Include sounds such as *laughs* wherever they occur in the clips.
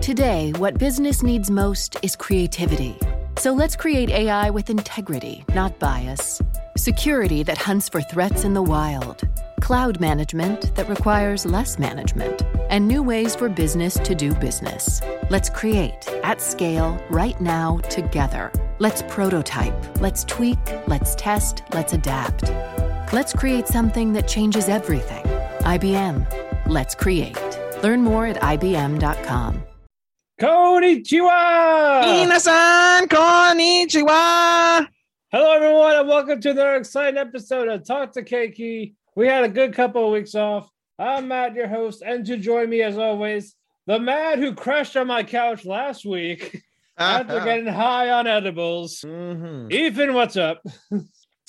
Today, what business needs most is creativity. So let's create AI with integrity, not bias. Security that hunts for threats in the wild. Cloud management that requires less management. And new ways for business to do business. Let's create at scale right now together. Let's prototype. Let's tweak. Let's test. Let's adapt. Let's create something that changes everything. IBM. Let's create. Learn more at IBM.com. Konnichiwa! Minasan, konnichiwa! Hello, everyone, and welcome to another exciting episode of Talk to Keiki. We had a good couple of weeks off. I'm Matt, your host, and to join me, as always, the man who crashed on my couch last week *laughs* after getting high on edibles. Mhm. Ethan, what's up? *laughs*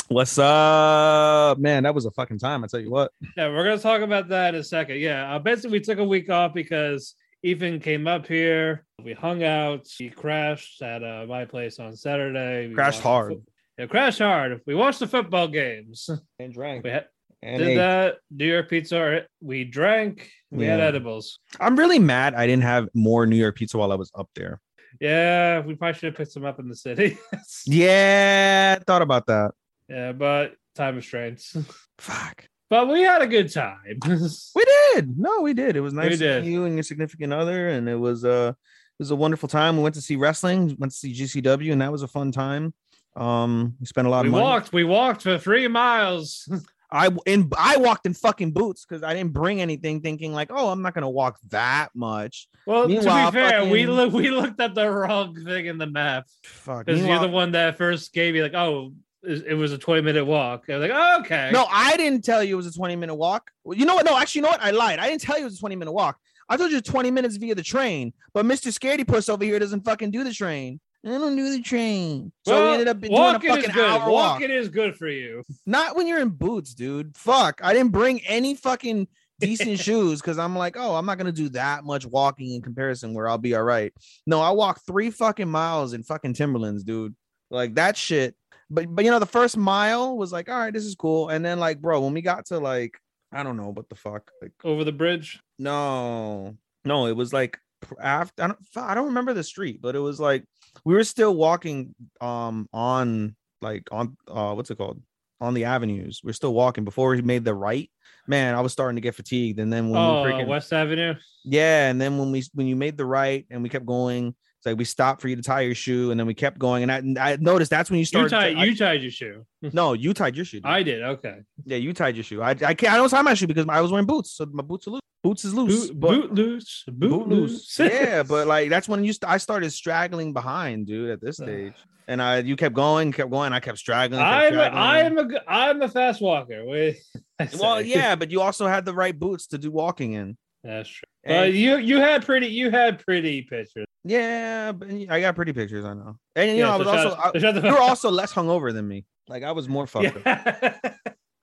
What's up, man? That was a fucking time. I tell you what. Yeah, we're gonna talk about that in a second. Yeah, uh, basically, we took a week off because Ethan came up here. We hung out. He crashed at uh, my place on Saturday. We Crashed hard. fo- yeah, crashed hard. We watched the football games. And drank. We had, And did ate. that. New York pizza. We drank. We had edibles. I'm really mad I didn't have more New York pizza while I was up there. Yeah, we probably should have picked some up in the city. *laughs* Yeah, thought about that. yeah, but time restraints. *laughs* Fuck. But we had a good time. *laughs* We did. No, we did. It was nice seeing you and your significant other, and it was uh it was a wonderful time. We went to see wrestling, went to see GCW, and that was a fun time. Um, we spent a lot we of money. We walked. We walked for three miles. *laughs* I in I walked in fucking boots because I didn't bring anything, thinking like, oh, I'm not gonna walk that much. Well, Meanwhile, to be fair, we look we looked at the wrong thing in the map Fuck. because you're the one that first gave me like, oh, it was a 20 minute walk. I was like, oh, okay. No, I didn't tell you it was a 20 minute walk. Well, you know what? No, actually, you know what? I lied. I didn't tell you it was a 20 minute walk. I told you 20 minutes via the train, but Mr. Scaredy Puss over here doesn't fucking do the train. I don't do the train. So Well, we ended up doing a walking fucking is good. hour walk. Walking is good for you. Not when you're in boots, dude. Fuck. I didn't bring any fucking decent *laughs* shoes because I'm like, oh, I'm not gonna do that much walking in comparison where I'll be all right. No, I walked three fucking miles in fucking Timberlands, dude. Like that shit. But but you know, the first mile was like, all right, this is cool. And then like, bro, when we got to like, I don't know what the fuck, like Over the bridge. no, no, it was like after I don't I don't remember the street, but it was like we were still walking um on like on uh what's it called on the avenues. We're still walking before we made the right. Man, I was starting to get fatigued, and then when oh, we freaking West Avenue. yeah, and then when we when you made the right and we kept going, it's like we stopped for you to tie your shoe, and then we kept going, and I, and I noticed that's when you You started. tied, I- you tied your shoe. *laughs* no, you tied your shoe. dude. I did. Okay. yeah, you tied your shoe. I I can't. I don't tie my shoe because I was wearing boots, so my boots are loose. Boots is loose. Boot, boot loose. Boot, boot loose. loose. *laughs* yeah, but like that's when you st- I started straggling behind, dude, at this uh. stage. And I you kept going, kept going, I kept straggling. kept I'm a, straggling. I'm a I'm a fast walker. Wait, *laughs* well, yeah, but you also had the right boots to do walking in. That's true. And- But you you had pretty you had pretty pictures. Yeah, but I got pretty pictures, I know. And you Yeah, know, I was also I, you were also less hungover than me. Like I was more *laughs* fucked up.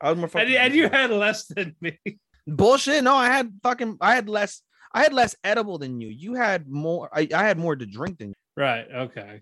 I was more *laughs* fucked and, and you had less than me. *laughs* bullshit. No, I had fucking I had less. I had less edible than you. You had more. I, I had more to drink than you. Right. Okay.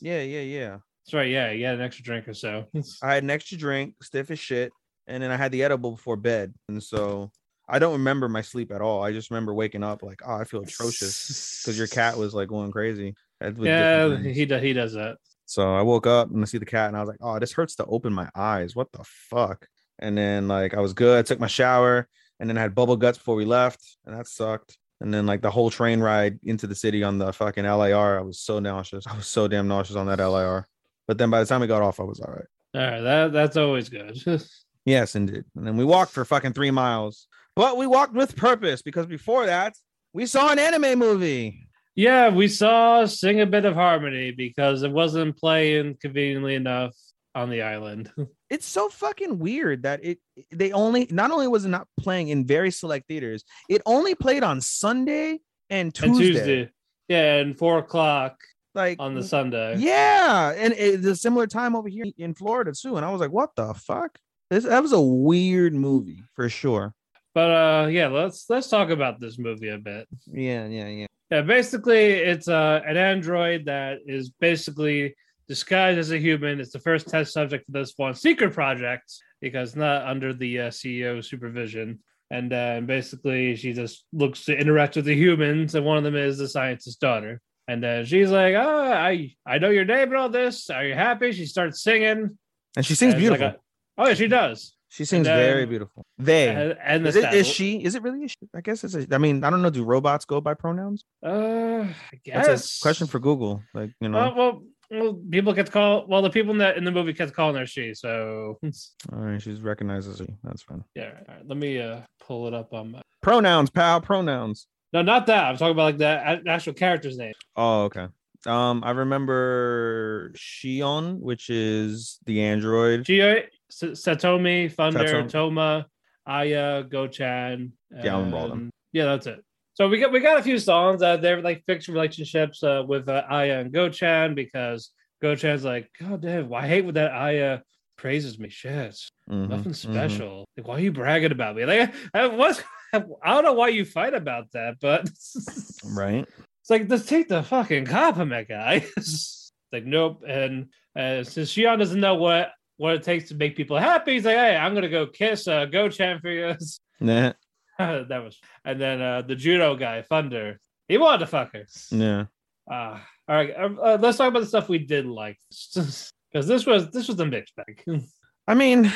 Yeah, yeah, yeah. That's right. Yeah, you had an extra drink or so. I had an extra drink, stiff as shit, and then I had the edible before bed, and so I don't remember my sleep at all. I just remember waking up like, oh, I feel atrocious because your cat was like going crazy. Yeah, he does. He does that. So I woke up and I see the cat, and I was like, oh, this hurts to open my eyes. What the fuck? And then like I was good. I took my shower, and then I had bubble guts before we left, and that sucked. And then like the whole train ride into the city on the fucking LAR, I was so nauseous. I was so damn nauseous on that LAR. But then by the time we got off, I was all right. All right. That that's always good. *laughs* Yes, indeed. And then we walked for fucking three miles, but we walked with purpose because before that, we saw an anime movie. yeah, we saw Sing a Bit of Harmony because it wasn't playing conveniently enough on the island. *laughs* It's so fucking weird that it they only not only was it not playing in very select theaters, it only played on Sunday and Tuesday. and Tuesday. Yeah, and four o'clock Like on the Sunday. Yeah, and it's a similar time over here in Florida too. And I was like, what the fuck? This that was a weird movie for sure. But uh yeah, let's let's talk about this movie a bit. Yeah, yeah, yeah. Yeah, basically it's uh an android that is basically disguised as a human. It's the first test subject for this one secret project because not under the uh, CEO supervision. And then basically she just looks to interact with the humans, and one of them is the scientist's daughter. And then she's like, "Oh, I I know your name and all this. Are you happy?" She starts singing. And she sings And it's like beautiful. a- oh yeah, she does. She sings and very beautiful. They And, and is it is she? Is it really a she? I guess it's a. I mean, I don't know. Do robots go by pronouns? Uh, I That's guess. a question for Google. Like you know. Well, well, well, people get to call. Well, the people in the in the movie kept calling her she. So *laughs* All right, she's recognized as a. That's fine. yeah, all right, let me uh pull it up on my. Pronouns, pal. Pronouns. No, not that. I'm talking about like the actual character's name. Oh, okay. Um, I remember Shion, which is the android. Gio, Satomi, Thunder, Satomi. Toma, Aya, Gochan. Yeah, I'm Yeah, that's it. So we got we got a few songs that they're like fixed relationships uh, with uh, Aya and Gochan because Gochan's like, God damn, why I hate when that Aya praises me. Shit. Mhm, Nothing mhm. special. Like, why are you bragging about me? Like, *laughs* I, what? *laughs* I don't know why you fight about that, but *laughs* Right. it's like, just take the fucking compliment, guy. It's like, nope. And uh, since Shion doesn't know what what it takes to make people happy, he's like, hey, I'm gonna go kiss uh, Go you. *laughs* Nah. that was, and then uh, the judo guy, Thunder, he wanted to fuck her. Yeah. Uh, all right, uh, uh, let's talk about the stuff we did like, *laughs* because this was this was a mixed bag. *laughs* I mean,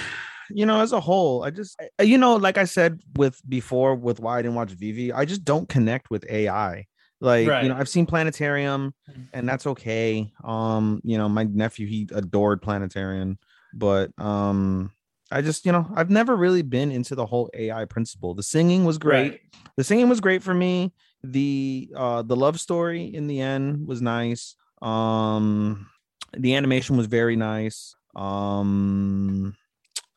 you know, as a whole, I just, you know, like I said with before with why I didn't watch Vivy, I just don't connect with AI. Like, Right. you know, I've seen Planetarian and that's okay. Um, you know, my nephew, he adored Planetarian, but um, I just, you know, I've never really been into the whole AI principle. The singing was great. Right. The singing was great for me. The uh the love story in the end was nice. Um the animation was very nice. Um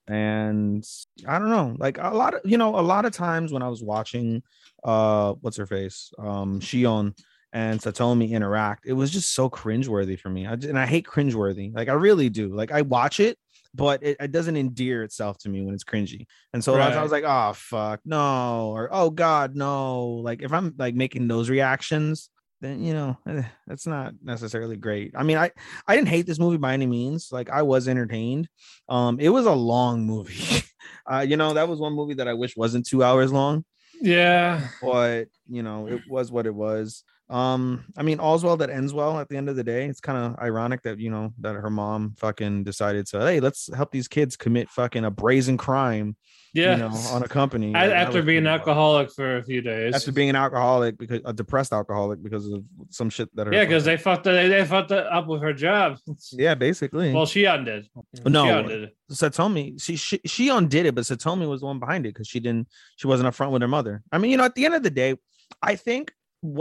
and I don't know, like a lot of you know, a lot of times when I was watching uh what's her face? Um Shion and Satomi interact, it was just so cringeworthy for me. I, and I hate cringeworthy. Like I really do. Like I watch it, but it, it doesn't endear itself to me when it's cringy. And so I was- I was like, oh fuck, no, or oh god, no. Like if I'm like making those reactions, then you know, eh, that's not necessarily great. I mean, I I didn't hate this movie by any means. Like I was entertained. Um, it was a long movie. *laughs* uh, you know, that was one movie that I wish wasn't two hours long, Yeah, but you know, it was what it was. Um, I mean, all's well that ends well at the end of the day. It's kind of ironic that you know that her mom fucking decided to, hey, let's help these kids commit fucking a brazen crime, yeah. you know, on a company. A- That- that after being an alcoholic for a few days. after being an alcoholic because a depressed alcoholic because of some shit that her yeah, because they fucked they, they fucked it up with her job. *laughs* yeah basically Well, she undid. No. she undid. Satomi she, she she undid it but Satomi was the one behind it because she didn't she wasn't upfront with her mother I mean you know at the end of the day I think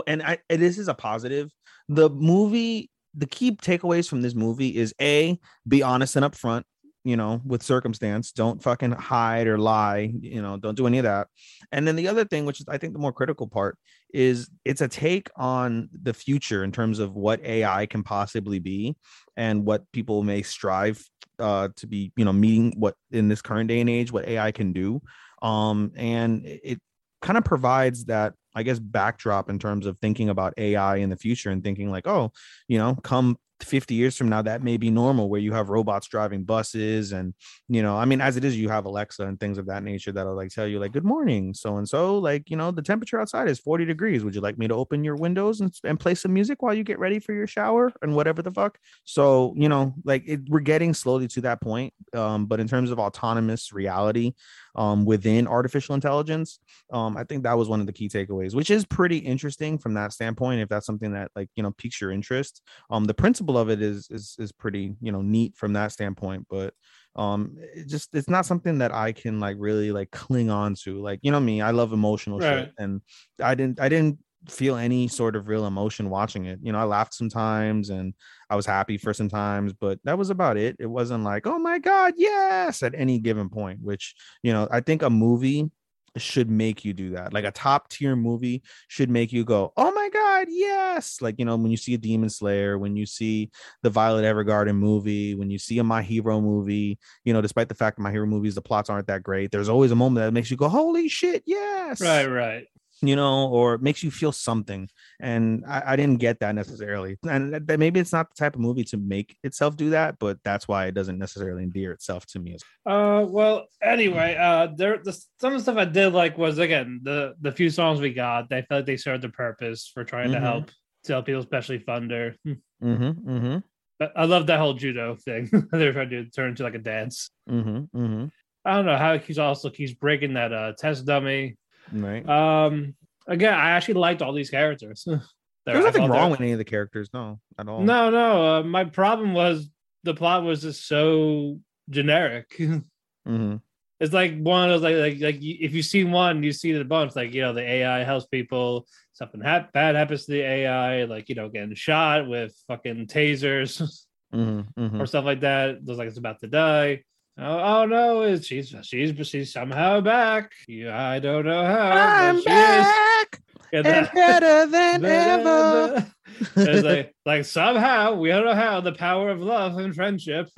and I this is a positive. The movie the key takeaways from this movie is a be honest and upfront you know with circumstance. Don't fucking hide or lie you know don't do any of that. And then the other thing which is i think the more critical part is it's a take on the future in terms of what ai can possibly be and what people may strive uh to be you know meeting what in this current day and age what ai can do. Um and it kind of provides that I guess backdrop in terms of thinking about AI in the future and thinking like, oh, you know, come 50 years from now that may be normal where you have robots driving buses and you know i mean as it is you have alexa and things of that nature that'll like tell you like good morning so and so like you know the temperature outside is 40 degrees. Would you like me to open your windows and, and play some music while you get ready for your shower? and whatever the fuck. So you know like it, we're getting slowly to that point um but in terms of autonomous reality um, within artificial intelligence. Um, I think that was one of the key takeaways, which is pretty interesting from that standpoint. If that's something that like you know piques your interest, um, the principle of it is is is pretty you know neat from that standpoint. But um, it just it's not something that I can like really like cling on to. Like you know me, I love emotional Right. shit, and I didn't I didn't feel any sort of real emotion watching it. You know, I laughed sometimes and I was happy for some times, but that was about it. It wasn't like, oh my God, yes, at any given point, which, you know, I think a movie should make you do that. Like a top tier movie should make you go, oh my God, yes. Like, you know, when you see a Demon Slayer, when you see the Violet Evergarden movie, when you see a My Hero movie, you know, despite the fact that My Hero movies, the plots aren't that great, there's always a moment that makes you go, holy shit, yes Right, right. You know, or makes you feel something. And I, I didn't get that necessarily. And that, that maybe it's not the type of movie to make itself do that, but that's why it doesn't necessarily endear itself to me. As Uh, well, anyway, uh, there the some of the stuff I did like was again the the few songs we got. I felt like they served a purpose for trying to Mhm. help tell people, especially Thunder. mm-hmm, mm-hmm, But I love that whole judo thing. *laughs* They're trying to turn into like a dance. mm-hmm, mm-hmm. I don't know how he's also keeps breaking that uh test dummy. Right. Um, again, I actually liked all these characters. *laughs* There's nothing wrong they're- with any of the characters, no, at all. No, no. Uh, my problem was the plot was just so generic. *laughs* Mm-hmm. it's like one of those like like like if you see one, you see the bunch. Like you know, the AI helps people. Something hap- bad happens to the AI, like you know, getting shot with fucking tasers *laughs* Mm-hmm. mm-hmm. or stuff like that. It Looks like it's about to die. Oh, oh no, it's, she's she's she's somehow back. Yeah, I don't know how. I'm she is. back Yeah, and *laughs* that- better than ever. *laughs* it's like like somehow we don't know how the power of love and friendship.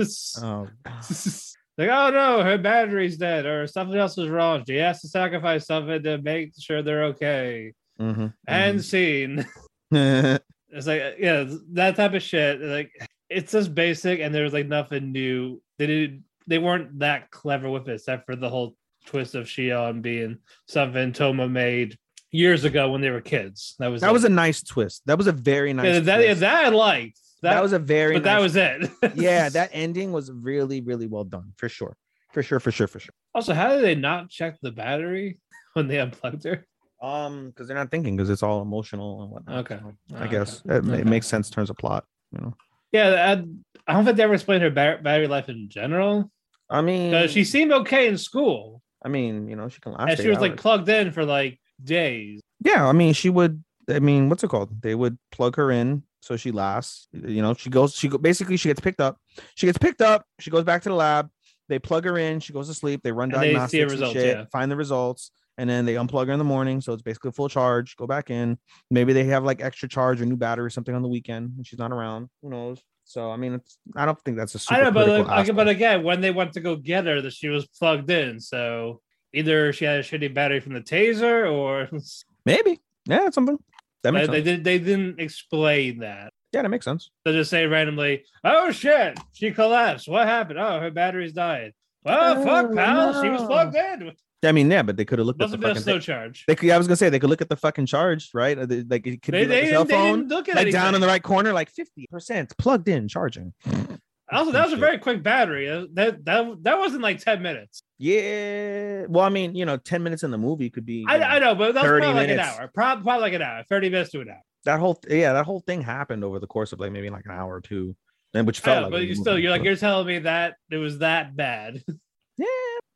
oh, *laughs* like oh no, her battery's dead or something else is wrong. She has to sacrifice something to make sure they're okay. mm-hmm. And scene. mm-hmm. It's like yeah, that type of shit. Like it's just basic, and there's like nothing new. They did they weren't that clever with it, except for the whole twist of Shion being something Toma made years ago when they were kids. That was that it. was a nice twist. That was a very nice. yeah, that, yeah, that I liked. That, that was a very but that nice was it. *laughs* yeah, that ending was really, really well done for sure. For sure, for sure, for sure. also, how did they not check the battery *laughs* when they unplugged her? Um, because they're not thinking because it's all emotional and whatnot. Okay. so I Okay. guess it, Okay. it makes sense in terms of plot. You know, Yeah, I, I don't think they ever explained her battery life in general. I mean, she seemed okay in school, I mean, you know, she can last. and she was like plugged in for like days. yeah, I mean, she would. I mean, what's it called? They would plug her in so she lasts. You know, she goes. She go, basically she gets picked up. She gets picked up. She goes back to the lab. They plug her in. She goes to sleep. They run And they see diagnostics and shit. yeah. Find the results, and then they unplug her in the morning. So it's basically full charge. Go back in. Maybe they have like extra charge or new battery or something on the weekend, and she's not around. Who knows? So I mean, it's. I don't think that's a super I know, but like, but again, when they went to go get her, that she was plugged in. So either she had a shitty battery from the taser, or *laughs* maybe. Yeah, something. That they, makes they sense. did they didn't explain that. Yeah, that makes sense. They just say randomly, "Oh shit, she collapsed. What happened? Oh, her battery's died. Well, fuck, Oh, pal, she was no. plugged in. I mean, yeah, but they could have looked Must at the fucking. slow thing. charge. They could, I was gonna say they could look at the fucking charge, right? They- Like it could They, be like a cell phone, look at like down in the right corner, like fifty percent plugged in, charging. *laughs* Also, that was a very quick battery. Uh, That that that wasn't like ten minutes. Yeah. Well, I mean, you know, ten minutes in the movie could be. I, know, I know, but that was 30 probably like an hour. Probably, probably like an hour, thirty minutes to an hour. that whole yeah, that whole thing happened over the course of like maybe like an hour or two, and which felt know, like. but you still, you're like you're telling me that it was that bad. *laughs* yeah.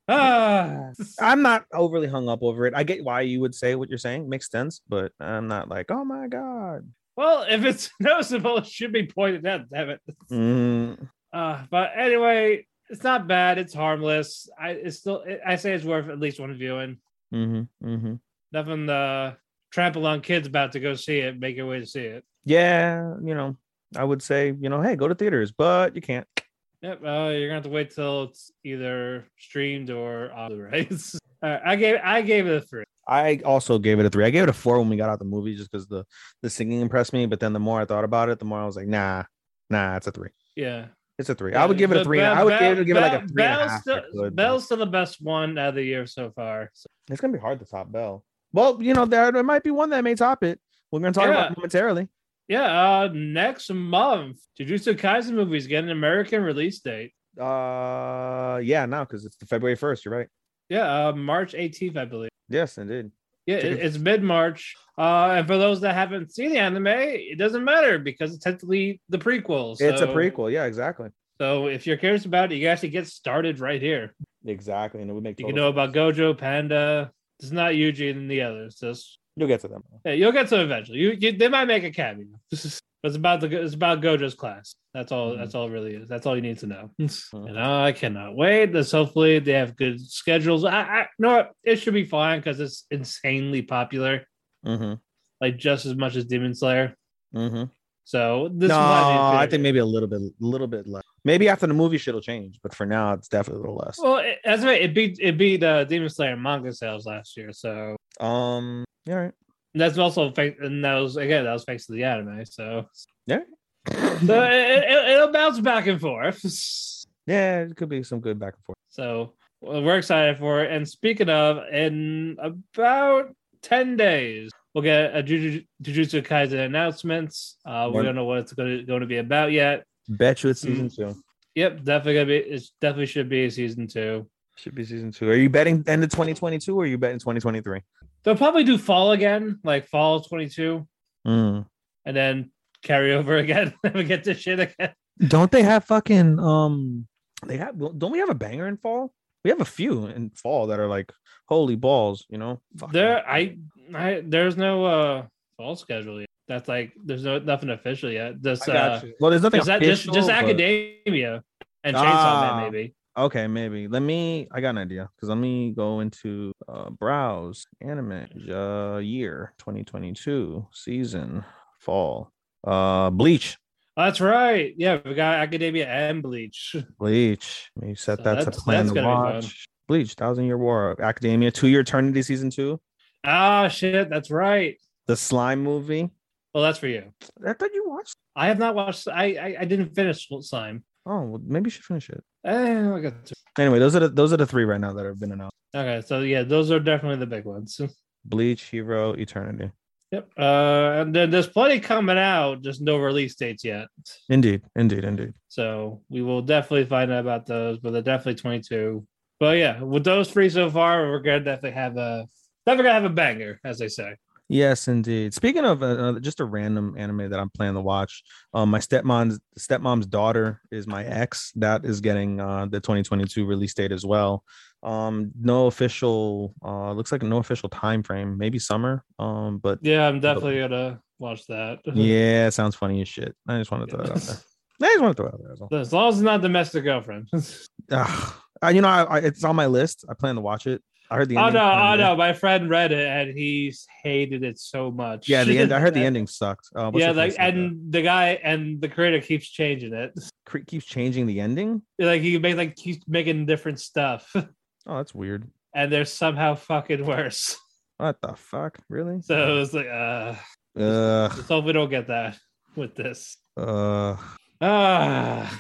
Ah, I'm not overly hung up over it. I get why you would say what you're saying, makes sense, but I'm not like, oh my god. well, if it's *laughs* noticeable, it should be pointed out. Damn it. Mm, Uh, but anyway, it's not bad. It's harmless. I it's still. I say it's worth at least one viewing. mm-hmm, mm-hmm. Nothing uh trample on kids about to go see it. Make your way to see it. Yeah, you know, I would say, you know, hey, go to theaters, but you can't. Yep. Uh, you're gonna have to wait till it's either streamed or on Blu-rays. *laughs* All right, I gave I gave it a three. I also gave it a three. I gave it a four when we got out the movie just because the the singing impressed me. But then the more I thought about it, the more I was like, nah, nah, it's a three. Yeah. It's a three. I would give it a three. and Bell- I would Bell- give it, give it like a three and a Belle's half. still- could, Belle's still the best one out of the year so far. So, It's gonna be hard to top Belle. Well, you know, there, there might be one that may top it. We're gonna talk about Yeah. it momentarily. Yeah, uh, next month, Jujutsu Kaisen movies get an American release date. Uh, yeah, now because it's the February first. You're right. Yeah, uh, March 18th, I believe. Yes, indeed. Yeah, it- it's mid March. Uh, and for those that haven't seen the anime, it doesn't matter because it's technically the prequel. It's a prequel. Yeah, exactly. So if you're curious about it, you can actually get started right here. Exactly, and it would make. You can know about Gojo, Panda. It's not Yuji and the others. Just You'll get to them. yeah, you'll get to it eventually. You, you they might make a cameo. It's about the it's about Gojo's class. That's all. Mhm. That's all it really is. That's all you need to know. and I cannot wait. This hopefully they have good schedules. I, I you know what it should be fine because it's insanely popular, Mm-hmm. like just as much as Demon Slayer. Mm-hmm. So this no, might be I think maybe a little bit, a little bit less. Maybe after the movie, shit'll change. But for now, it's definitely a little less. Well, it, it beat it beat uh, Demon Slayer manga sales last year. So Um, yeah, right. that's also thanks, and that was again that was thanks to the anime. So Yeah. so it, it, it'll bounce back and forth. *laughs* Yeah, it could be some good back and forth. So well, we're excited for it. And speaking of, in about 10 days, we'll get a Juju- Jujutsu Kaisen announcements. Uh, we don't know what it's going to, going to be about yet. Bet you it's Mm. season two. Yep, definitely gonna be. It definitely should be season two. Should be season two. Are you betting end of 2022 or are you betting 2023? They'll probably do fall again, like fall 22, Mm. and then carry over *laughs* again. Never get this shit again. Don't they have fucking um? They have. Don't we have a banger in fall? We have a few in fall that are like holy balls. You know. Fuck There, yeah. I, I, there's no uh fall schedule yet. That's like there's no nothing official yet. Got uh. Well, there's nothing just, that, just, official, just but- academia and Chainsaw Ah. Man, maybe. Okay, maybe. Let me. I got an idea because let me go into uh, browse anime uh, year 2022 season fall. Uh, Bleach. That's right. Yeah, we got Academia and Bleach. Bleach. You set So that to that's- plan that's to gonna be fun. watch. Bleach, Thousand Year War, Academia, To Your Eternity season two, Ah, shit, that's right. the Slime movie. Well, that's for you. I thought you watched. I have not watched. I I, I didn't finish Slime. Oh, well, maybe you should finish it. Eh, I got to. Anyway, those are the those are the three right now that have been announced. Okay, so yeah, those are definitely the big ones. Bleach, Hero, Eternity. Yep. Uh, and then there's plenty coming out, just no release dates yet. Indeed, indeed, indeed. So we will definitely find out about those, but they're definitely 22. But yeah, with those three so far, we're gonna definitely have a definitely gonna have a banger, as they say. Yes, indeed. Speaking of uh, uh, just a random anime that I'm planning to watch, um, my stepmom's stepmom's daughter is my ex. That is getting uh the 2022 release date as well. Um, no official. Uh, looks like no official time frame. Maybe summer. Um, but Yeah, I'm definitely gonna watch that. *laughs* yeah, it sounds funny as shit. I just want to throw it out there. I just want to throw it out there. As well. As long as it's not domestic girlfriend. *laughs* Uh, you know, I, I, it's on my list. I plan to watch it. I heard the. no, ending oh no, my friend read it and he hated it so much. Yeah, the end. I heard the *laughs* ending sucked. Uh, yeah, like and the guy and the creator keeps changing it. *laughs* Keeps changing the ending. Like he make like keeps making different stuff, *laughs* Oh, that's weird. and they're somehow fucking worse. What the fuck? Really? So it's like, uh, Ugh. let's hope we don't get that with this. Uh. Ah,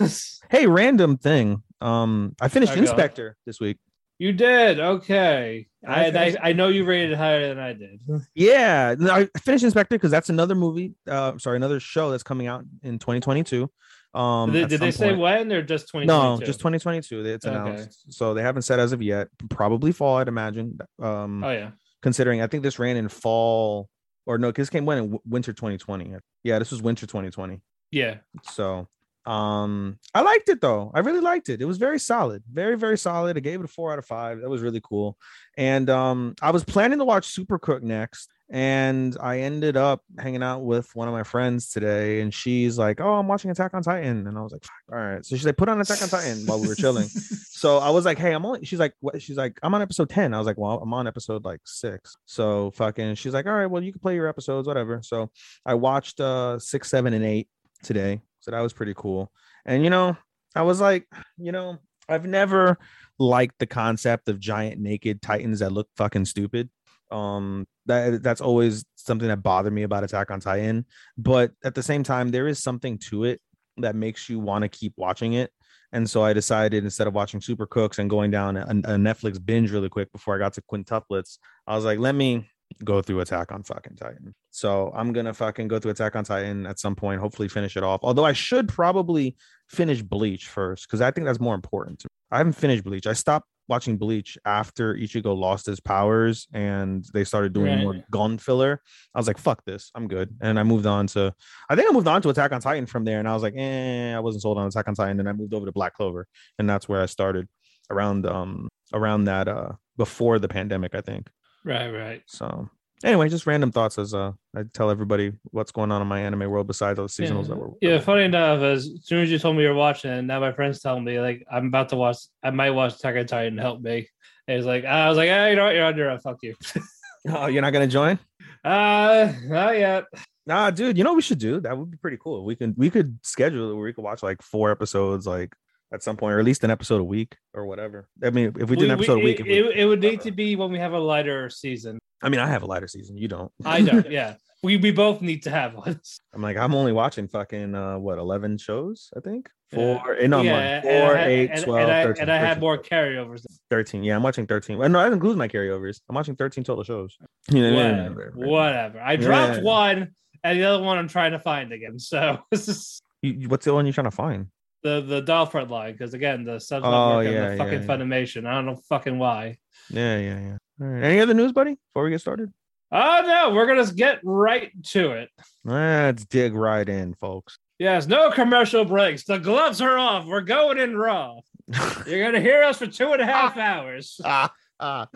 Hey, random thing. Um, I finished. Inspector this week. You did okay. I I, I know you rated it higher than I did. *laughs* Yeah, I finished Inspector because that's another movie. Uh, sorry, another show that's coming out in 2022. Um, did did they some say point. when or just twenty? No, just 2022. It's Okay. announced, so they haven't said as of yet. Probably fall, I'd imagine. Um, Oh yeah. considering I think this ran in fall or no, this came when in winter 2020. Yeah, this was winter 2020. Yeah. So um I liked it though. I really liked it. It was very solid. Very, very solid. I gave it a four out of five. That was really cool. And um I was planning to watch Super Cook next. And I ended up hanging out with one of my friends today, and she's like, Oh, I'm watching Attack on Titan. And I was like, all right. So she's like, put on Attack on Titan while we were chilling. *laughs* So I was like, hey, I'm only she's like, what she's like, I'm on episode 10. I was like, well, I'm on episode like six. So fucking she's like, all right, well, you can play your episodes, whatever. So I watched uh six, seven, and eight today. So that was pretty cool. And you know, I was like, you know, I've never liked the concept of giant naked titans that look fucking stupid. Um, that that's always something that bothered me about Attack on Titan. But at the same time, there is something to it that makes you want to keep watching it. And so I decided instead of watching Super Cooks and going down a, a Netflix binge really quick before I got to quintuplets, I was like, let me go through Attack on fucking Titan. So I'm gonna fucking go through Attack on Titan at some point, hopefully finish it off. Although I should probably finish Bleach first because I think that's more important. To me. I haven't finished Bleach. I stopped watching Bleach after Ichigo lost his powers and they started doing more gun filler. I was like, fuck this, I'm good. And I moved on to I think I moved on to Attack on Titan from there, and I was like, eh, I wasn't sold on Attack on Titan. And then I moved over to Black Clover, and that's where I started around um around that uh before the pandemic, I think. Right, right. So anyway, just random thoughts as uh I tell everybody what's going on in my anime world besides those seasonals that were Yeah, funny enough, as soon as you told me you're watching, it, now my friends tell me like I'm about to watch. I might watch Attack on Titan. Help me. And it's like I was like, ah, you know what? You're on your own. Fuck you. *laughs* Oh, you're not gonna join? Uh, not yet. Nah, dude. You know what we should do? That would be pretty cool. We can we could schedule it where we could watch like four episodes, like at some point, or at least an episode a week or whatever. I mean, if we did an episode a week, it, we- it, it would need to be when we have a lighter season. I mean, I have a lighter season. You don't. I don't. *laughs* yeah, we we both need to have one. I'm like, I'm only watching fucking uh what 11 shows, I think. Four, eh, no, I'm yeah, four, I eight, and, 12, and I, 13, and I had 13, more carryovers. 13. Yeah, I'm watching 13. No, I didn't lose my carryovers. I'm watching 13 total shows. *laughs* You know, Whatever, whatever. I dropped Yeah. one, and the other one I'm trying to find again. So *laughs* this is You- you- what's the one you're trying to find? The the front line because again the subs Oh, not working on yeah, the yeah, fucking yeah. Funimation. I don't know fucking why. Yeah, yeah, yeah. All right. Any other news, buddy? Before we get started, Oh no, we're gonna get right to it. let's dig right in, folks. Yes, no commercial breaks. The gloves are off. We're going in raw. *laughs* You're gonna hear us for two and a half hours. *laughs* ah, ah,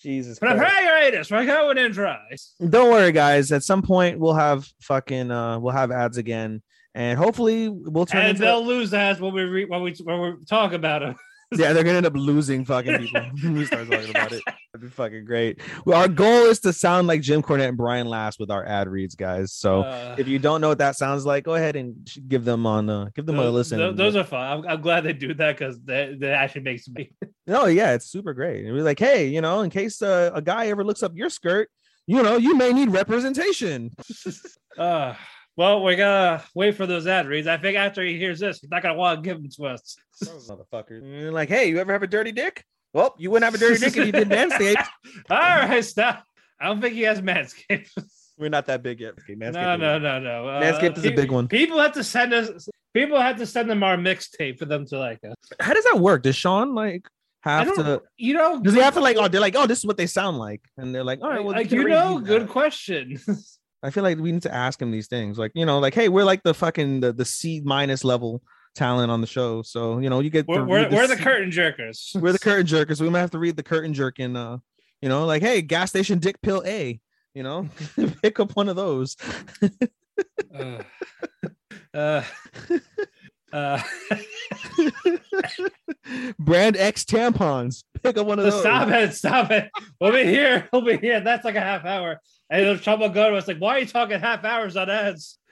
Jesus. Christ. Prepare us. We're going in dry. Don't worry, guys. At some point, we'll have fucking uh, we'll have ads again, and hopefully, we'll turn And they'll lose ads when we re- when we when we talk about them. *laughs* yeah, they're gonna end up losing fucking people *laughs* we start talking about it. That'd be fucking great. Well, our goal is to sound like Jim Cornette and Brian Last with our ad reads, guys. So Uh, if you don't know what that sounds like, go ahead and give them on uh, give them a listen. tho- those are fun. I'm, I'm glad they do that because that, that actually makes me. no, *laughs* yeah, it's super great. And we're like, hey, you know, in case uh, a guy ever looks up your skirt, you know, you may need representation. Uh, well, we gotta wait for those ad reads. I think after he hears this, he's not gonna want to give them to us. Motherfucker. And like, hey, you ever have a dirty dick? Well, you wouldn't have a dirty dick if you did Manscaped. *laughs* All right, stop. I don't think he has Manscaped. We're not that big yet. Okay, Manscaped no, no, no, no. Uh, Manscaped is a big one. People have to send us. People have to send them our mixtape for them to like us. How does that work? Does Sean like have to? you know? Does he have to like? Oh, they're like, oh, this is what they sound like, and they're like, all right, well, like you know, good out. question. *laughs* I feel like we need to ask him these things, like you know, like, hey, we're like the fucking the, the C minus level talent on the show, so you know, you get we're we're, read we're the curtain jerkers. we're the *laughs* curtain jerkers. We might have to read the curtain jerking, uh, you know, like, hey, gas station dick pill A, you know, *laughs* pick up one of those. uh, uh, uh, *laughs* Brand X tampons, pick up one of those. stop it! Stop it! We'll be here. We'll be here. That's like a half hour. And it'll trouble go to us like, why are you talking half hours on ads? *laughs*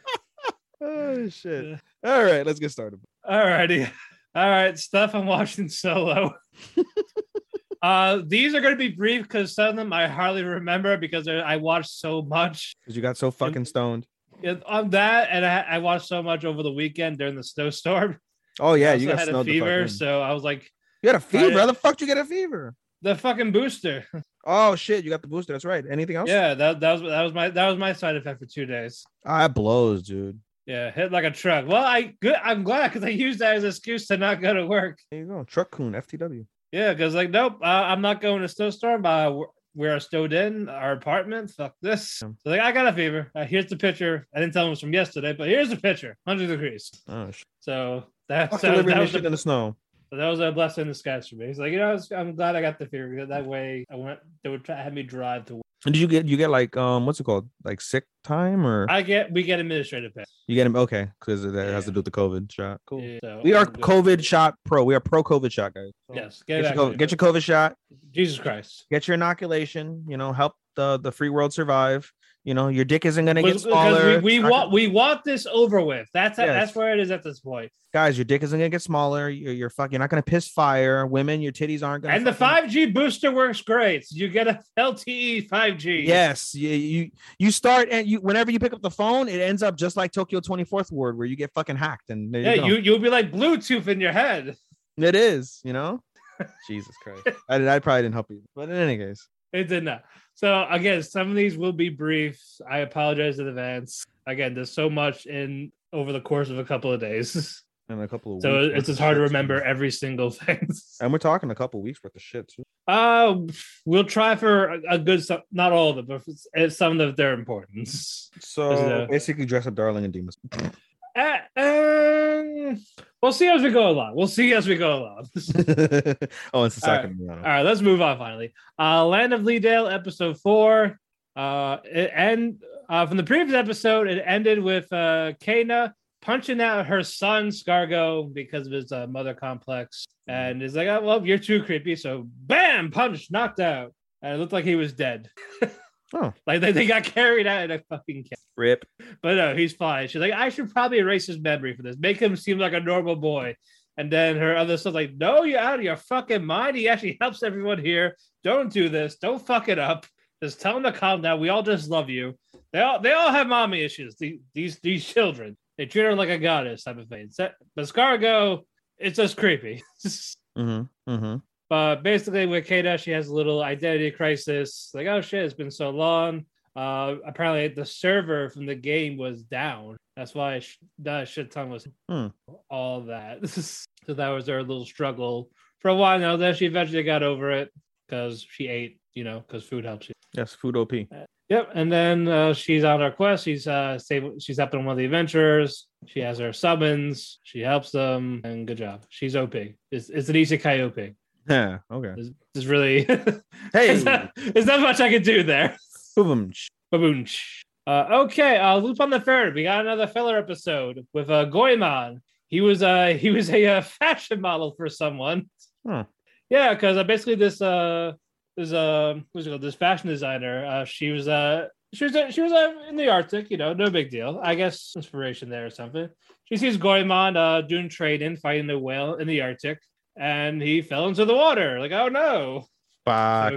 Oh shit! All right, let's get started. Alrighty. All right, stuff I'm watching solo. *laughs* uh these are gonna be brief because some of them I hardly remember because I watched so much. Because you got so fucking stoned. Yeah, On that, and I, I watched so much over the weekend during the snowstorm. Oh yeah, you got had a snowed the fuck fever, so I was like, You had a fever? How the fuck you get a fever? the fucking booster. *laughs* Oh shit, you got the booster. That's right. Anything else? Yeah, that, that was that was my that was my side effect for two days. Ah, that blows, dude. Yeah, hit like a truck. Well, I good. I'm glad because I used that as an excuse to not go to work. There you go. Truck-kun, FTW. Yeah, because like, nope, uh, I'm not going to snowstorm. Uh, we're- we're stowed in our apartment. Fuck this. Yeah. So like, I got a fever. Uh, here's the picture. I didn't tell him it was from yesterday, but here's the picture. 100 degrees. Oh shit. So that's so that was, shit in the snow. That was a blessing in disguise for me. He's like, you know, I was, I'm glad I got the fever because that way I went. They would try have me drive to. work. And did you get you get like um what's it called? Like sick time or I get we get administrative pay. you get him okay, because that has to do with the COVID shot. Cool. Yeah, so We are. COVID shot pro. We are pro COVID shot, guys. So Yes, Get get, your, COVID, get your COVID shot. Jesus Christ. Get your inoculation. You know, help the the free world survive. You know, your dick isn't gonna get smaller. we, we want we want this over with. That's Yes. that's where it is at this point. guys, your dick isn't gonna get smaller. You're, you're fucking. You're not gonna piss fire. Women, your titties aren't gonna. And the 5G booster works great. You get a *laughs* LTE 5G. Yes, you, you you start and you whenever you pick up the phone, it ends up just like Tokyo 24th Ward, where you get fucking hacked. And Yeah, you, you you'll be like Bluetooth in your head. it is, you know. *laughs* Jesus Christ, I, did- I probably didn't help you, but in any case, It did not. So again, some of these will be brief. I apologize in advance. Again, there's so much in over the course of a couple of days. *laughs* And a couple of weeks So weeks it's just hard to remember every single *laughs* thing. And we're talking a couple weeks worth of shit too. Uh we'll try for a, good not all of them, but some of their importance. So uh, basically, dress up, darling, and demons. Uh, um, we'll see as we go along. We'll see as we go along. *laughs* oh, it's the second one. All right, let's move on finally. Uh Land of Leadale, episode four. Uh it end uh from the previous episode, it ended with uh Cayna punching out her son Skargo because of his uh, mother complex. And it's like, oh, well, you're too creepy. So bam, punch, knocked out. And it looked like he was dead. *laughs* Oh. Like they, they got carried out in a fucking cab. Rip. But no, he's fine. She's like, I should probably erase his memory for this, make him seem like a normal boy. And then her other son's like, No, you're out of your fucking mind. He actually helps everyone here. Don't do this. Don't fuck it up. Just tell him to calm down. We all just love you. They all they all have mommy issues. These these, these children. They treat her like a goddess type of thing. So- But Skargo, it's just creepy. *laughs* Mm-hmm. Mm-hmm. But basically, with Kata, she has a little identity crisis. Like, oh shit, it's been so long. Uh, apparently, the server from the game was down. That's why sh- that shit ton was Hmm. all that. *laughs* so that was her little struggle for a while now. Then she eventually got over it because she ate, you know, because food helps you. Yes, food OP. Yep, and then uh, she's on her quest. She's uh, she's helping one of the adventurers. She has her summons. She helps them, and good job. She's OP. It's, it's an isekai OP. Yeah. Okay. There's, there's really *laughs* Hey. there's, not, there's not much I could do there. Boom. Boom. Uh, okay, uh, Lupin the third. We got another filler episode with uh, Goemon. He was uh *laughs* he was a uh, fashion model for someone. Huh. Yeah, because uh, basically this uh this uh what's it called this fashion designer uh she was uh she was uh, she was uh, in the Arctic you know no big deal I guess inspiration there or something. She sees Goemon uh doing training fighting the whale in the Arctic and he fell into the water like oh no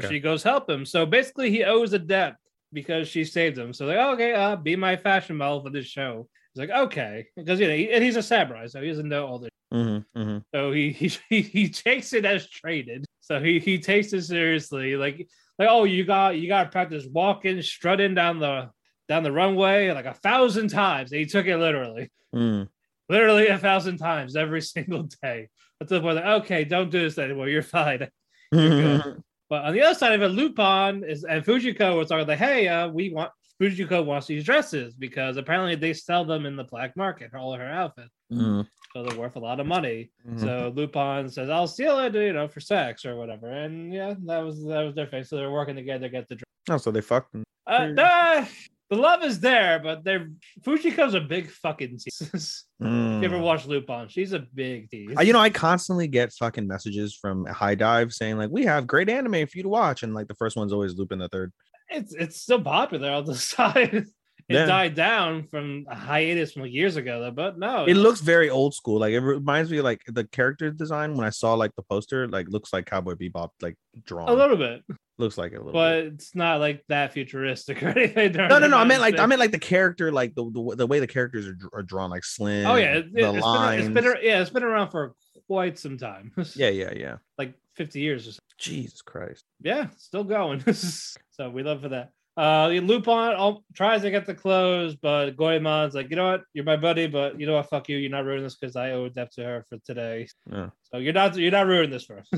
so she goes help him. So basically, he owes a debt because she saved him. So like, okay, uh, be my fashion model for this show. He's like, okay, because you know, he, and he's a samurai, so he doesn't know all this. Mm-hmm. Mm-hmm. So he *laughs* he he, he takes it as traded. So he he takes it seriously, like like oh, you got you got to practice walking, strutting down the down the runway like a thousand times. And he took it literally, Mm. literally a thousand times every *laughs* single day. That's the point. Like, okay, don't do this anymore. You're fine. *laughs* good. But on the other side of it, Lupin is and Fujiko was talking like, hey, uh, we want Fujiko wants these dresses because apparently they sell them in the black market, all of her outfits. Mm. So they're worth a lot of money. Mhm. So Lupin says, I'll steal it, you know, for sex or whatever. And yeah, that was that was their thing. So they're working together to get the dress. Oh, so they fucked. Uh, the, love is there, but they're Fujiko's a big fucking *laughs* tease. Mm. you ever watch Lupin? She's a big tease. You know, I constantly get fucking messages from HIDIVE saying like, "We have great anime for you to watch," and like the first one's always Lupin the Third. it's it's still popular on the *laughs* side. It Yeah. died down from a hiatus from years ago, though. But no, It looks very old school. Like it reminds me of, like the character design when I saw like the poster. Like looks like Cowboy Bebop, like drawn. a little bit, looks like it a little. but bit. it's not like that futuristic *laughs* or anything. No, no, no. I meant like I meant like the character, like the the, the way the characters are, are drawn, like slim. Oh yeah, it, the has lines. been, it's been yeah, it's been around for quite some time. *laughs* yeah, yeah, yeah. like fifty years or so. Jesus Christ. Yeah, still going. *laughs* so we love for that. Uh, Lupin all, tries to get the clothes, but Goemon's like, you know what, you're my buddy, but you know what, fuck you, you're not ruining this because I owe a debt to her for today. Yeah. So you're not you're not ruining this for us.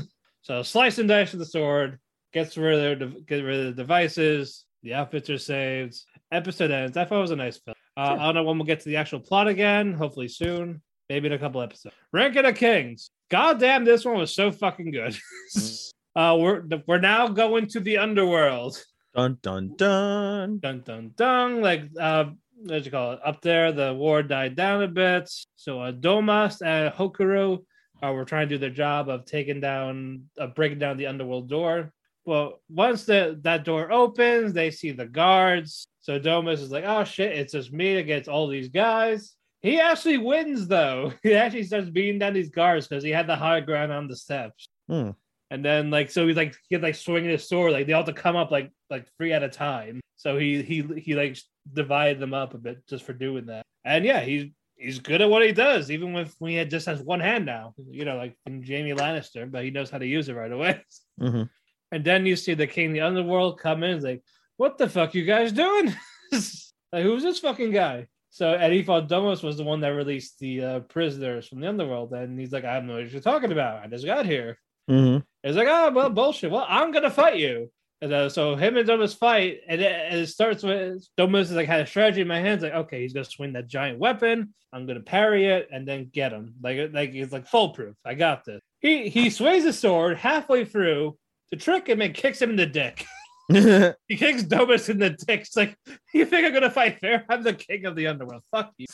so slice and dice with the sword, gets rid of their get rid of the devices. The outfits are saved. Episode ends. I thought it was a nice film. Uh, I don't know when we'll get to the actual plot again. Hopefully soon. Maybe in a couple episodes. Ranking of Kings. God damn, this one was so fucking good. *laughs* uh, we're we're now going to the underworld. Dun dun dun. Dun dun dun. Like uh, what you call it? Up there, the war died down a bit. So uh, Domas and Hokuro uh, were trying to do their job of taking down, of breaking down the underworld door. Well, once the that door opens, they see the guards. So Domas is like, "Oh shit, it's just me against all these guys." He actually wins though. *laughs* He actually starts beating down these guards because he had the high ground on the steps. Hmm. And then like so he's like he's like swinging his sword like they all have to come up like like three at a time. So he he he like divided them up a bit just for doing that. And yeah, he's he's good at what he does, even with when he had just has one hand now. You know, like Jaime Lannister, but he knows how to use it right away. *laughs* Mhm. And then you see the king of the underworld come in, like, "What the fuck you guys doing? *laughs* like, who's this fucking guy?" So Eddie Domas was the one that released the uh, prisoners from the underworld, and he's like, "I have no idea what you're talking about. I just got here." Mhm. He's like, "Oh well, bullshit. Well, I'm gonna fight you." And uh, so him and Domas fight, and it, and it starts with Domas is like had a strategy in my hands, like, okay, he's gonna swing that giant weapon. I'm gonna parry it and then get him. Like, like he's like foolproof. I got this. He he swings his sword halfway through to trick him and kicks him in the dick. *laughs* *laughs* he kicks Domas in the dick. It's like, you think I'm gonna fight fair? *laughs* I'm the king of the underworld. Fuck you.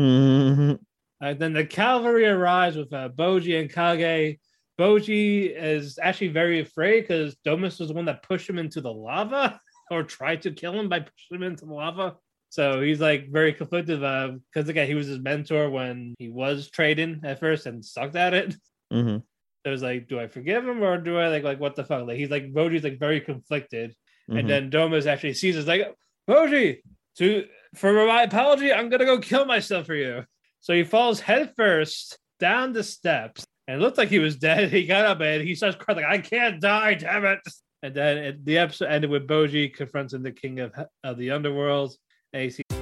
Mhm. And then the cavalry arrives with uh, Bojji and Kage. Bojji is actually very afraid because Domas was the one that pushed him into the lava or tried to kill him by pushing him into the lava. So he's like very conflicted because again, he was his mentor when he was trading at first and sucked at it. Mhm. So it's like, do I forgive him or do I like like what the fuck? Like he's like Bojji's like very conflicted. Mhm. And then Domas actually sees us like, Bojji, to for my apology, I'm gonna go kill myself for you. So he falls headfirst down the steps and it looked like he was dead. *laughs* He got up and he starts crying like, I can't die, damn it. And then it, the episode ended with Bojji confronting the king of, of the underworld. And he sees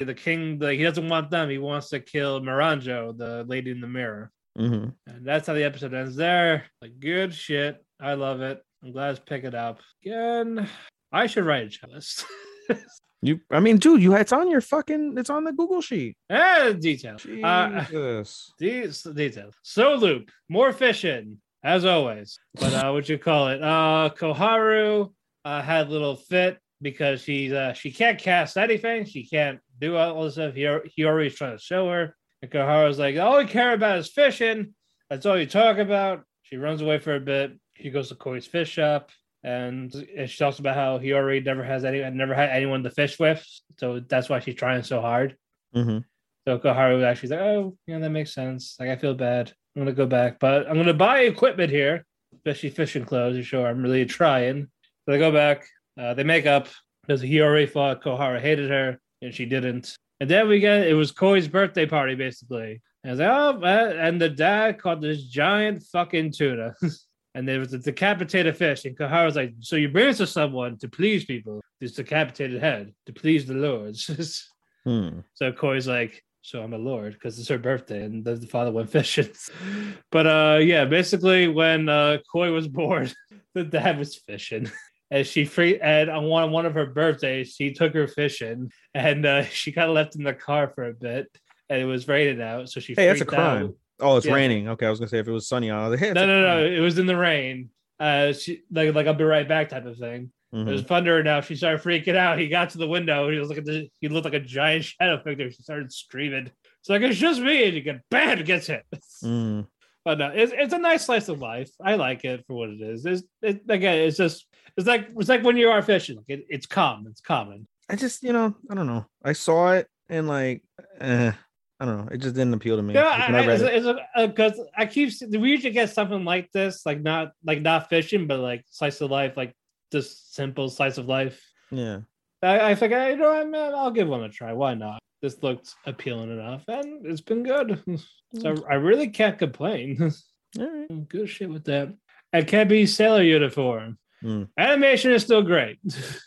The king, like he doesn't want them. He wants to kill Miranjo, the lady in the mirror. Mhm. And that's how the episode ends there. Like good shit. I love it. I'm glad to pick it up. Again, I should write a checklist. *laughs* You, I mean, dude, you it's on your fucking, it's on the Google sheet. eh, detail. Uh, Jesus. *laughs* these details. Slow Loop, more fishing, as always. But uh what you call it? Uh Koharu uh had little fit because she's uh she can't cast anything, she can't do all this stuff. He, Hiyori trying to show her. And Koharu's like, all I care about is fishing. That's all you talk about. She runs away for a bit. She goes to Koi's fish shop. And she talks about how Hiyori never has any never had anyone to fish with. So that's why she's trying so hard. Mhm. So Koharu actually like, oh, yeah, that makes sense. Like, I feel bad. I'm gonna go back, but I'm gonna buy equipment here, especially fishing clothes. You show I'm really trying. So they go back. Uh, they make up because Hiyori thought Koharu hated her, and she didn't. And then we get it was Koi's birthday party basically. And I was like, oh, and the dad caught this giant fucking tuna. *laughs* And there was a decapitated fish, and Koharu's like, "So you bring it to someone to please people? This decapitated head to please the lords." *laughs* Hmm. So Koi's like, so I'm a lord because it's her birthday, and the the father went fishing. *laughs* but uh, yeah, basically when uh Koi was born, the dad was fishing. And she free and on one one of her birthdays, she took her fishing, and uh, *laughs* she of left in the car for a bit, and it was raining out, so she Hey, that's a freaked out. crime. Oh, it's Yeah. raining. Okay, I was gonna say if it was sunny out. No, no, no, it was in the rain. uh, she like like I'll be right back type of thing. Mhm. It was fun to her now. She started freaking out. He got to the window. He was like, the, he looked like a giant *laughs* shadow figure. She started screaming. It's like it's just me, and you get bam, it gets hit. Mm. *laughs* But no, it's, it's a nice slice of life. I like it for what it is. It's it, again, it's just it's like it's like when you are fishing. It, it's common. It's common. I just, you know, I don't know. I saw it and like, eh, I don't know. It just didn't appeal to me. Yeah, Like, I I, read it's, it. it's because I keep we usually get something like this, like not like not fishing, but like slice of life, like just simple slice of life. yeah. I, I think I you know I man, I'll give one a try. Why not? This looked appealing enough, and it's been good. *laughs* So I really can't complain. *laughs* All right. good shit with that. Akebi sailor uniform. Mm. Animation is still great.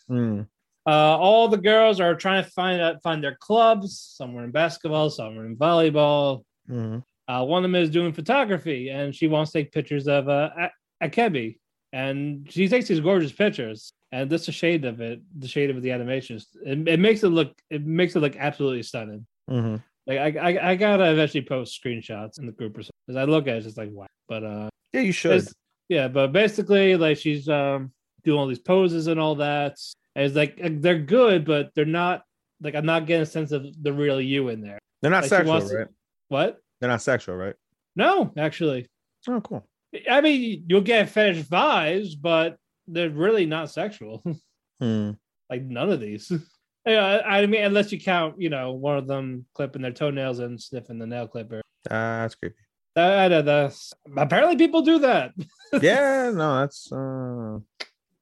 Mm. *laughs* Uh, all the girls are trying to find out find their clubs. Some are in basketball, some are in volleyball. Mhm. Uh, one of them is doing photography, and she wants to take pictures of uh, A- Akebi, and she takes these gorgeous pictures. And this is a shade of it, the shade of the animations. It, it makes it look, it makes it look absolutely stunning. Mhm. Like I, I, I gotta eventually post screenshots in the group or something. Because I look at it, it's just like wow. But uh, Yeah, you should. it's- yeah, but basically, like she's um doing all these poses and all that. And it's like uh, they're good, but they're not like I'm not getting a sense of the real you in there. They're not like sexual, to- right? What? They're not sexual, right? No, actually. Oh, cool. I mean, you'll get fetish vibes, but they're really not sexual. *laughs* Hmm. like none of these. *laughs* yeah, I I mean, unless you count, you know, one of them clipping their toenails and sniffing the nail clipper. That's creepy. That, that, that's apparently people do that. *laughs* yeah, no, that's uh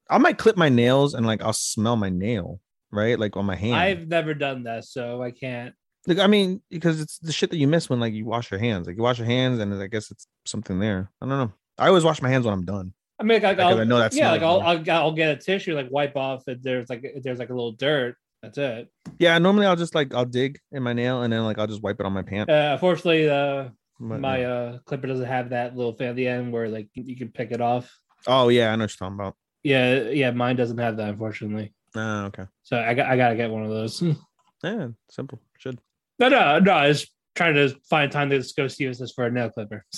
I might clip my nails and like I'll smell my nail, right? Like on my hand. I've never done that, so I can't. like I mean, because it's the shit that you miss when like you wash your hands. Like you wash your hands and I guess it's something there. I don't know. I always wash my hands when I'm done. I mean, like, I'll, I know that yeah, like I'll, I'll I'll get a tissue, like wipe off if there's like if there's like a little dirt. That's it. Yeah, normally I'll just like I'll dig in my nail and then like I'll just wipe it on my pant. Uh, unfortunately, uh, But, my uh clipper doesn't have that little thing at the end where like you can pick it off. oh yeah, I know what you're talking about. Yeah, yeah, mine doesn't have that unfortunately. Ah, okay. So I got I gotta get one of those. *laughs* Yeah, simple. Should. no, no, no. I was trying to find time to just go see this for a nail clipper. *laughs*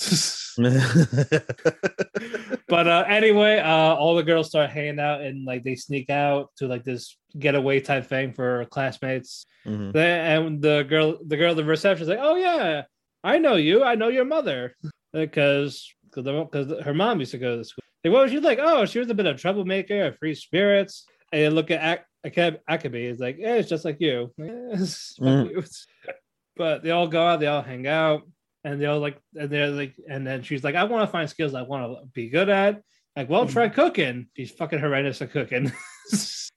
but uh anyway, uh all the girls start hanging out and like they sneak out to like this getaway type thing for classmates. Mhm. Then and the girl, the girl, at the reception's like, "Oh yeah, I know you. I know your mother because because her mom used to go to the school." Like, what was she like? Oh, she was a bit of troublemaker, a free spirits. And you look at Ak- Akeb- Akabe, it's like, yeah, it's just like you. *laughs* Yes, Mm. *laughs* But they all go out, they all hang out, and they all like, and they're like, and then she's like, I want to find skills I want to be good at. Like, well, try cooking. She's fucking horrendous at cooking. *laughs*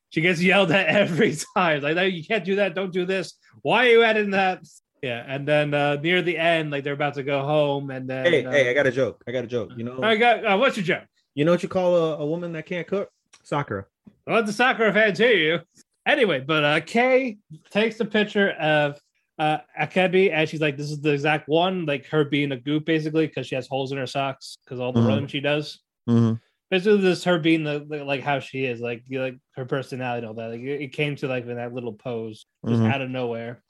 she gets yelled at every time. Like, no, you can't do that. Don't do this. Why are you adding that? Yeah, and then uh, near the end, like they're about to go home, and then Hey, uh, hey, I got a joke. I got a joke. You know, I got uh, what's your joke? you know what you call a, a woman that can't cook? Sakura. Well, the soccer fans hear you. Anyway, but uh Kay takes the picture of uh Akebi and she's like, this is the exact one, like her being a goop basically, because she has holes in her socks because all the Mhm. running she does. Mm-hmm. Basically, this her being the, the- like how she is, like like her personality and all that. Like it, it came to like in that little pose, just Mhm. out of nowhere.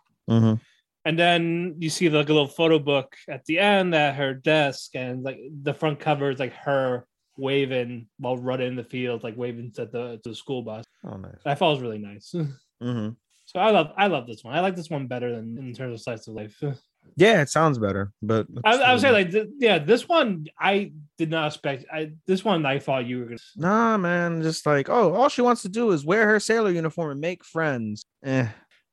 And then you see like a little photo book at the end at her desk, and like the front cover is like her waving while running in the field, like waving to the to the school bus. Oh, nice. I thought it was really nice. *laughs* Mm-hmm. So I love I love this one. I like this one better than in terms of slice of life. *laughs* Yeah, it sounds better, but I, I would say like th- yeah, this one I did not expect. I this one I thought you were gonna. nah, man. Just like, oh, all she wants to do is wear her sailor uniform and make friends. Eh.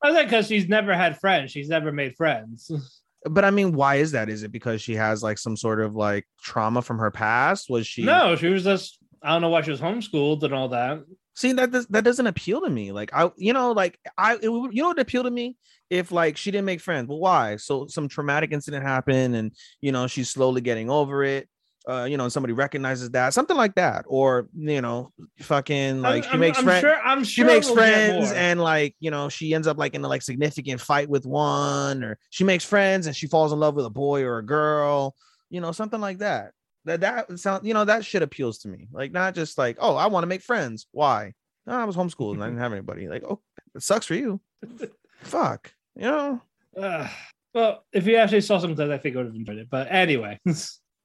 I think because she's never had friends. She's never made friends. *laughs* But I mean, why is that? Is it because she has like some sort of like trauma from her past? Was she? No, she was just I don't know why she was homeschooled and all that. See that does, that doesn't appeal to me. Like I, you know, like I, it, you know, what appeal to me if like she didn't make friends. Well, why? So some traumatic incident happened, and you know she's slowly getting over it. Uh, you know, somebody recognizes that, something like that, or you know, fucking like she I'm, makes friends. Sure, I'm she makes we'll friends and like you know she ends up like in a like significant fight with one or she makes friends and she falls in love with a boy or a girl you know something like that. That that sound you know that shit appeals to me. Like not just like oh i want to make friends. Why? No, i was homeschooled and i didn't have anybody. Like oh it sucks for you. *laughs* Fuck you know? Ugh. well, if you actually saw something, I think I would have enjoyed it. But anyway,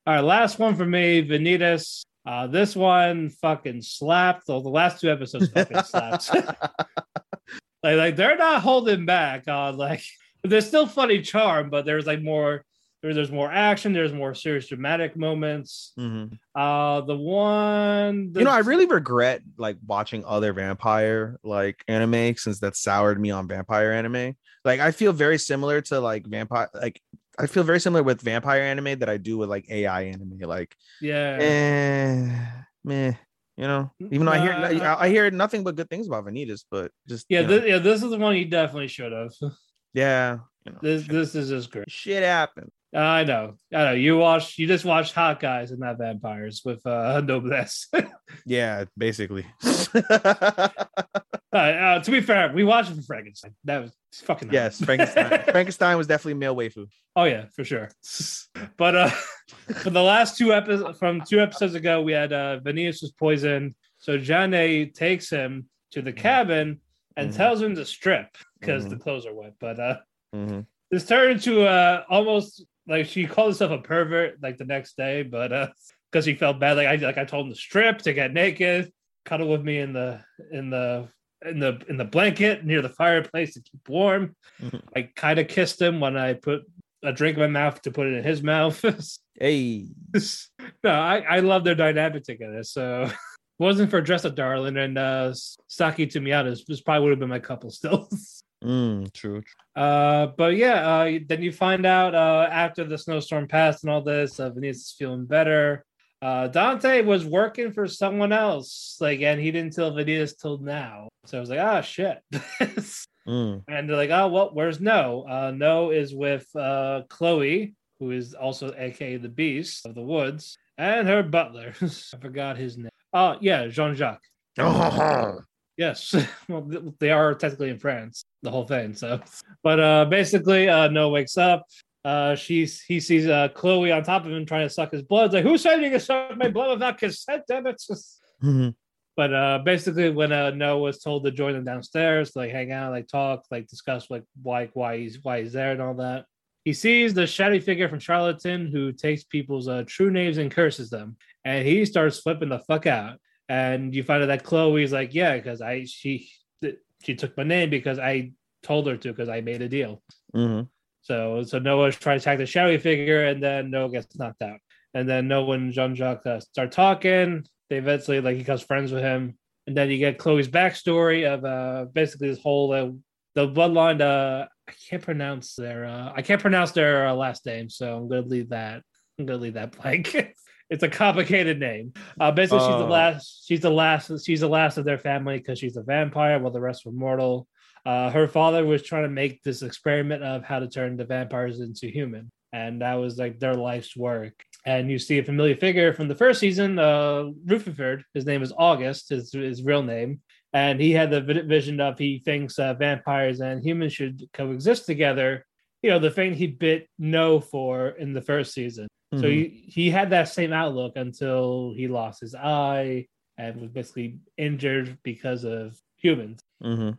all right, last one for me, Vanitas. Uh, this one fucking slapped. Well, the last two episodes fucking slapped. *laughs* *laughs* like, like they're not holding back on like there's still funny charm, but there's like more there, there's more action, there's more serious dramatic moments. Mhm. Uh the one You know, I really regret like watching other vampire like anime since that soured me on vampire anime. Like I feel very similar to like vampire like I feel very similar with vampire anime that I do with like AI anime. Like, yeah. eh, meh, you know. Even though I hear Uh, I, hear nothing but good things about Vanitas, but just yeah, this, yeah, this is the one you definitely should have. *laughs* yeah, you know, This shit, this is just great. shit happened. I know, I know. You watch, you just watched Hot Guys and not Vampires with uh *laughs* Noblesse. Yeah, basically. *laughs* uh, uh, to be fair, we watched it for Frankenstein. That was fucking yes, Frankenstein. *laughs* Frankenstein was definitely male waifu. Oh yeah, for sure. But uh for the last two episodes from two episodes ago, we had uh Venus was poisoned. So Jane takes him to the cabin and Mhm. tells him to strip because Mhm. the clothes are wet. But uh Mhm. this turned into uh almost like she called herself a pervert like the next day, but uh because she felt bad. Like I like I told him to strip, to get naked, cuddle with me in the in the in the in the blanket near the fireplace to keep warm. Mhm. I kind of kissed him when I put a drink in my mouth to put it in his mouth. *laughs* Hey, no, I, I love their dynamic together. So it *laughs* wasn't for Dress Up Darling and uh Sasaki to Miyano, this, this probably would have been my couple still. *laughs* mm, true. true. uh but yeah, uh then you find out uh after the snowstorm passed and all this, uh Venice is feeling better. Uh Dante was working for someone else, like and he didn't tell Venice till now. So I was like, ah shit. *laughs* Mm. and they're like, oh well, where's No? Uh No is with uh Chloe, who is also aka the Beast of the Woods, and her butler. *laughs* I forgot his name. Oh yeah, Jean-Jacques. *laughs* Yes, *laughs* well, they are technically in France, the whole thing. So, but uh, basically, uh, Noah wakes up. Uh, she's he sees uh Chloe on top of him trying to suck his blood. It's like, who said you can suck my blood without consent? Damn it! *laughs* Mhm. But uh, basically, when uh, Noah was told to join them downstairs, like hang out, like talk, like discuss like why why he's why he's there and all that, he sees the shadowy figure from Charlatan who takes people's uh, true names and curses them, and he starts flipping the fuck out. And you find out that Chloe's like, yeah, because I she she took my name because I told her to because I made a deal. Mhm. So so Noah trying to attack the shadowy figure, and then Noah gets knocked out. And then Noah and Jean Jacques uh, start talking. They eventually like he becomes friends with him, and then you get Chloe's backstory of uh basically this whole uh, the bloodline. Uh, I can't pronounce their uh, I can't pronounce their uh, last name, so I'm gonna leave that. I'm gonna leave that blank. *laughs* it's a complicated name. Uh, basically, she's the Oh. last. She's the last. She's the last of their family because she's a vampire, while the rest were mortal. Uh, her father was trying to make this experiment of how to turn the vampires into human, and that was like their life's work. And you see a familiar figure from the first season, uh, Ruthven. His name is August, his, his real name, and he had the vision of he thinks uh, vampires and humans should coexist together. You know, the thing he bit no for in the first season. So Mhm. he, he had that same outlook until he lost his eye and was basically injured because of humans. Mhm.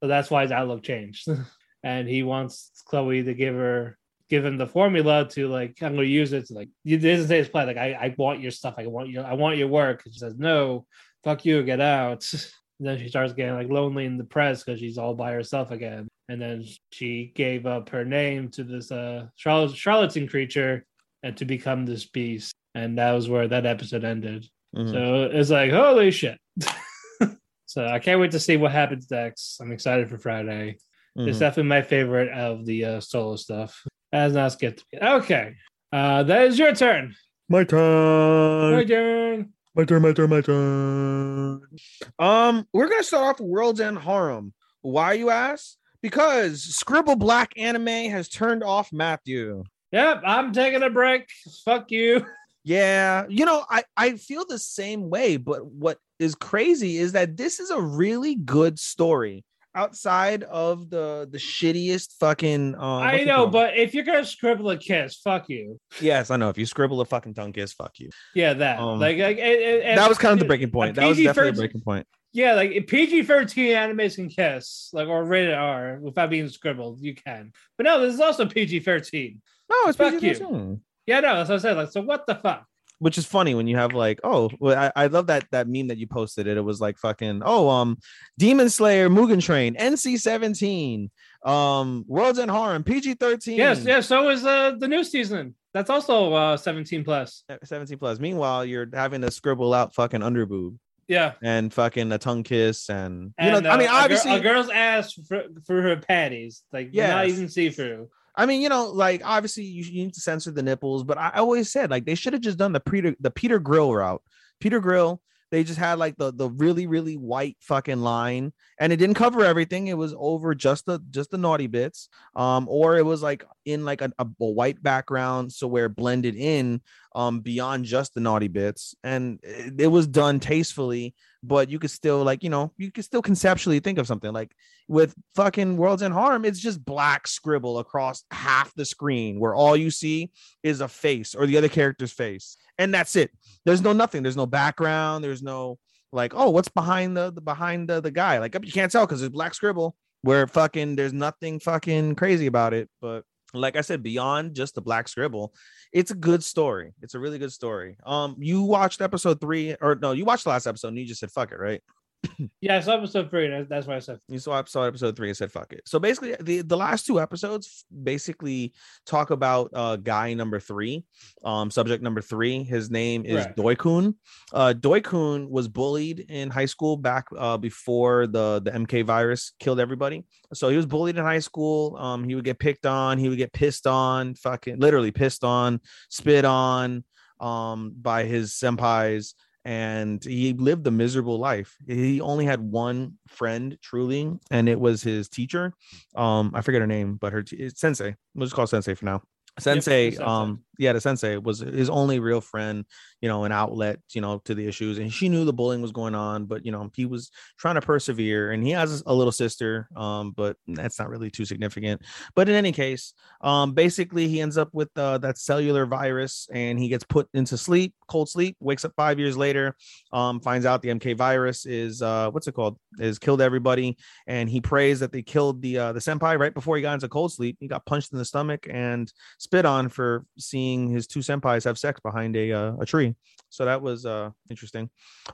So that's why his outlook changed. *laughs* and he wants Chloe to give her give him the formula to like I'm gonna use it to like he doesn't say his plan, like I, I want your stuff, I want your I want your work. And she says, No, fuck you, get out. *laughs* And then she starts getting like lonely and depressed because she's all by herself again. And then she gave up her name to this uh charlat- charlatan creature and to become this beast. And that was where that episode ended. Mhm. So it's like, holy shit. *laughs* so I can't wait to see what happens next. I'm excited for Friday. It's Mhm. definitely my favorite of the uh, solo stuff. As not skipped. Okay. Uh, that is your turn. My turn. My turn. My turn, my turn, my turn. Um, we're gonna start off with World's End Harem. Why you ask? Because Scribble Black Anime has turned off Matthew. Yep, I'm taking a break. Fuck you. *laughs* Yeah, you know, I I feel the same way, but what is crazy is that this is a really good story outside of the the shittiest fucking um I know, but if you're gonna scribble a kiss, fuck you. yes, I know if you scribble a fucking tongue kiss, fuck you. Yeah, that. Um, like, like and- and- that was kind of the breaking point. That was definitely a first- breaking point. Yeah, like PG thirteen animes can kiss, like or rated R without being scribbled, you can. But no, this is also PG thirteen. No, it's Fuck you. PG-13. Yeah, no, that's what I said. Like, so what the fuck? which is funny when you have like, oh, well, I, I love that that meme that you posted. It it was like fucking, oh, um, Demon Slayer, Mugen Train, NC seventeen, um, World's End Harem, PG thirteen. Yes, yes. So is uh, the new season. That's also uh, 17 plus. 17 plus. Meanwhile, you're having to scribble out fucking underboob Yeah. and fucking a tongue kiss and you And, know, I mean, uh, a gir- obviously, a, girl's ass for, for her patties, like not Yes. even see through. I mean, you know, like obviously you, you need to censor the nipples, but I, always said like they should have just done the Peter the Peter Grill route. Peter Grill, they just had like the the really really white fucking line, and it didn't cover everything. It was over just the just the naughty bits, um, or it was like in like a, a, a white background, so where blended in, um, beyond just the naughty bits, and it, it was done tastefully. But you could still like you know you could still conceptually think of something like with fucking World's End Harem, it's just black scribble across half the screen where all you see is a face or the other character's face. And that's it. There's no nothing. There's no background. There's no like, oh, what's behind the, the behind the, the guy? Like you can't tell because there's black scribble where fucking there's nothing fucking crazy about it. But like I said, beyond just the black scribble, it's a good story. It's a really good story. Um, you watched episode three, or no, you watched the last episode and you just said fuck it, right? *coughs* Yeah, it's episode three. That's, that's why I said. You saw episode episode three and said fuck it. So basically, the the last two episodes basically talk about uh guy number three, um subject number three. His name is Correct. Doikun. Uh, Doikun was bullied in high school back uh before the the MK virus killed everybody. So he was bullied in high school. Um, he would get picked on. He would get pissed on. Fucking literally pissed on, spit on, um, by his senpais and he lived a miserable life. He only had one friend truly, and it was his teacher. Um, I forget her name, but her t- sensei. We'll just call Sensei for now. Sensei, sensei. um, the sensei was his only real friend, you know, an outlet, you know, to the issues. And she knew the bullying was going on, but you know, he was trying to persevere. And he has a little sister, um, but that's not really too significant. But in any case, um, basically he ends up with uh, that cellular virus and he gets put into sleep, cold sleep, wakes up five years later, um, finds out the MK virus is uh, what's it called? Is killed everybody, and he prays that they killed the uh, the senpai right before he got into cold sleep. He got punched in the stomach and spit on for seeing his two senpais have sex behind a uh, a tree. So that was uh interesting.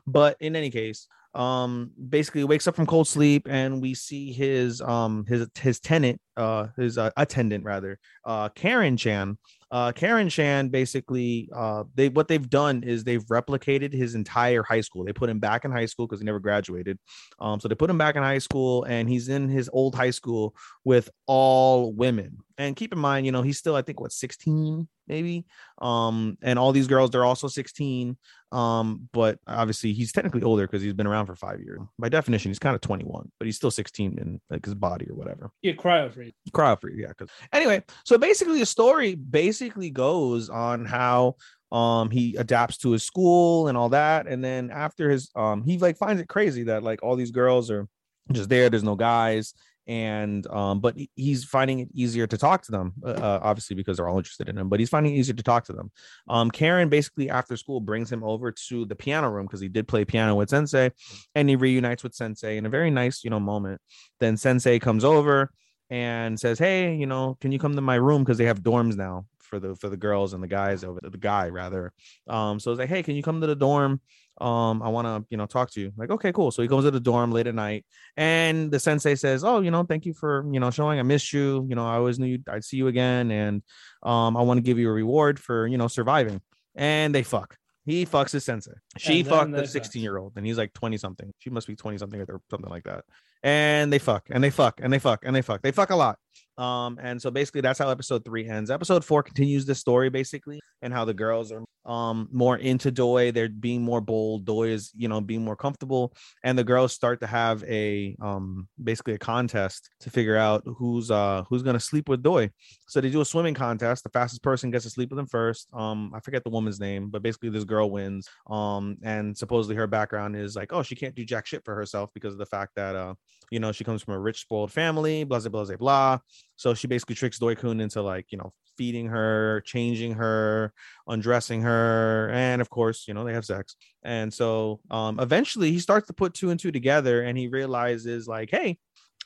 But in any case, um basically wakes up from cold sleep and we see his um his his tenant uh his uh, attendant rather uh Karen Chan uh Karen Chan basically uh they what they've done is they've replicated his entire high school they put him back in high school because he never graduated um so they put him back in high school and he's in his old high school with all women and keep in mind you know he's still I think what 16 maybe? Um and all these girls they're also 16 um but obviously he's technically older because he's been around for five years. By definition he's kind of 21 but he's still 16 in like his body or whatever. Yeah, cryo freeze. cryo free yeah because anyway so basically the story basically goes on how um he adapts to his school and all that and then after his um he like finds it crazy that like all these girls are just there there's no guys and um but he's finding it easier to talk to them uh, uh, obviously because they're all interested in him but he's finding it easier to talk to them. Um karen basically after school brings him over to the piano room because he did play piano with sensei and he reunites with sensei in a very nice you know moment. Then sensei comes over and says hey you know can you come to my room because they have dorms now for the for the girls and the guys over the guy rather. Um so it's like hey can you come to the dorm um i want to you know talk to you. Like okay cool. So he goes to the dorm late at night and the sensei says oh you know thank you for you know showing. I missed you. You know i always knew you'd- i'd see you again and um i want to give you a reward for you know surviving. And they fuck. He fucks his sensei. She fucked the 16 year old and he's like 20 something she must be 20 something or something like that and they fuck and they fuck and they fuck and they fuck. They fuck a lot. Um and so basically that's how episode three ends. Episode four continues the story basically and how the girls are um more into doi they're being more bold. Doi is you know being more comfortable. And the girls start to have a um basically a contest to figure out who's uh who's gonna sleep with doi so they do a swimming contest. The fastest person gets to sleep with him first. Um i forget the woman's name but basically this girl wins. Um and supposedly her background is like oh she can't do jack shit for herself because of the fact that uh you know she comes from a rich spoiled family blah blah blah blah so she basically tricks Doikun into like you know feeding her changing her undressing her and of course you know they have sex and so um eventually he starts to put two and two together and he realizes like hey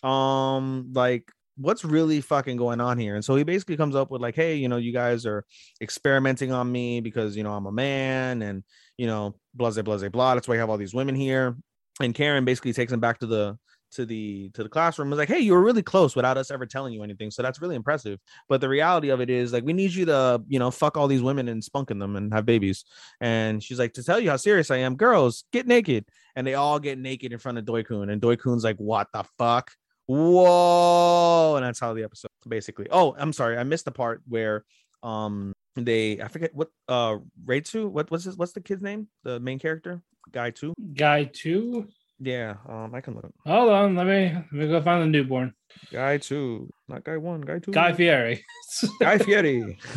um like what's really fucking going on here? And so he basically comes up with like, hey, you know, you guys are experimenting on me because you know I'm a man and you know, blah blah blah blah. That's why you have all these women here. And Karen basically takes him back to the to the to the classroom was like hey you were really close without us ever telling you anything. So that's really impressive. But the reality of it is like we need you to you know fuck all these women and spunk in them and have babies. And she's like to tell you how serious i am girls get naked. And they all get naked in front of doikun and doikun's like what the fuck? Whoa. And that's how the episode basically. Oh i'm sorry i missed the part where um they i forget what uh Reito, what what's this what's the kid's name? The main character? Guy two? Guy two. Yeah um i can look Hold on, let me let me go find the newborn. guy two not guy one guy two Guy Fieri. *laughs* guy fieri *laughs*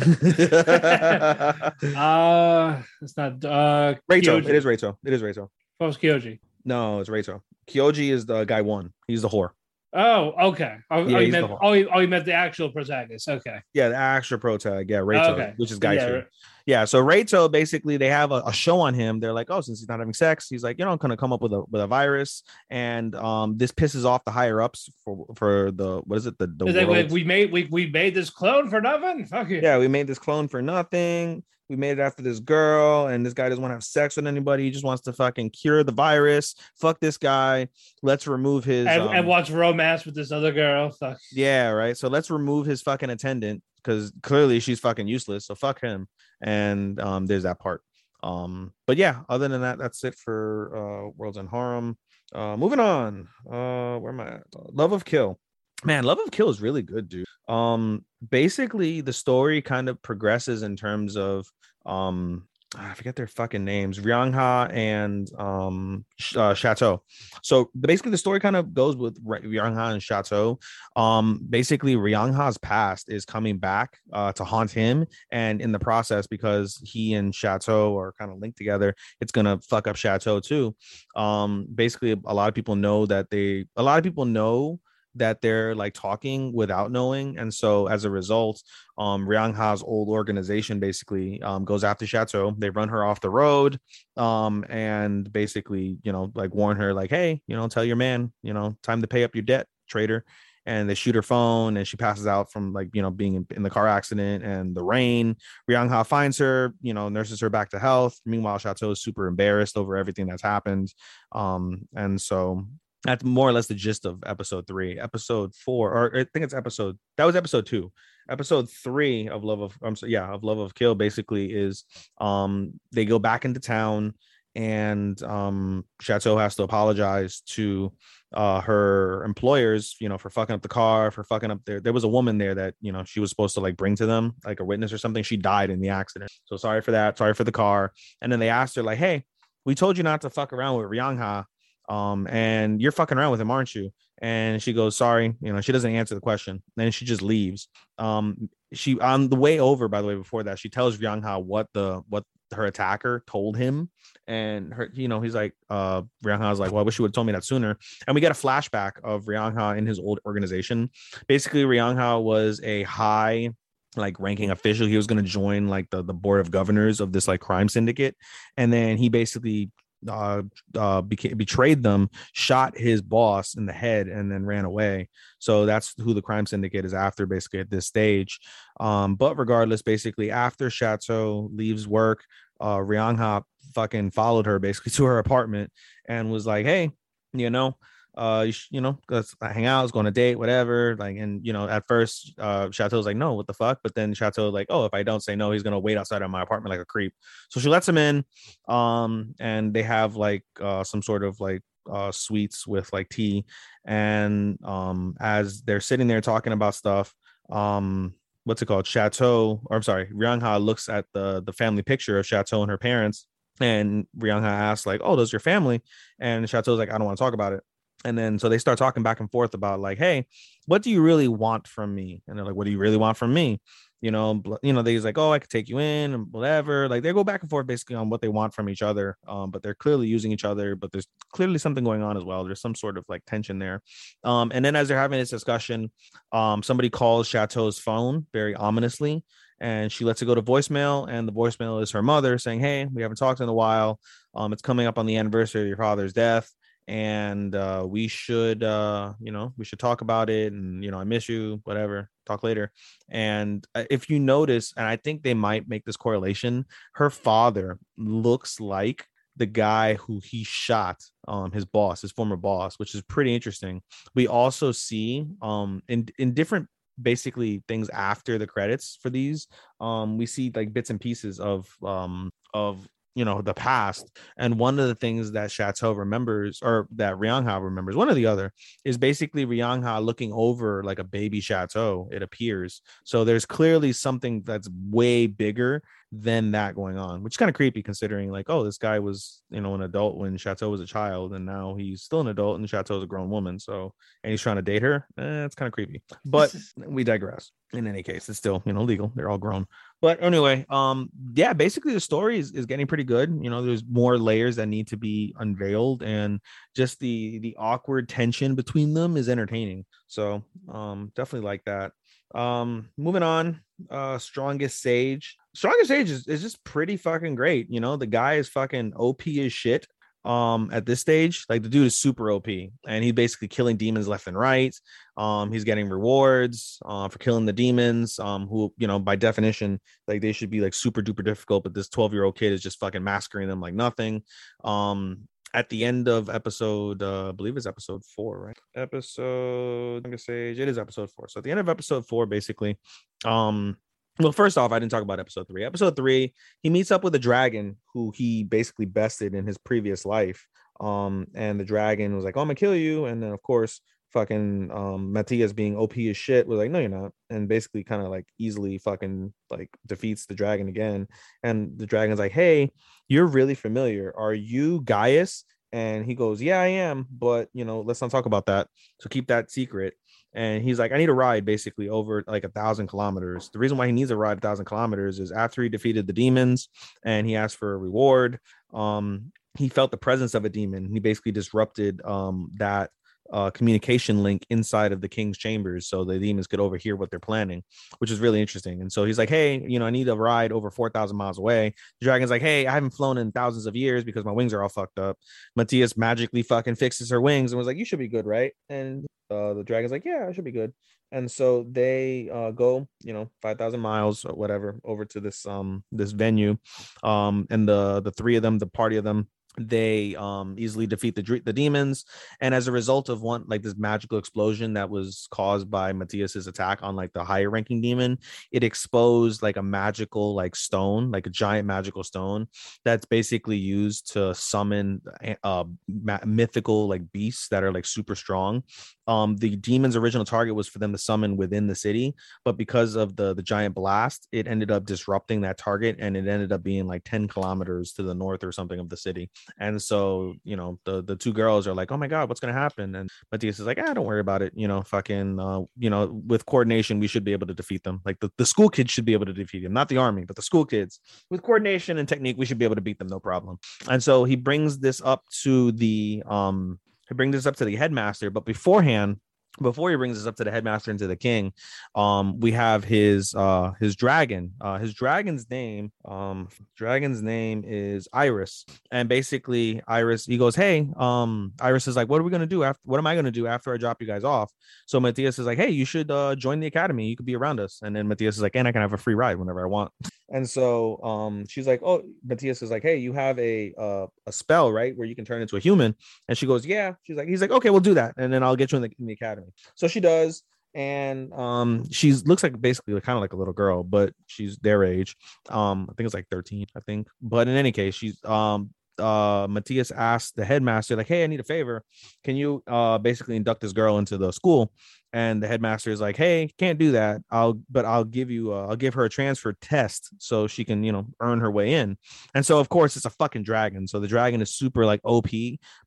uh it's not uh Reito. Kyoji. It is Reito. It is Reito. What was Kyoji? No, it's Reito. Kyoji is the guy one. He's the whore. Oh, okay. Oh, Yeah, oh, you meant, oh, you, oh, you meant the actual protagonist. Okay. Yeah, the actual pro tag. Yeah, Reito, Okay. which is guy Yeah, right. Yeah, so Reito basically they have a, a show on him. They're like, oh, since he's not having sex, he's like, you know, I'm gonna come up with a with a virus, and um, this pisses off the higher ups for for the what is it the the that, we made we, we made this clone for nothing. Fuck you. yeah, we made this clone for nothing. We made it after this girl, and this guy doesn't want to have sex with anybody. He just wants to fucking cure the virus. Fuck this guy. Let's remove his And, um, and watch romance with this other girl. Fuck. Yeah, right. So let's remove his fucking attendant because clearly she's fucking useless. So fuck him. And um, there's that part. Um, but yeah, other than that, that's it for uh World's End Harem. Uh moving on. Uh where am I at? Love of Kill. Man, Love of Kill is really good, dude. Um, basically the story kind of progresses in terms of um I forget their fucking names, Ryangha and um uh, Chateau. So basically, the story kind of goes with Ry- Ryangha and Chateau. Um, basically, Ryangha's past is coming back uh, to haunt him, and in the process, because he and Chateau are kind of linked together, it's gonna fuck up Chateau too. Um, basically, a lot of people know that they, a lot of people know that they're like talking without knowing, and so as a result, um Ryangha's old organization basically um goes after Chateau. They run her off the road um and basically, you know, like warn her like, "Hey, you know, tell your man, you know, time to pay up your debt, traitor." And they shoot her phone and she passes out from like, you know, being in, in the car accident and the rain. Ryangha finds her, you know, nurses her back to health. Meanwhile, Chateau is super embarrassed over everything that's happened. Um and so that's more or less the gist of episode 3. Episode 4 or I think it's episode that was episode 2 episode three of love of i'm sorry yeah of love of kill basically is um they go back into town and um chateau has to apologize to uh her employers you know for fucking up the car for fucking up there there was a woman there that you know she was supposed to like bring to them like a witness or something. She died in the accident. So sorry for that. Sorry for the car. And then they asked her like hey we told you not to fuck around with Ryangha um and you're fucking around with him aren't you? And she goes sorry you know she doesn't answer the question. Then she just leaves. Um she on the way over by the way before that she tells Ryangha what the what her attacker told him. And her you know he's like uh Ryangha's like well I wish you would have told me that sooner. And we get a flashback of Ryangha in his old organization. Basically Ryangha was a high like ranking official. He was going to join like the the board of governors of this like crime syndicate. And then he basically uh, uh betrayed them shot his boss in the head and then ran away. So that's who the crime syndicate is after basically at this stage. Um but regardless basically after chateau leaves work uh Ryangha fucking followed her basically *laughs* to her apartment and was like hey you know uh you, you know let's hang out let's date whatever like and you know at first uh chateau's like no what the fuck? But then chateau like oh if i don't say no he's gonna wait outside of my apartment like a creep. So she lets him in um and they have like uh some sort of like uh sweets with like tea and um as they're sitting there talking about stuff um what's it called? Chateau or i'm sorry Ryangha looks at the the family picture of chateau and her parents and Ryangha asks like oh those your family? And chateau's like i don't want to talk about it and then so they start talking back and forth about like hey what do you really want from me? And they're like what do you really want from me? You know you know they's like oh i could take you in and whatever. Like they go back and forth basically on what they want from each other um but they're clearly using each other but there's clearly something going on as well. There's some sort of like tension there. Um and then as they're having this discussion um somebody calls chateau's phone very ominously and she lets it go to voicemail and the voicemail is her mother saying hey we haven't talked in a while. Um it's coming up on the anniversary of your father's death and uh, we should, uh, you know, we should talk about it. And you know, I miss you, whatever. Talk later. And uh, if you notice, and I think they might make this correlation, her father looks like the guy who he shot um his boss his former boss which is pretty interesting we also see um in in different basically things after the credits for these um we see like bits and pieces of um of you know the past and one of the things that chateau remembers or that ryangha remembers one or the other is basically ryangha looking over like a baby chateau it appears. So there's clearly something that's way bigger than that going on which is kind of creepy considering like oh this guy was you know an adult when chateau was a child and now he's still an adult and chateau's a grown woman so and he's trying to date her? Eh, it's kind of creepy. But *laughs* we digress. In any case it's still you know legal. They're all grown but anyway um yeah basically the story is, is getting pretty good. You know there's more layers that need to be unveiled and just the the awkward tension between them is entertaining. So um definitely like that. Um moving on uh strongest sage. Strongest sage is, is just pretty fucking great. You know the guy is fucking op as shit um at this stage like the dude is super op and he's basically killing demons left and right. Um he's getting rewards uh, for killing the demons um who you know by definition like they should be like super duper difficult but this 12 year old kid is just fucking massacring them like nothing. Um at the end of episode uh, i believe it's episode four right? Episode i'm gonna say it is episode four. So at the end of episode four basically um well, first off, I didn't talk about episode three. Episode three, he meets up with a dragon who he basically bested in his previous life. Um, and the dragon was like, oh, I'm gonna kill you. And then, of course, fucking um Matthias being OP as shit was like, no, you're not, and basically kind of like easily fucking like defeats the dragon again. And the dragon's like, Hey, you're really familiar. Are you Gaius? And he goes, Yeah, I am, but you know, let's not talk about that. So keep that secret and he's like, I need a ride basically over like a thousand kilometers. The reason why he needs a ride a thousand kilometers is after he defeated the demons and he asked for a reward. Um, he felt the presence of a demon. He basically disrupted um that uh, communication link inside of the king's chambers so the demons could overhear what they're planning, which is really interesting. And so he's like, Hey, you know, I need a ride over 4,000 miles away. The dragon's like, Hey, I haven't flown in thousands of years because my wings are all fucked up. Matthias magically fucking fixes her wings and was like, You should be good, right? And uh, the dragon's like, Yeah, I should be good. And so they uh, go, you know, 5,000 miles or whatever over to this um this venue. Um, and the the three of them, the party of them, they um easily defeat the the demons and as a result of one like this magical explosion that was caused by matthias's attack on like the higher ranking demon it exposed like a magical like stone like a giant magical stone that's basically used to summon uh ma- mythical like beasts that are like super strong um the demon's original target was for them to summon within the city but because of the the giant blast it ended up disrupting that target and it ended up being like 10 kilometers to the north or something of the city. And so you know the the two girls are like oh my god what's gonna happen? And matthias is like ah don't worry about it you know fucking uh you know with coordination we should be able to defeat them. Like the, the school kids should be able to defeat them not the army but the school kids. With coordination and technique we should be able to beat them no problem. And so he brings this up to the um he brings this up to the headmaster but beforehand before he brings this up to the headmaster and to the king um we have his uh his dragon. Uh his dragon's name um dragon's name is iris. And basically iris he goes hey um iris is like what are we gonna do after what am i gonna do after i drop you guys off? So matthias is like hey you should uh join the academy. You could be around us. And then matthias is like and i can have a free ride whenever i want and so um she's like oh matthias is like hey you have a uh a spell right where you can turn into a human and she goes yeah she's like he's like okay we'll do that and then i'll get you in the, in the academy so she does, and um, she's looks like basically kind of like a little girl, but she's their age. Um, I think it's like 13, I think. But in any case, she's um uh Matthias asked the headmaster, like, hey, I need a favor. Can you uh basically induct this girl into the school? and the headmaster is like hey can't do that. I'll but i'll give you uh, i'll give her a transfer test so she can you know earn her way in. And so of course it's a fucking dragon. So the dragon is super like op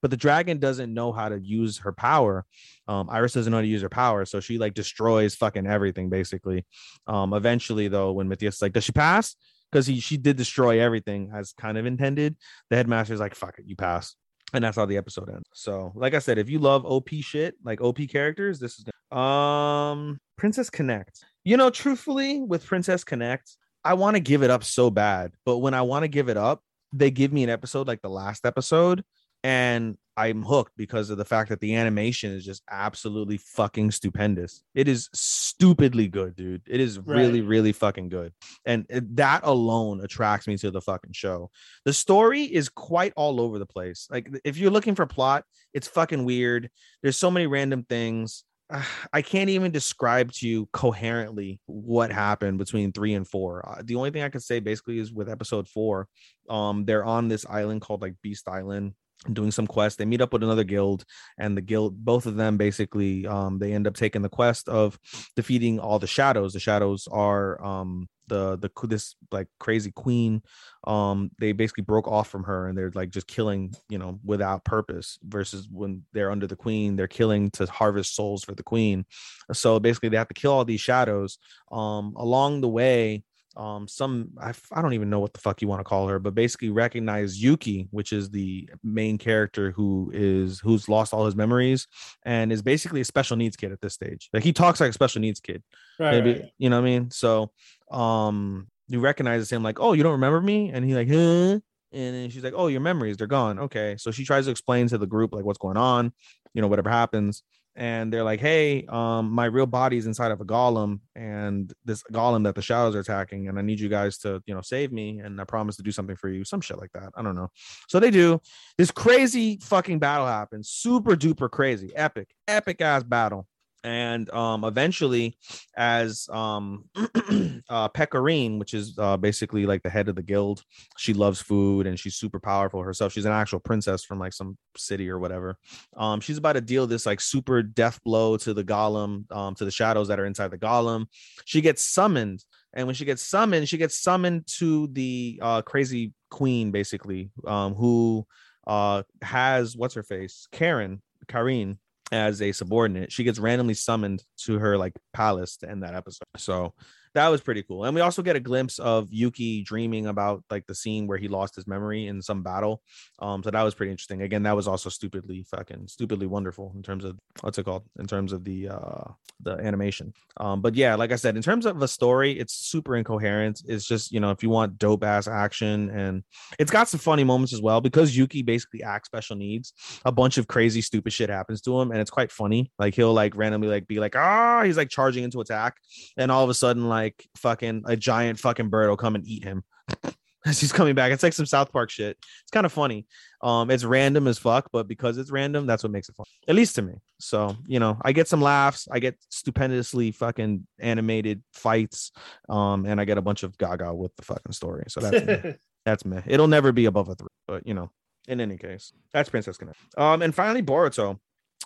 but the dragon doesn't know how to use her power. Um, iris doesn't know how to use her power so she like destroys fucking everything basically. Um, eventually though when matthias is like does she pass because he she did destroy everything as kind of intended the headmaster is like fuck it you pass and that's how the episode ends. So, like I said, if you love OP shit, like OP characters, this is um Princess Connect. You know, truthfully, with Princess Connect, I want to give it up so bad, but when I want to give it up, they give me an episode like the last episode, and I'm hooked because of the fact that the animation is just absolutely fucking stupendous. It is stupidly good, dude. It is really, Right. really fucking good. And that alone attracts me to the fucking show. The story is quite all over the place. Like, if you're looking for plot, it's fucking weird. There's so many random things. *sighs* I can't even describe to you coherently what happened between three and four. Uh, the only thing I could say basically is with episode four, um, they're on this island called like Beast Island doing some quest they meet up with another guild and the guild both of them basically um they end up taking the quest of defeating all the shadows. The shadows are um the the this like crazy queen. Um they basically broke off from her and they're like just killing you know without purpose versus when they're under the queen they're killing to harvest souls for the queen. So basically they have to kill all these shadows um along the way um some I, I don't even know what the fuck you want to call her but basically recognize yuki which is the main character who is who's lost all his memories and is basically a special needs kid at this stage. Like he talks like a special needs kid. Right, maybe right. you know what i mean? So um you recognize him like oh you don't remember me? And he like huh? and then she's like oh your memories they're gone. Okay so she tries to explain to the group like what's going on you know whatever happens and they're like hey um my real body's inside of a golem and this golem that the shadows are attacking and i need you guys to you know save me and i promise to do something for you some shit like that i don't know. So they do. This crazy fucking battle happens. Super duper crazy. Epic epic ass battle and um eventually as um *clears throat* uh Pecorine which is uh basically like the head of the guild she loves food and she's super powerful herself. She's an actual princess from like some city or whatever. Um she's about to deal this like super death blow to the golem um to the shadows that are inside the golem she gets summoned and when she gets summoned she gets summoned to the uh crazy queen basically um who uh has what's her face? Karen karine as a subordinate she gets randomly summoned to her like palace to end that episode. So that was pretty cool and we also get a glimpse of yuki dreaming about like the scene where he lost his memory in some battle um so that was pretty interesting again that was also stupidly fucking stupidly wonderful in terms of what's it called in terms of the uh the animation um but yeah like i said in terms of a story it's super incoherent it's just you know if you want dope ass action and it's got some funny moments as well because yuki basically acts special needs a bunch of crazy stupid shit happens to him and it's quite funny like he'll like randomly like be like ah he's like charging into attack and all of a sudden like fucking a giant fucking bird will come and eat him *laughs* as he's coming back. It's like some south park shit. It's kind of funny. Um it's random as fuck but because it's random that's what makes it fun at least to me. So you know i get some laughs. I get stupendously fucking animated fights. Um and i get a bunch of gaga with the fucking story. So that's me. *laughs* that's me. It'll never be above a three but you know in any case that's princess connect. Um and finally boruto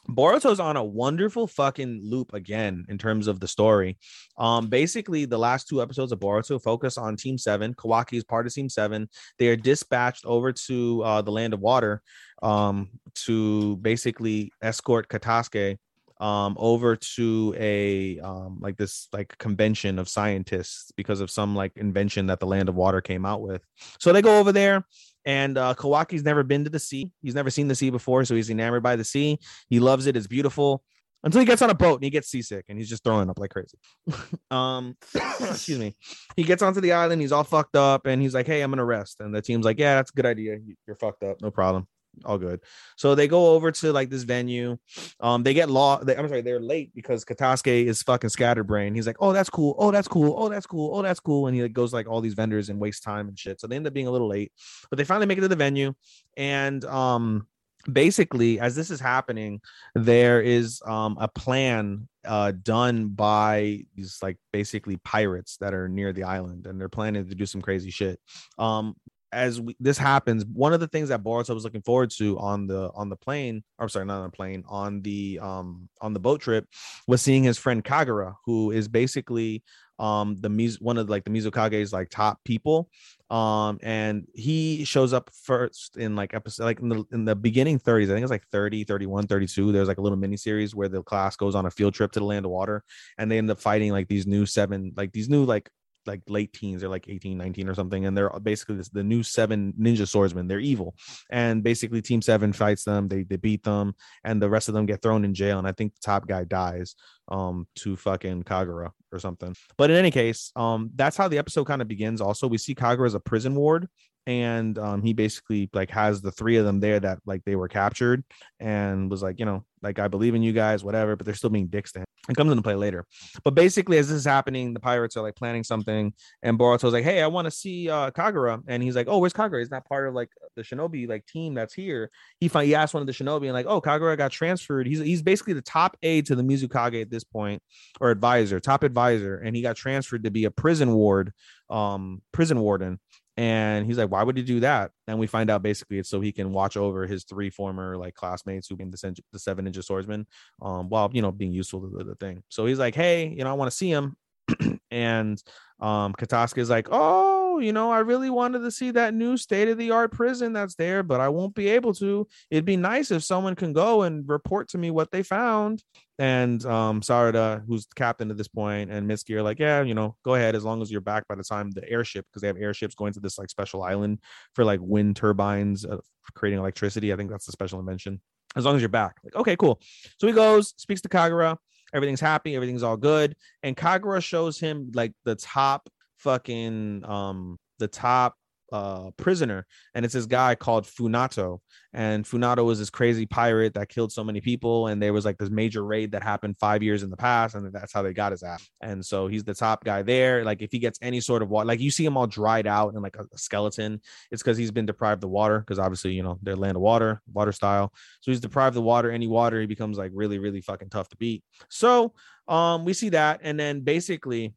Boruto's on a wonderful fucking loop again in terms of the story. Um, basically, the last two episodes of Boruto focus on Team Seven. Kawaki is part of Team Seven. They are dispatched over to uh, the Land of Water um, to basically escort Katasuke um, over to a um, like this like convention of scientists because of some like invention that the Land of Water came out with. So they go over there. And uh, Kawaki's never been to the sea. He's never seen the sea before, so he's enamored by the sea. He loves it. It's beautiful until he gets on a boat and he gets seasick and he's just throwing up like crazy. *laughs* um, *coughs* excuse me. He gets onto the island. He's all fucked up and he's like, "Hey, I'm gonna rest." And the team's like, "Yeah, that's a good idea. You- You're fucked up. No problem. All good." So they go over to like this venue. Um, they get lost. They, I'm sorry, they're late because Katasuke is fucking scatterbrained. He's like, "Oh, that's cool. Oh, that's cool. Oh, that's cool. Oh, that's cool." And he like goes like all these vendors and wastes time and shit. So they end up being a little late, but they finally make it to the venue. And um, basically, as this is happening, there is um a plan uh done by these like basically pirates that are near the island, and they're planning to do some crazy shit. Um, as we, this happens, one of the things that Boruto was looking forward to on the on the plane, or I'm sorry, not on the plane, on the um on the boat trip, was seeing his friend Kagura, who is basically um the one of like the Mizukage's like top people. Um, and he shows up first in like episode like in the in the beginning 30s, I think it's like 30, 31, 32. There's like a little mini series where the class goes on a field trip to the land of water and they end up fighting like these new seven, like these new like like late teens they're like 18 19 or something and they're basically this, the new seven ninja swordsmen they're evil and basically team seven fights them they, they beat them and the rest of them get thrown in jail and i think the top guy dies um to fucking kagura or something. But in any case, um, that's how the episode kind of begins. Also, we see Kagura as a prison ward, and um, he basically like has the three of them there that like they were captured, and was like, you know, like I believe in you guys, whatever. But they're still being dicks to him. It comes into play later. But basically, as this is happening, the pirates are like planning something, and Boruto's like, "Hey, I want to see uh, Kagura," and he's like, "Oh, where's Kagura? He's not part of like the Shinobi like team that's here." He find he asked one of the Shinobi and like, "Oh, Kagura got transferred. He's he's basically the top aide to the Mizukage at this point, or advisor, top advisor, and he got transferred to be a prison ward, um, prison warden." And he's like, why would he do that? And we find out basically it's so he can watch over his three former like classmates who became the, the seven ninja swordsman, um, while you know being useful to the, the thing. So he's like, hey, you know, I want to see him. *clears throat* and um Katasuke is like, oh, you know, I really wanted to see that new state of the art prison that's there, but I won't be able to. It'd be nice if someone can go and report to me what they found and um Sarada, who's captain at this point, and Mitsuki are like, yeah, you know, go ahead as long as you're back by the time the airship, because they have airships going to this like special island for like wind turbines uh, creating electricity. I think that's the special invention. As long as you're back, like, okay, cool. So he goes, speaks to Kagura. Everything's happy, everything's all good, and Kagura shows him like the top fucking um the top uh, prisoner, and it's this guy called Funato. And Funato was this crazy pirate that killed so many people, and there was like this major raid that happened five years in the past, and that's how they got his ass. And so he's the top guy there. Like if he gets any sort of water, like you see him all dried out and like a, a skeleton, it's because he's been deprived of water. Because obviously, you know, they're land of water, water style. So he's deprived of water. Any water, he becomes like really, really fucking tough to beat. So um, we see that, and then basically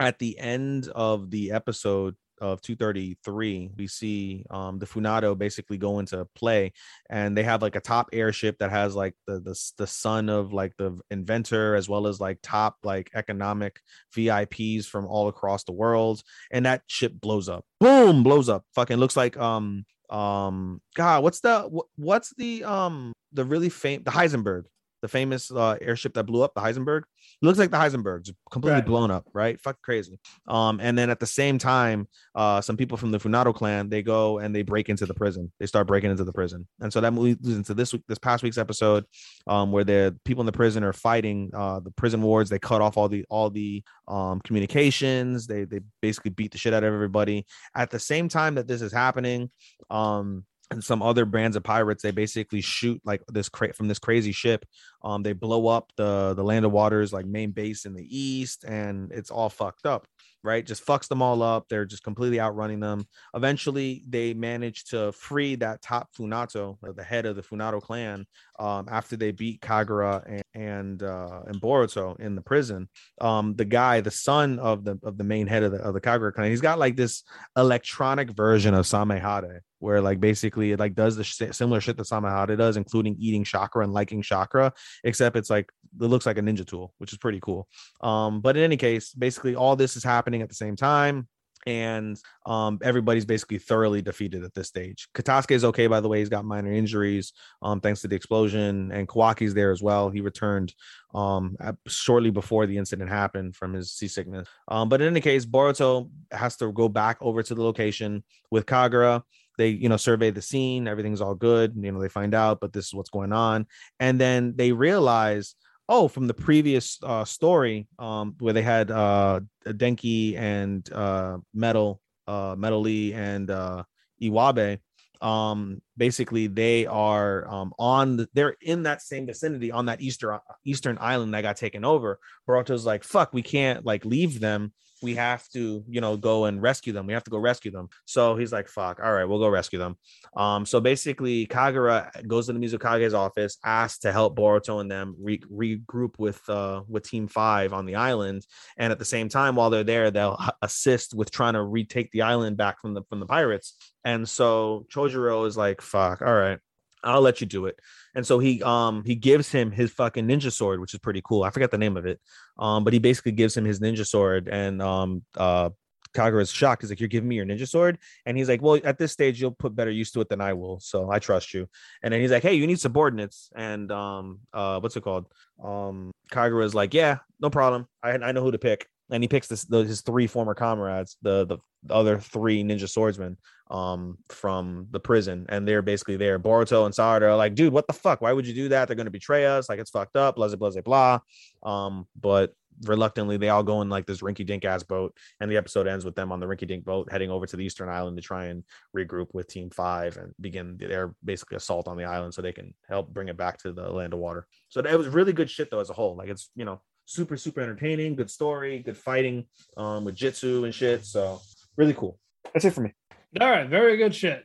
at the end of the episode of 233 we see um the Funato basically go into play and they have like a top airship that has like the the, the son of like the inventor as well as like top like economic vips from all across the world and that ship blows up. Boom! Blows up. Fucking looks like um um god what's the what's the um the really famous the heisenberg the famous uh, airship that blew up the heisenberg it looks like the Heisenbergs, completely right. blown up, right? Fuck crazy. Um, and then at the same time, uh, some people from the Funato clan they go and they break into the prison. They start breaking into the prison, and so that leads into this week, this past week's episode, um, where the people in the prison are fighting uh, the prison wards. They cut off all the all the um, communications. They they basically beat the shit out of everybody. At the same time that this is happening, um, and some other brands of pirates they basically shoot like this from this crazy ship um they blow up the the land of waters like main base in the east and it's all fucked up right? Just fucks them all up. They're just completely outrunning them. Eventually, they manage to free that top Funato, the head of the Funato clan, um, after they beat Kagura and and, uh, and Boruto in the prison. Um, the guy, the son of the of the main head of the of the Kagura clan, he's got like this electronic version of Samehade, where like basically it like does the sh- similar shit that Samehade does, including eating chakra and liking chakra, except it's like it looks like a ninja tool, which is pretty cool. Um, but in any case, basically all this is happening at the same time and um, everybody's basically thoroughly defeated at this stage. Katasuke is okay, by the way. He's got minor injuries, um, thanks to the explosion, and Kawaki's there as well. He returned um, shortly before the incident happened from his seasickness. Um, but in any case, Boruto has to go back over to the location with Kagura. They, you know, survey the scene. Everything's all good. You know, they find out, but this is what's going on, and then they realize oh from the previous uh, story um, where they had uh, denki and uh, metal uh, metal lee and uh, iwabe um, basically they are um, on the, they're in that same vicinity on that eastern eastern island that got taken over Boruto's like fuck we can't like leave them we have to, you know, go and rescue them. We have to go rescue them. So he's like, fuck, all right, we'll go rescue them. Um, so basically, Kagura goes to the Mizukage's office, asks to help Boruto and them re- regroup with uh with Team Five on the island. And at the same time, while they're there, they'll assist with trying to retake the island back from the from the pirates. And so Chojuro is like, fuck, all right, I'll let you do it. And so he um he gives him his fucking ninja sword, which is pretty cool. I forgot the name of it. Um, but he basically gives him his ninja sword, and um uh Kagura is shocked. He's like, You're giving me your ninja sword? And he's like, Well, at this stage, you'll put better use to it than I will. So I trust you. And then he's like, Hey, you need subordinates. And um, uh, what's it called? Um, Kagura is like, Yeah, no problem. I I know who to pick. And he picks this the, his three former comrades, the the the other three ninja swordsmen um from the prison and they're basically there boruto and sarada are like dude what the fuck? Why would you do that? They're to betray us. Like it's fucked up blah blah blah blah um but reluctantly they all go in like this rinky dink ass boat and the episode ends with them on the rinky dink boat heading over to the eastern island to try and regroup with team five and begin their basically assault on the island so they can help bring it back to the land of water. So it was really good shit though as a whole. Like it's you know super super entertaining good story good fighting um with jutsu and shit so really cool. That's it for me All right, very good shit.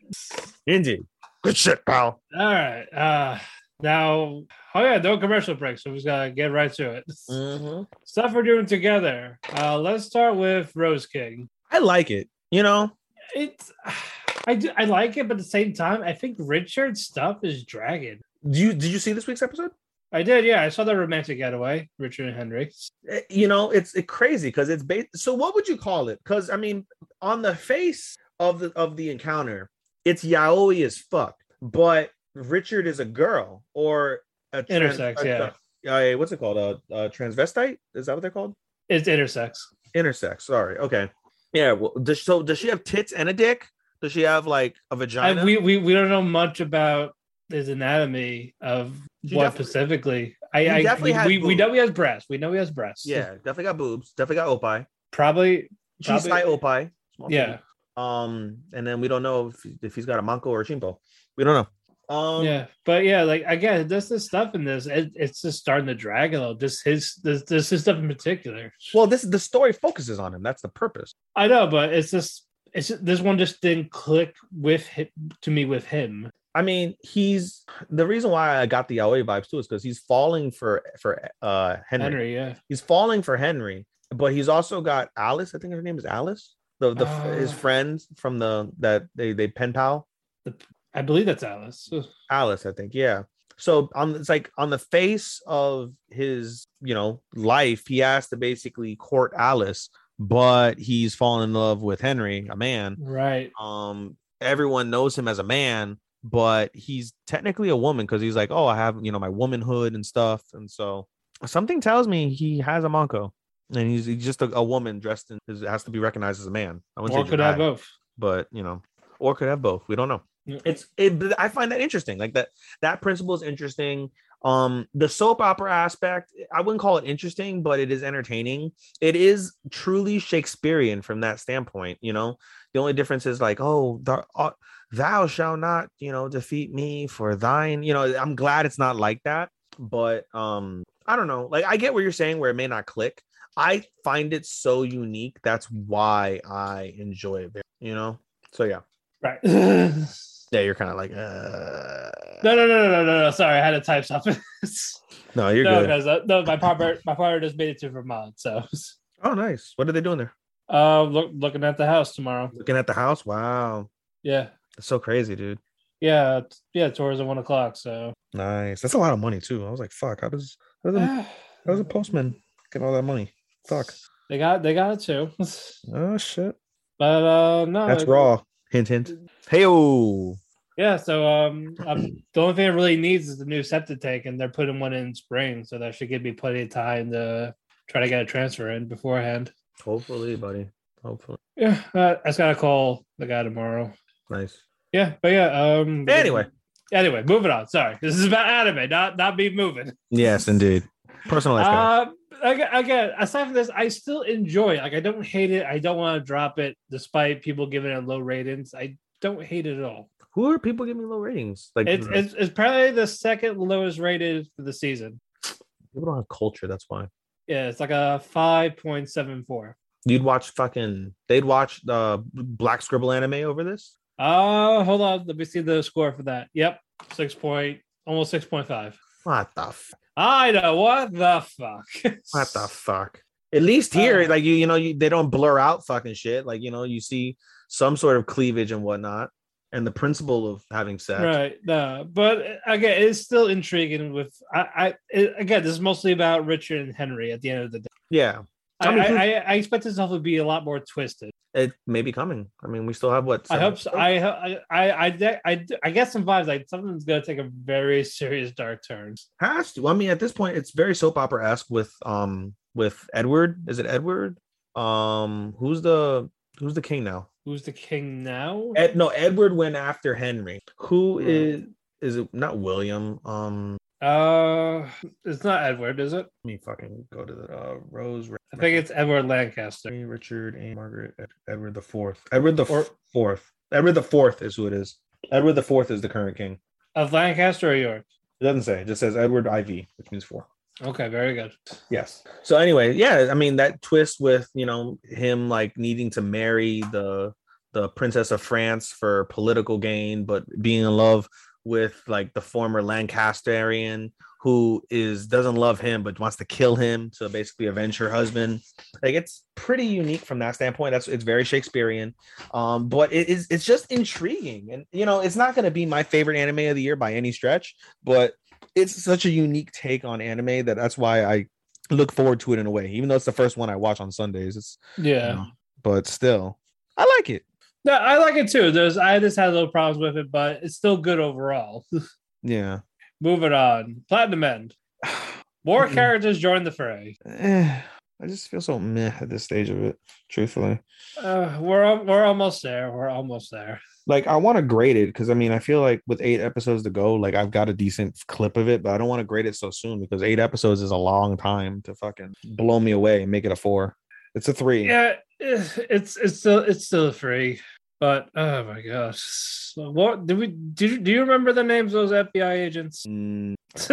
indeed good shit pal All right. Uh now oh yeah, no commercial break, so we just gotta get right to it. mm-hmm. Stuff we're doing together. Uh let's start with Rose King. i like it you know It's I do I like it, but at the same time, I think Richard's stuff is dragging. do you did you see this week's episode I did, yeah. I saw the romantic getaway, Richard and Henry. Eh, you know it's it crazy because it's based so what would you call it because i mean on the face of the of the encounter it's yaoi as fuck but richard is a girl or a trans- Intersex, a- yeah. a- a- what's it called a, a transvestite is that what they're called It's intersex. intersex sorry okay yeah well does so does she have tits and a dick does she have like a vagina I, we, we we don't know much about his anatomy of She what specifically. I, I definitely we, we, we know he has breasts. We know he has breasts. yeah definitely got boobs definitely got opai Probably she's Probably- high small yeah. titty. Um and then we don't know if, if he's got a manco or a chimpo we don't know um yeah, but yeah, like again, there's this stuff in this. It, it's just starting to drag a little. Just his, this, this his stuff in particular. Well, this the story focuses on him. That's the purpose. I know, but it's just, it's this one just didn't click with him, to me with him. I mean, he's the reason why I got the Yaoi vibes too is because he's falling for for uh Henry. Henry, yeah, He's falling for Henry, but he's also got Alice. I think her name is Alice. The the his Oh. friend from the that they they pen pal. I believe that's Alice. Alice, I think. Yeah. So on it's like on the face of his, you know, life, he has to basically court Alice, but he's fallen in love with Henry, a man. Right. um everyone knows him as a man but he's technically a woman because he's like oh i have you know my womanhood and stuff and so something tells me he has a manco and he's, he's just a, a woman dressed in has to be recognized as a man. I wouldn't Or say could have both. but you know or could have both. We don't know. Yeah. it's it i find that interesting. Like that that principle is interesting. Um the soap opera aspect i wouldn't call it interesting but it is entertaining. It is truly shakespearean from that standpoint you know? The only difference is like oh the, uh, thou shall not you know defeat me for thine you know i'm glad it's not like that but um i don't know. Like i get what you're saying where it may not click i find it so unique that's why i enjoy it you know so yeah Right. *laughs* yeah you're kind of like uh no, no, no, no, no, no. No sorry, I had to type something. *laughs* no you're no, good uh, no, my partner, my partner just made it to Vermont, so oh nice what are they doing there uh, look, looking at the house tomorrow. looking at the house wow Yeah, that's so crazy dude yeah, yeah. Tours at one o'clock. So nice that's a lot of money too i was like fuck how does how does a, *sighs* how does a postman get all that money fuck they got they got it too. *laughs* oh shit But uh, no, that's it- raw hint hint hey oh Yeah, so um, um, the only thing it really needs is the new septic tank, and they're putting one in spring, so that should give me plenty of time to try to get a transfer in beforehand. hopefully buddy hopefully Yeah, uh, I just gotta call the guy tomorrow. nice Yeah, but yeah. Um. Anyway. Anyway, moving on. Sorry, this is about anime, not not me moving. yes indeed personal life. Uh, again, aside from this, I still enjoy. it. Like, I don't hate it. I don't want to drop it, despite people giving it low ratings. I don't hate it at all. who are people giving me low ratings like It's it's, it's probably the second lowest rated for the season. people don't have culture that's why Yeah, it's like a five point seven four. you'd watch fucking they'd watch the black scribble anime over this Uh hold on. Let me see the score for that. Yep, six point, almost six point five. what the f- I know what the fuck. *laughs* what the fuck at least here Uh, like you you know you, they don't blur out fucking shit like you know you see some sort of cleavage and whatnot and the principle of having sex Right. No, but again, it's still intriguing. With I, I it, again, this is mostly about Richard and Henry. At the end of the day, yeah I, I mean, I, I, I expect this stuff to be a lot more twisted. it may be coming i mean we still have what I hope so. I, I, I, I, I, I get some vibes like something's gonna take a very *laughs* serious dark turn. has to. I mean, at this point, it's very soap opera esque with um with Edward. Is it Edward? Um, who's the Who's the king now? Who's the king now? Ed, no, Edward went after Henry. Who is is it? Not William. Um, Uh, it's not Edward, is it? let me fucking go to the uh, Rose. I think it's Edward Lancaster. Richard and Margaret Edward the Fourth. Edward the Or- Fourth. Edward the Fourth is who it is. Edward the Fourth is the current king. Of Lancaster or York? It doesn't say. It just says Edward IV, which means four. Okay, very good. Yes. So anyway, yeah, I mean that twist with you know him like needing to marry the the princess of France for political gain, but being in love with like the former Lancasterian who is doesn't love him but wants to kill him to basically avenge her husband. Like it's pretty unique from that standpoint. That's it's very Shakespearean. Um, but it is it's just intriguing. And you know, it's not gonna be my favorite anime of the year by any stretch, but it's such a unique take on anime that that's why I look forward to it in a way. Even though it's the first one I watch on Sundays, it's Yeah. you know, but still, I like it. No, I like it too. There's I just had little problems with it, but it's still good overall. *laughs* Yeah. Moving on. Platinum End. More characters join the fray. Eh, I just feel so meh at this stage of it, truthfully. Uh, we're we're almost there. We're almost there. Like I want to grade it because I mean I feel like with eight episodes to go, like I've got a decent clip of it, but I don't want to grade it so soon because eight episodes is a long time to fucking blow me away and make it a four. It's a three. Yeah, it's it's still it's still a three. But oh my gosh, So what do we do? You, do you remember the names of those FBI agents? Mm, *laughs*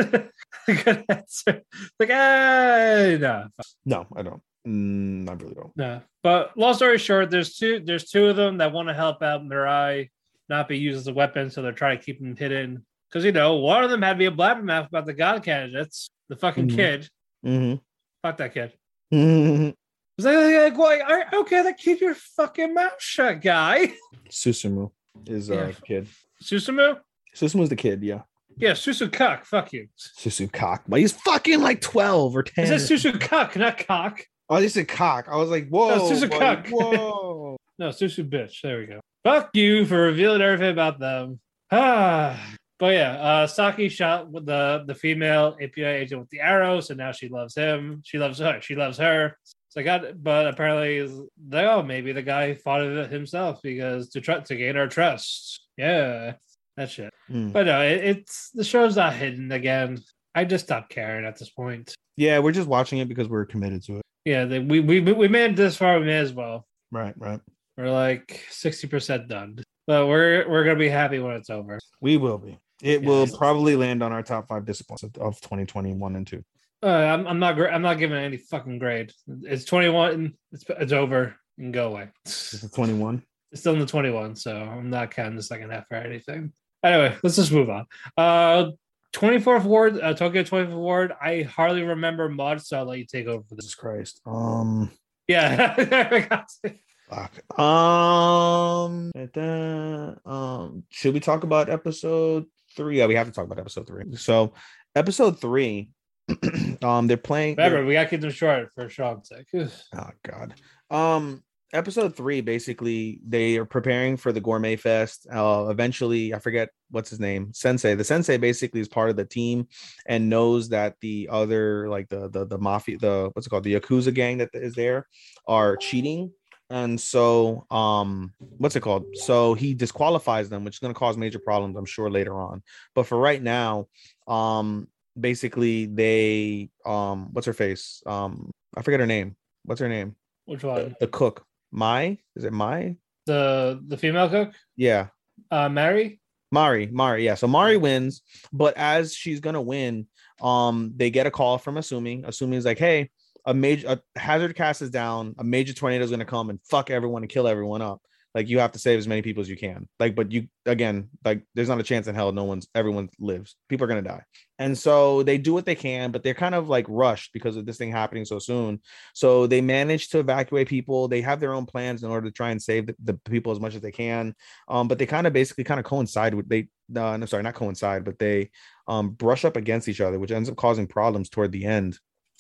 Good answer. Like ah, no, no, I don't. Mm, I really don't. no. But long story short, there's two. There's two of them that want to help out Mirai not be used as a weapon, so they're trying to keep him hidden. Because you know, one of them had to be a blabbermouth about the god candidates. The fucking Mhm. kid. Mm-hmm. Fuck that kid. Mm-hmm. *laughs* It's like, like, okay, then keep your fucking mouth shut, guy. Susumu is a Yeah. kid. Susumu? Susumu's the kid, yeah. Yeah, Susu cock. Fuck you. Susu cock, but he's fucking like twelve or 10. Is that Susu cock, not cock. oh, they said cock. I was like, whoa, Susu buddy, cock. whoa. *laughs* No, Susu bitch. There we go. Fuck you for revealing everything about them. Ah. But yeah, uh, Saki shot with the the female FBI agent with the arrow, so now she loves him. She loves her. She loves her. So I got, but apparently, they oh maybe the guy fought it himself because to try to gain our trust. Yeah, that shit. Mm. But no, it, it's the show's not hidden again. I just stopped caring at this point. Yeah, we're just watching it because we're committed to it. Yeah, they, we we we made it this far. We may as well. Right, right. We're like sixty percent done, but we're we're gonna be happy when it's over. We will be. It Yeah, will probably land on our top five disappointments of 2021 and two. Uh, I'm I'm not I'm not giving any fucking grade. It's twenty one. It's it's over. You can go away. Is it 21? It's still in the twenty one, so I'm not counting the second half or anything. Anyway, let's just move on. Uh, twenty fourth ward, uh, Tokyo twenty fourth ward. I hardly remember much, so I'll let you take over for this. Jesus Christ. Um, Yeah, I got it. fuck. Um, da-da. um, should we talk about episode three? Yeah, we have to talk about episode three. So, episode three, *clears throat* um, they're playing. they're- Remember, we gotta keep them short for Sean's sake. Oh God. Um episode three, basically, they are preparing for the gourmet fest. Uh eventually, I forget what's his name, Sensei. The sensei basically is part of the team and knows that the other like the the the mafia, the what's it called, the Yakuza gang that is there are cheating. And so um what's it called? So he disqualifies them, which is gonna cause major problems, I'm sure, later on. But for right now, um basically they um what's her face? Um I forget her name. What's her name? Which The, one? the cook. Mai? Is it Mai? The the female cook, Yeah. uh, Mary. Mari, Mari, yeah. So Mari wins, but as she's gonna win, um, they get a call from Asumi. Asumi is like, hey, a major a hazard cast is down, a major tornado is gonna come and fuck everyone and kill everyone up. Like you have to save as many people as you can. Like, but you again, like there's not a chance in hell no one's everyone lives. People are gonna die. And so they do what they can, but they're kind of like rushed because of this thing happening so soon. So they manage to evacuate people. They have their own plans in order to try and save the, the people as much as they can. Um, but they kind of basically kind of coincide with they uh, I'm sorry, not coincide, but they um brush up against each other, which ends up causing problems toward the end.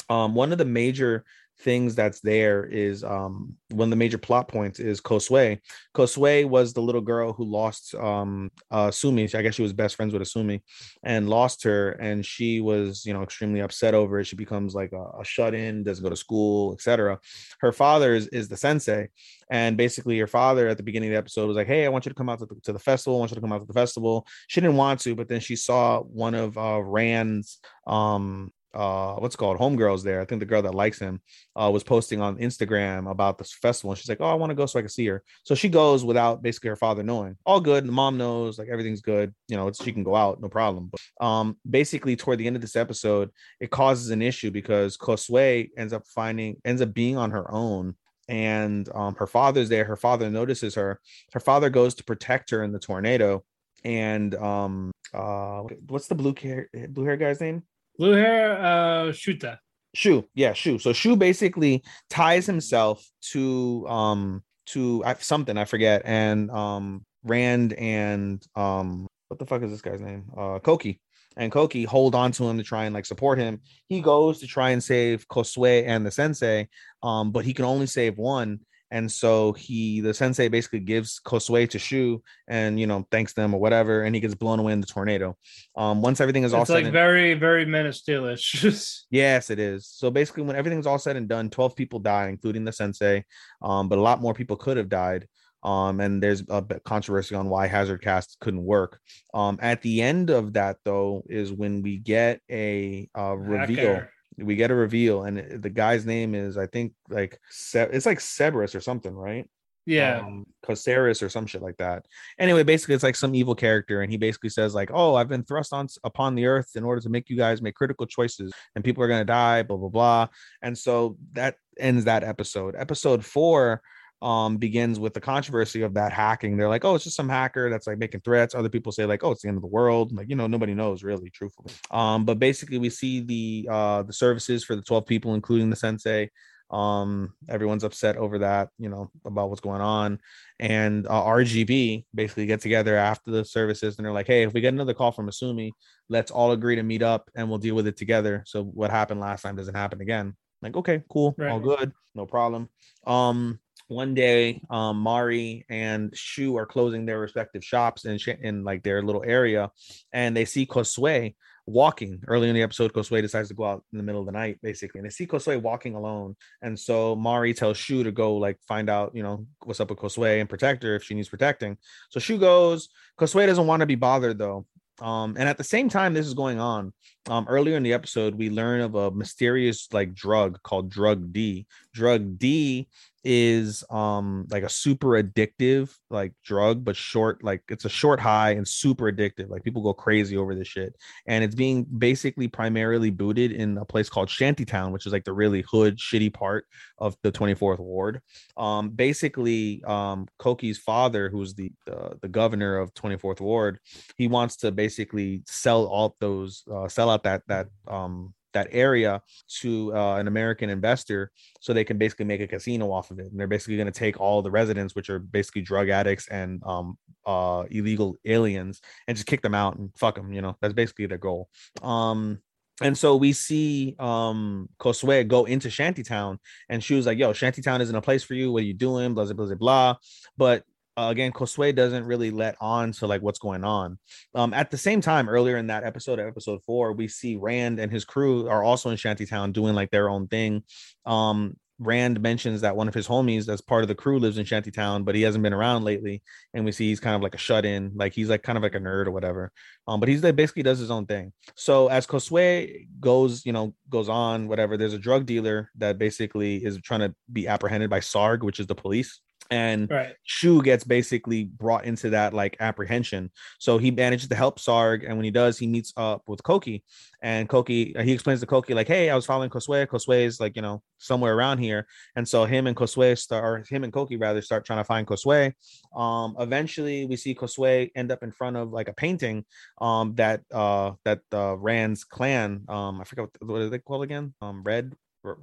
Um, one of the major things that's there is um one of the major plot points is Kosue. Kosue was the little girl who lost um uh Sumi. I guess she was best friends with Asumi and lost her, and she was you know extremely upset over it. She becomes like a, a shut-in, doesn't go to school, etc. Her father is, is the sensei, and basically her father at the beginning of the episode was like, Hey, I want you to come out to the, to the festival. I want you to come out to the festival. She didn't want to, but then she saw one of uh Rand's um uh what's called? Homegirls there. I think the girl that likes him uh was posting on instagram about this festival. And she's like oh i want to go so i can see her. So she goes without basically her father knowing. All good. The mom knows like everything's good. You know she can go out no problem. But um basically toward the end of this episode it causes an issue because kosue ends up finding ends up being on her own and um her father's there. Her father notices her. Her father goes to protect her in the tornado and um uh what's the blue hair blue hair guy's name Blue hair, uh, Shuta. Shu, yeah, Shu. So Shu basically ties himself to um to something I forget, and um Rand and um what the fuck is this guy's name? Uh, Koki and Koki hold on to him to try and like support him. He goes to try and save Kosue and the sensei, um, but he can only save one. And so he, the sensei, basically gives Kosue to Shu, and you know thanks them or whatever, and he gets blown away in the tornado. Um, once everything is all It's said like and- very, very Men. *laughs* Yes, it is. So basically, when everything's all said and done, 12 people die, including the sensei. Um, but a lot more people could have died. Um, and there's a bit controversy on why Hazard Cast couldn't work. Um, at the end of that, though, is when we get a uh, reveal. Hacker. We get a reveal, and the guy's name is, I think, like Se- it's like Cerberus or something, right? yeah. um, Cosaris or some shit like that. Anyway, basically, it's like some evil character, and he basically says like, "Oh, I've been thrust on upon the earth in order to make you guys make critical choices, and people are gonna die." Blah blah blah. And so that ends that episode. Episode four um begins with the controversy of that hacking. They're like oh it's just some hacker that's like making threats. Other people say like oh it's the end of the world. Like you know nobody knows really truthfully. Um but basically we see the uh the services for the 12 people including the sensei. Um everyone's upset over that you know about what's going on. And uh, rgb basically get together after the services and they're like hey if we get another call from asumi let's all agree to meet up and we'll deal with it together. So what happened last time doesn't happen again. Like okay cool all good no problem. Um one day um mari and shu are closing their respective shops in, in like their little area and they see kosue walking. Early in the episode kosue decides to go out in the middle of the night basically and they see kosue walking alone and so mari tells shu to go like find out you know what's up with kosue and protect her if she needs protecting. So shu goes. Kosue doesn't want to be bothered though. Um and at the same time this is going on um earlier in the episode we learn of a mysterious like drug called drug d. Drug d is um like a super addictive like drug but short like it's a short high and super addictive. Like people go crazy over this shit. And it's being basically primarily booted in a place called Shantytown which is like the really hood shitty part of the 24th ward. Um basically um Koki's father who's the the, the governor of 24th ward he wants to basically sell all those uh, sell out that that um that area to uh, an American investor so they can basically make a casino off of it. And they're basically going to take all the residents, which are basically drug addicts and um, uh, illegal aliens, and just kick them out and fuck them. You know, that's basically their goal. Um, and so we see um Kosue go into Shantytown, and she was like, "Yo, Shantytown isn't a place for you. What are you doing?" Blah blah blah. blah. But uh, again, Kosue doesn't really let on to like what's going on. Um, at the same time, earlier in that episode, episode four, we see Rand and his crew are also in Shantytown doing like their own thing. Um, Rand mentions that one of his homies that's part of the crew lives in Shantytown, but he hasn't been around lately. And we see he's kind of like a shut in, like he's like kind of like a nerd or whatever. Um, but he's like basically does his own thing. So as Kosue goes, you know, goes on, whatever, there's a drug dealer that basically is trying to be apprehended by SARG, which is the police. And Right. Shu gets basically brought into that like apprehension. So he manages to help Sarg, and when he does, he meets up with Koki. And Koki, he explains to Koki like, "Hey, I was following Kosue. Kosue is like you know somewhere around here." And so him and Kosue start, or him and Koki rather, start trying to find Kosue. Um, eventually, we see Kosue end up in front of like a painting, um, that uh that uh Rand's clan, um, I forget what, what are they called again? Um, Red,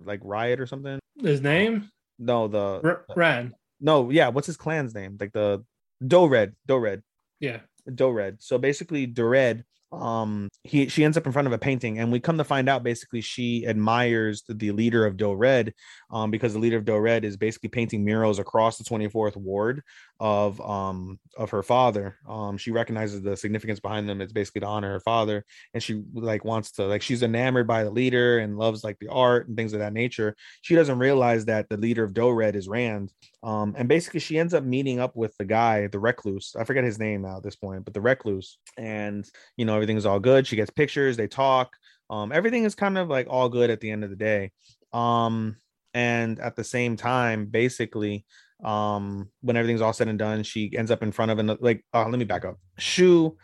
like Riot or something. His name? No, the R- Ran. No, yeah, what's his clan's name? Like the Do Red, Do Red, Yeah. Do Red. So basically, Dored um he she ends up in front of a painting and we come to find out basically she admires the, the leader of Doe Red um because the leader of Doe Red is basically painting murals across the 24th ward of um of her father um she recognizes the significance behind them it's basically to honor her father and she like wants to like she's enamored by the leader and loves like the art and things of that nature she doesn't realize that the leader of Doe Red is Rand um and basically she ends up meeting up with the guy the recluse I forget his name now at this point but the recluse and you know everything's all good she gets pictures they talk um everything is kind of like all good at the end of the day um and at the same time basically um when everything's all said and done she ends up in front of another like uh, let me back up shu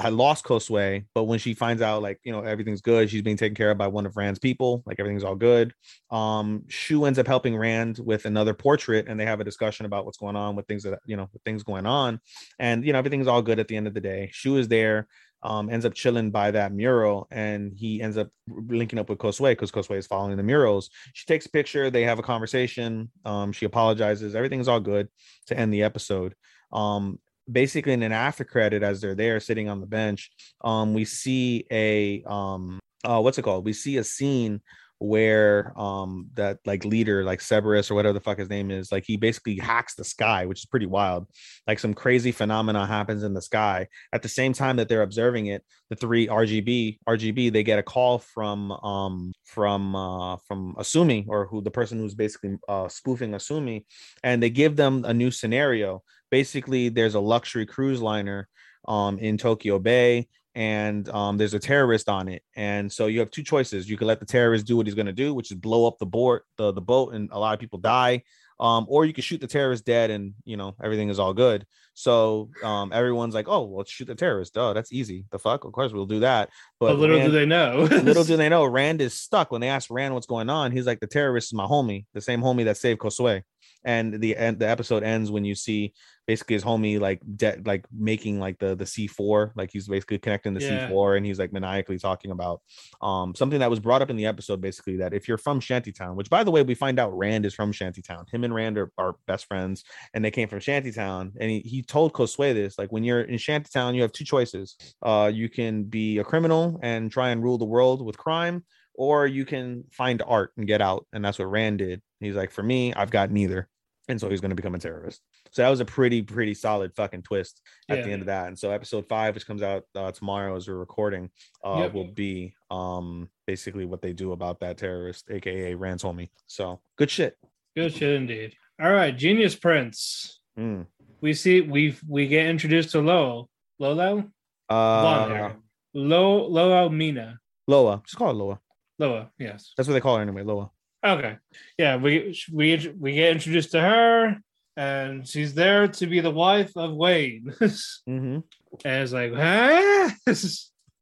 had lost Kosue, but when she finds out like you know everything's good, she's being taken care of by one of Rand's people, like everything's all good. Um, Shu ends up helping Rand with another portrait, and they have a discussion about what's going on with things that you know things going on, and you know everything's all good at the end of the day. Shu is there, um, ends up chilling by that mural, and he ends up linking up with Kosue because Kosue is following the murals. She takes a picture, they have a conversation. Um, she apologizes, everything's all good to end the episode. Um, basically in an after credit as they're there sitting on the bench um we see a um uh what's it called we see a scene where um that like leader like Cerberus or whatever the fuck his name is like he basically hacks the sky which is pretty wild. Like some crazy phenomena happens in the sky. At the same time that they're observing it the three RGB RGB they get a call from um from uh from Asumi or who the person who's basically uh spoofing Asumi and they give them a new scenario. Basically there's a luxury cruise liner um, in Tokyo Bay and um, there's a terrorist on it. And so you have two choices. You can let the terrorist do what he's going to do, which is blow up the board, the, the boat, and a lot of people die. Um, or you can shoot the terrorist dead and you know everything is all good. So um, everyone's like, "Oh, well, let's shoot the terrorist." Oh, that's easy. The fuck, of course we'll do that. But, but little Rand, do they know. *laughs* little do they know, Rand is stuck. When they ask Rand what's going on, he's like, "The terrorist is my homie, the same homie that saved Kosue." And the end, the episode ends when you see basically his homie like de- like making like the the C4 like he's basically connecting the yeah. C4 and he's like maniacally talking about um something that was brought up in the episode basically that if you're from Shantytown which by the way we find out Rand is from Shantytown. Him and Rand are, are best friends and they came from Shantytown and he, he told Kosue this like when you're in Shantytown you have two choices. Uh you can be a criminal and try and rule the world with crime or you can find art and get out. And that's what Rand did he's like for me I've got neither and so he's going to become a terrorist. So that was a pretty pretty solid fucking twist at yeah. the end of that. And so episode five, which comes out uh, tomorrow as we're recording, uh, yep. will be um basically what they do about that terrorist, aka Rand's homie. So good shit. Good shit indeed. All right, Genius Prince. Mm. We see we we get introduced to Lowell. Lolo. Uh, Lo Loa Mina. Loa. Just call it Loa. Loa. Yes. That's what they call her anyway. Loa. Okay. Yeah, we we we get introduced to her, and she's there to be the wife of Wayne. *laughs* mm-hmm. And it's like, huh? *laughs*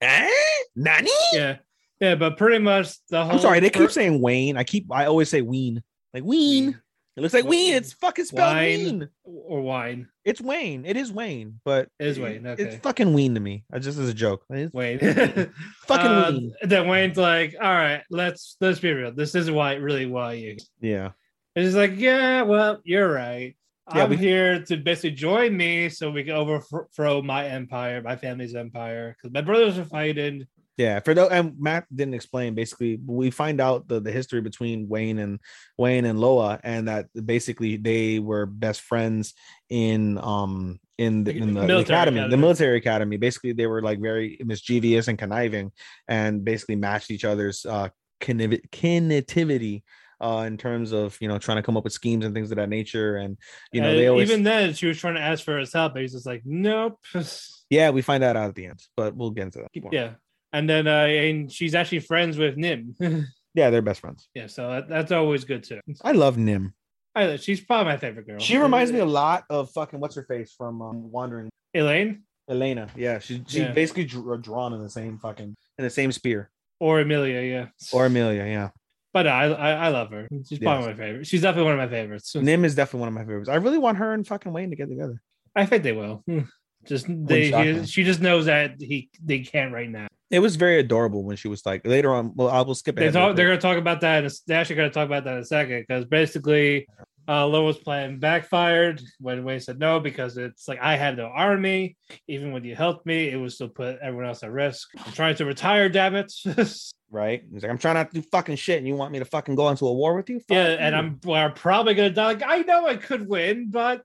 eh? Nani? Yeah, yeah, but pretty much the whole. I'm sorry, they keep saying Wayne. I keep I always say Ween, like Ween. It looks like Wayne. It's fucking spelled wine Ween. Or wine. It's Wayne. It is Wayne, but it is Wayne. Okay. It's fucking Wayne to me. I just as a joke. It's Wayne. *laughs* fucking uh, Wayne. Then Wayne's like, all right, let's let's be real. This is why really why you. Yeah. It's like, yeah, well, you're right. Yeah, I'm we... here to basically join me so we can overthrow my empire, my family's empire, because my brothers are fighting. Yeah, for though, and Matt didn't explain. Basically, we find out the, the history between Wayne and Wayne and Loa, and that basically they were best friends in um in the in the, the academy, academy, the military academy. Basically, they were like very mischievous and conniving, and basically matched each other's uh connectivity uh, in terms of you know trying to come up with schemes and things of that nature. And you know, they always even then she was trying to ask for his help, but he's just like, nope. Yeah, we find that out at the end, but we'll get into that. Yeah, and then uh, and she's actually friends with Nim. *laughs* yeah, they're best friends. Yeah, so that, that's always good too. I love Nim. I, she's probably my favorite girl. She reminds me a lot of fucking what's her face from um, Wandering. Elaine. Elena, yeah, she's she yeah. basically drew, drawn in the same fucking in the same spear. Or Amelia, yeah. Or Amelia, yeah. But I, I, I love her. She's probably yes. my favorite. She's definitely one of my favorites. Nim is definitely one of my favorites. I really want her and fucking Wayne to get together. I think they will. *laughs* Just they, he, she just knows that he they can't right now. It was very adorable when she was like later on. Well, I will skip. They talk, they're going to talk about that. They're actually going to talk about that in a second because basically uh, Lois' plan backfired when Wayne said no because it's like I had no army. Even when you helped me, it was still put everyone else at risk. I'm trying to retire, damn it. *laughs* Right? He's like, I'm trying not to do fucking shit, and you want me to fucking go into a war with you? Fuck yeah, and you." I'm well, I'm probably gonna die. Like I know I could win, but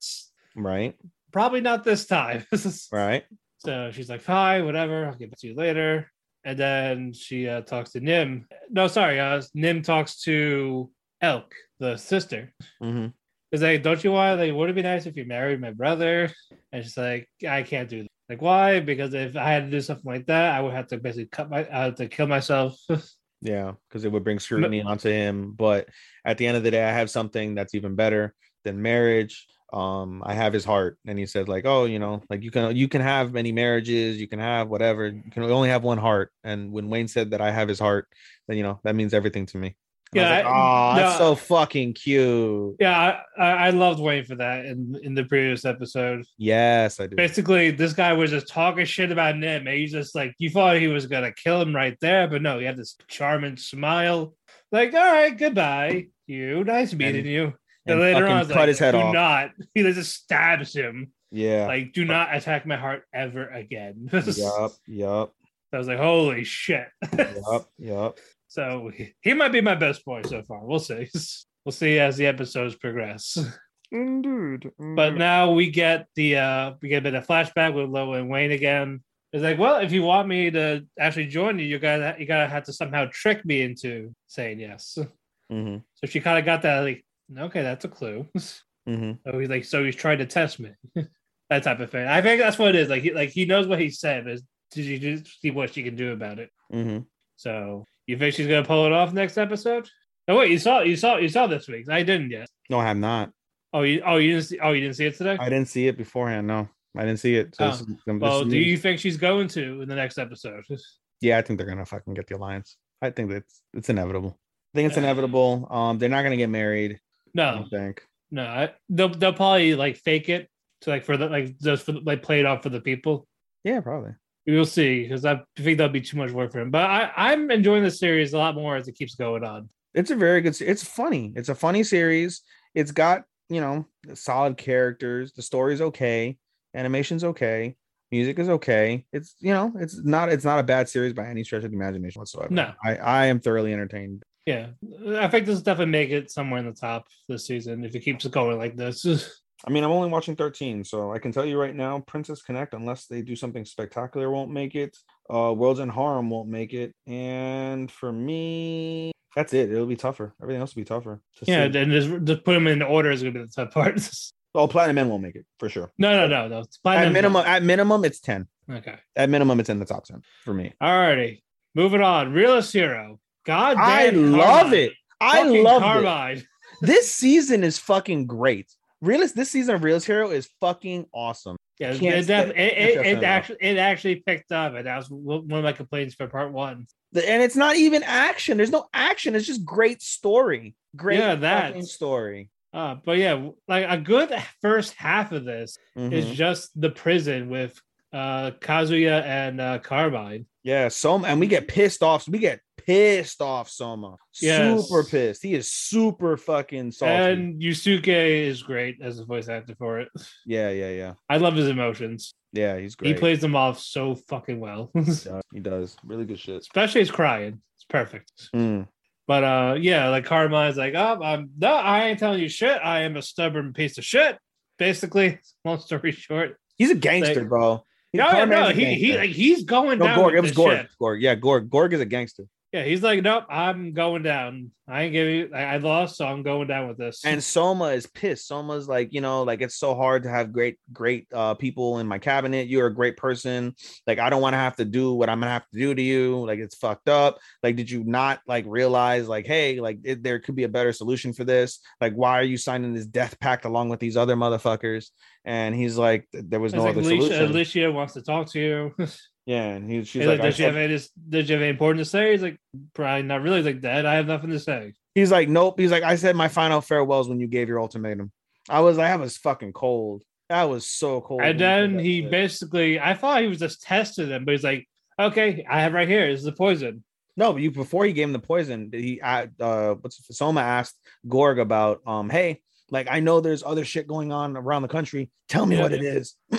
right, probably not this time. *laughs* right. So she's like, fine, whatever. I'll get back to you later. And then she uh, talks to Nim. No, sorry. Uh, Nim talks to Elk, the sister. hmm Is like, don't you want? Like, would it be nice if you married my brother? And she's like, I can't do that. Like, why? Because if I had to do something like that, I would have to basically cut my, I have to kill myself. *laughs* Yeah, because it would bring scrutiny onto him. But at the end of the day, I have something that's even better than marriage. Um, I have his heart, and he said, like, oh, you know, like you can you can have many marriages, you can have whatever, you can only have one heart. And when Wayne said that I have his heart, then you know that means everything to me. And Yeah, like, oh, that's so fucking cute. yeah, I, I, loved Wayne for that in in the previous episode. Yes, I do. Basically, this guy was just talking shit about Nim. And he's just like, you thought he was gonna kill him right there, but no, he had this charming smile. Like, all right, goodbye, you. Nice meeting And- you. And And later on, I was cut like, his head do off. not. *laughs* He just stabs him. Yeah. Like, do not attack my heart ever again. *laughs* yup. Yup. I was like, holy shit. Yup. *laughs* Yup. so he- he might be my best boy so far. We'll see. We'll see as the episodes progress. Indeed. But now we get the uh we get a bit of flashback with Lo and Wayne again. It's like, well, if you want me to actually join you, you gotta you gotta have to somehow trick me into saying yes. hmm So she kind of got that like, okay, that's a clue. *laughs* hmm So he's like, so he's trying to test me, *laughs* that type of thing. I think that's what it is. Like, he, like he knows what he said, but did you just see what she can do about it? hmm So you think she's gonna pull it off next episode? Oh wait, you saw you saw you saw this week. I didn't yet. No, I have not. Oh you oh you didn't see oh you didn't see it today. I didn't see it beforehand. No, I didn't see it. So Oh. this is- this well, do you think she's going to in the next episode? *laughs* Yeah, I think they're gonna fucking get the alliance. I think that's it's inevitable. I think it's inevitable. Um, they're not gonna get married. I No, don't think. no. I, they'll they'll probably like fake it to like for the like just for like play it off for the people. Yeah, probably. We'll see because I think that'll be too much work for him. But I I'm enjoying the series a lot more as it keeps going on. It's a very good. It's funny. It's a funny series. It's got you know solid characters. The story's okay. Animation's okay. Music is okay. It's you know it's not it's not a bad series by any stretch of the imagination whatsoever. No. I I am thoroughly entertained. Yeah, I think this will definitely make it somewhere in the top this season if it keeps going like this. *laughs* I mean, I'm only watching 13, so I can tell you right now, Princess Connect, unless they do something spectacular, won't make it. Uh, World's End Harem won't make it, and for me, that's it. It'll be tougher. Everything else will be tougher. to yeah, see. then just just put them in order is gonna be the tough *laughs* part. Oh, Platinum Men won't make it for sure. no, no, no, no. It's At minimum, at minimum, it's 10. Okay. At minimum, it's in the top 10 for me. Alrighty. Moving on. Realist Hero. God damn I love it. I love it. *laughs* This season is fucking great. Realist, this season of Realist Hero is fucking awesome. Yeah, Can't it, def- it, it, it actually it actually picked up, and that was one of my complaints for part one. And it's not even action. There's no action. It's just great story. Great Yeah, that. story. Uh, but yeah, like a good first half of this is Mhm. just the prison with uh Kazuya and uh Carmine. Yeah, Soma, and we get pissed off. We get pissed off, Soma. Yes. Super pissed. He is super fucking salty. And Yusuke is great as a voice actor for it. yeah, yeah, yeah, I love his emotions. yeah. He's great. He plays them off so fucking well. Yeah, *laughs* he does really good shit. Especially his crying. It's perfect. Mm. But uh yeah, like Carmine's like, oh, I'm no, I ain't telling you shit. I am a stubborn piece of shit. Basically, *laughs* long story short. He's a gangster, Like- bro. No, no, he he like, he's going no down. Gorg. It was Gorg. shit. Gorg. Yeah, Gorg. Gorg is a gangster. Yeah, he's like, nope, I'm going down. I ain't giving you. I, I lost, so I'm going down with this. And Soma is pissed. Soma's like, you know, like it's so hard to have great, great uh people in my cabinet. You're a great person. Like, I don't want to have to do what I'm gonna have to do to you. Like, it's fucked up. Like, did you not like realize, like, hey, like it, there could be a better solution for this? Like, why are you signing this death pact along with these other motherfuckers? And he's like, there was no like other Alicia, solution. Alicia wants to talk to you. *laughs* yeah, and he, she's He's like, like, did you have any? Did you have anything important to say? He's like, probably not really. He's like, Dad, I have nothing to say. he's like, nope. He's like, I said my final farewells when you gave your ultimatum. I was, I was fucking cold. That was so cold. And then he shit. basically, I thought he was just testing them, but he's like, okay, I have right here. This is the poison. No, but you before he gave him the poison, he uh, uh what's Soma asked Gorg about um, hey, Like I know there's other shit going on around the country. Tell me Yeah, what it yeah. is. *clears throat*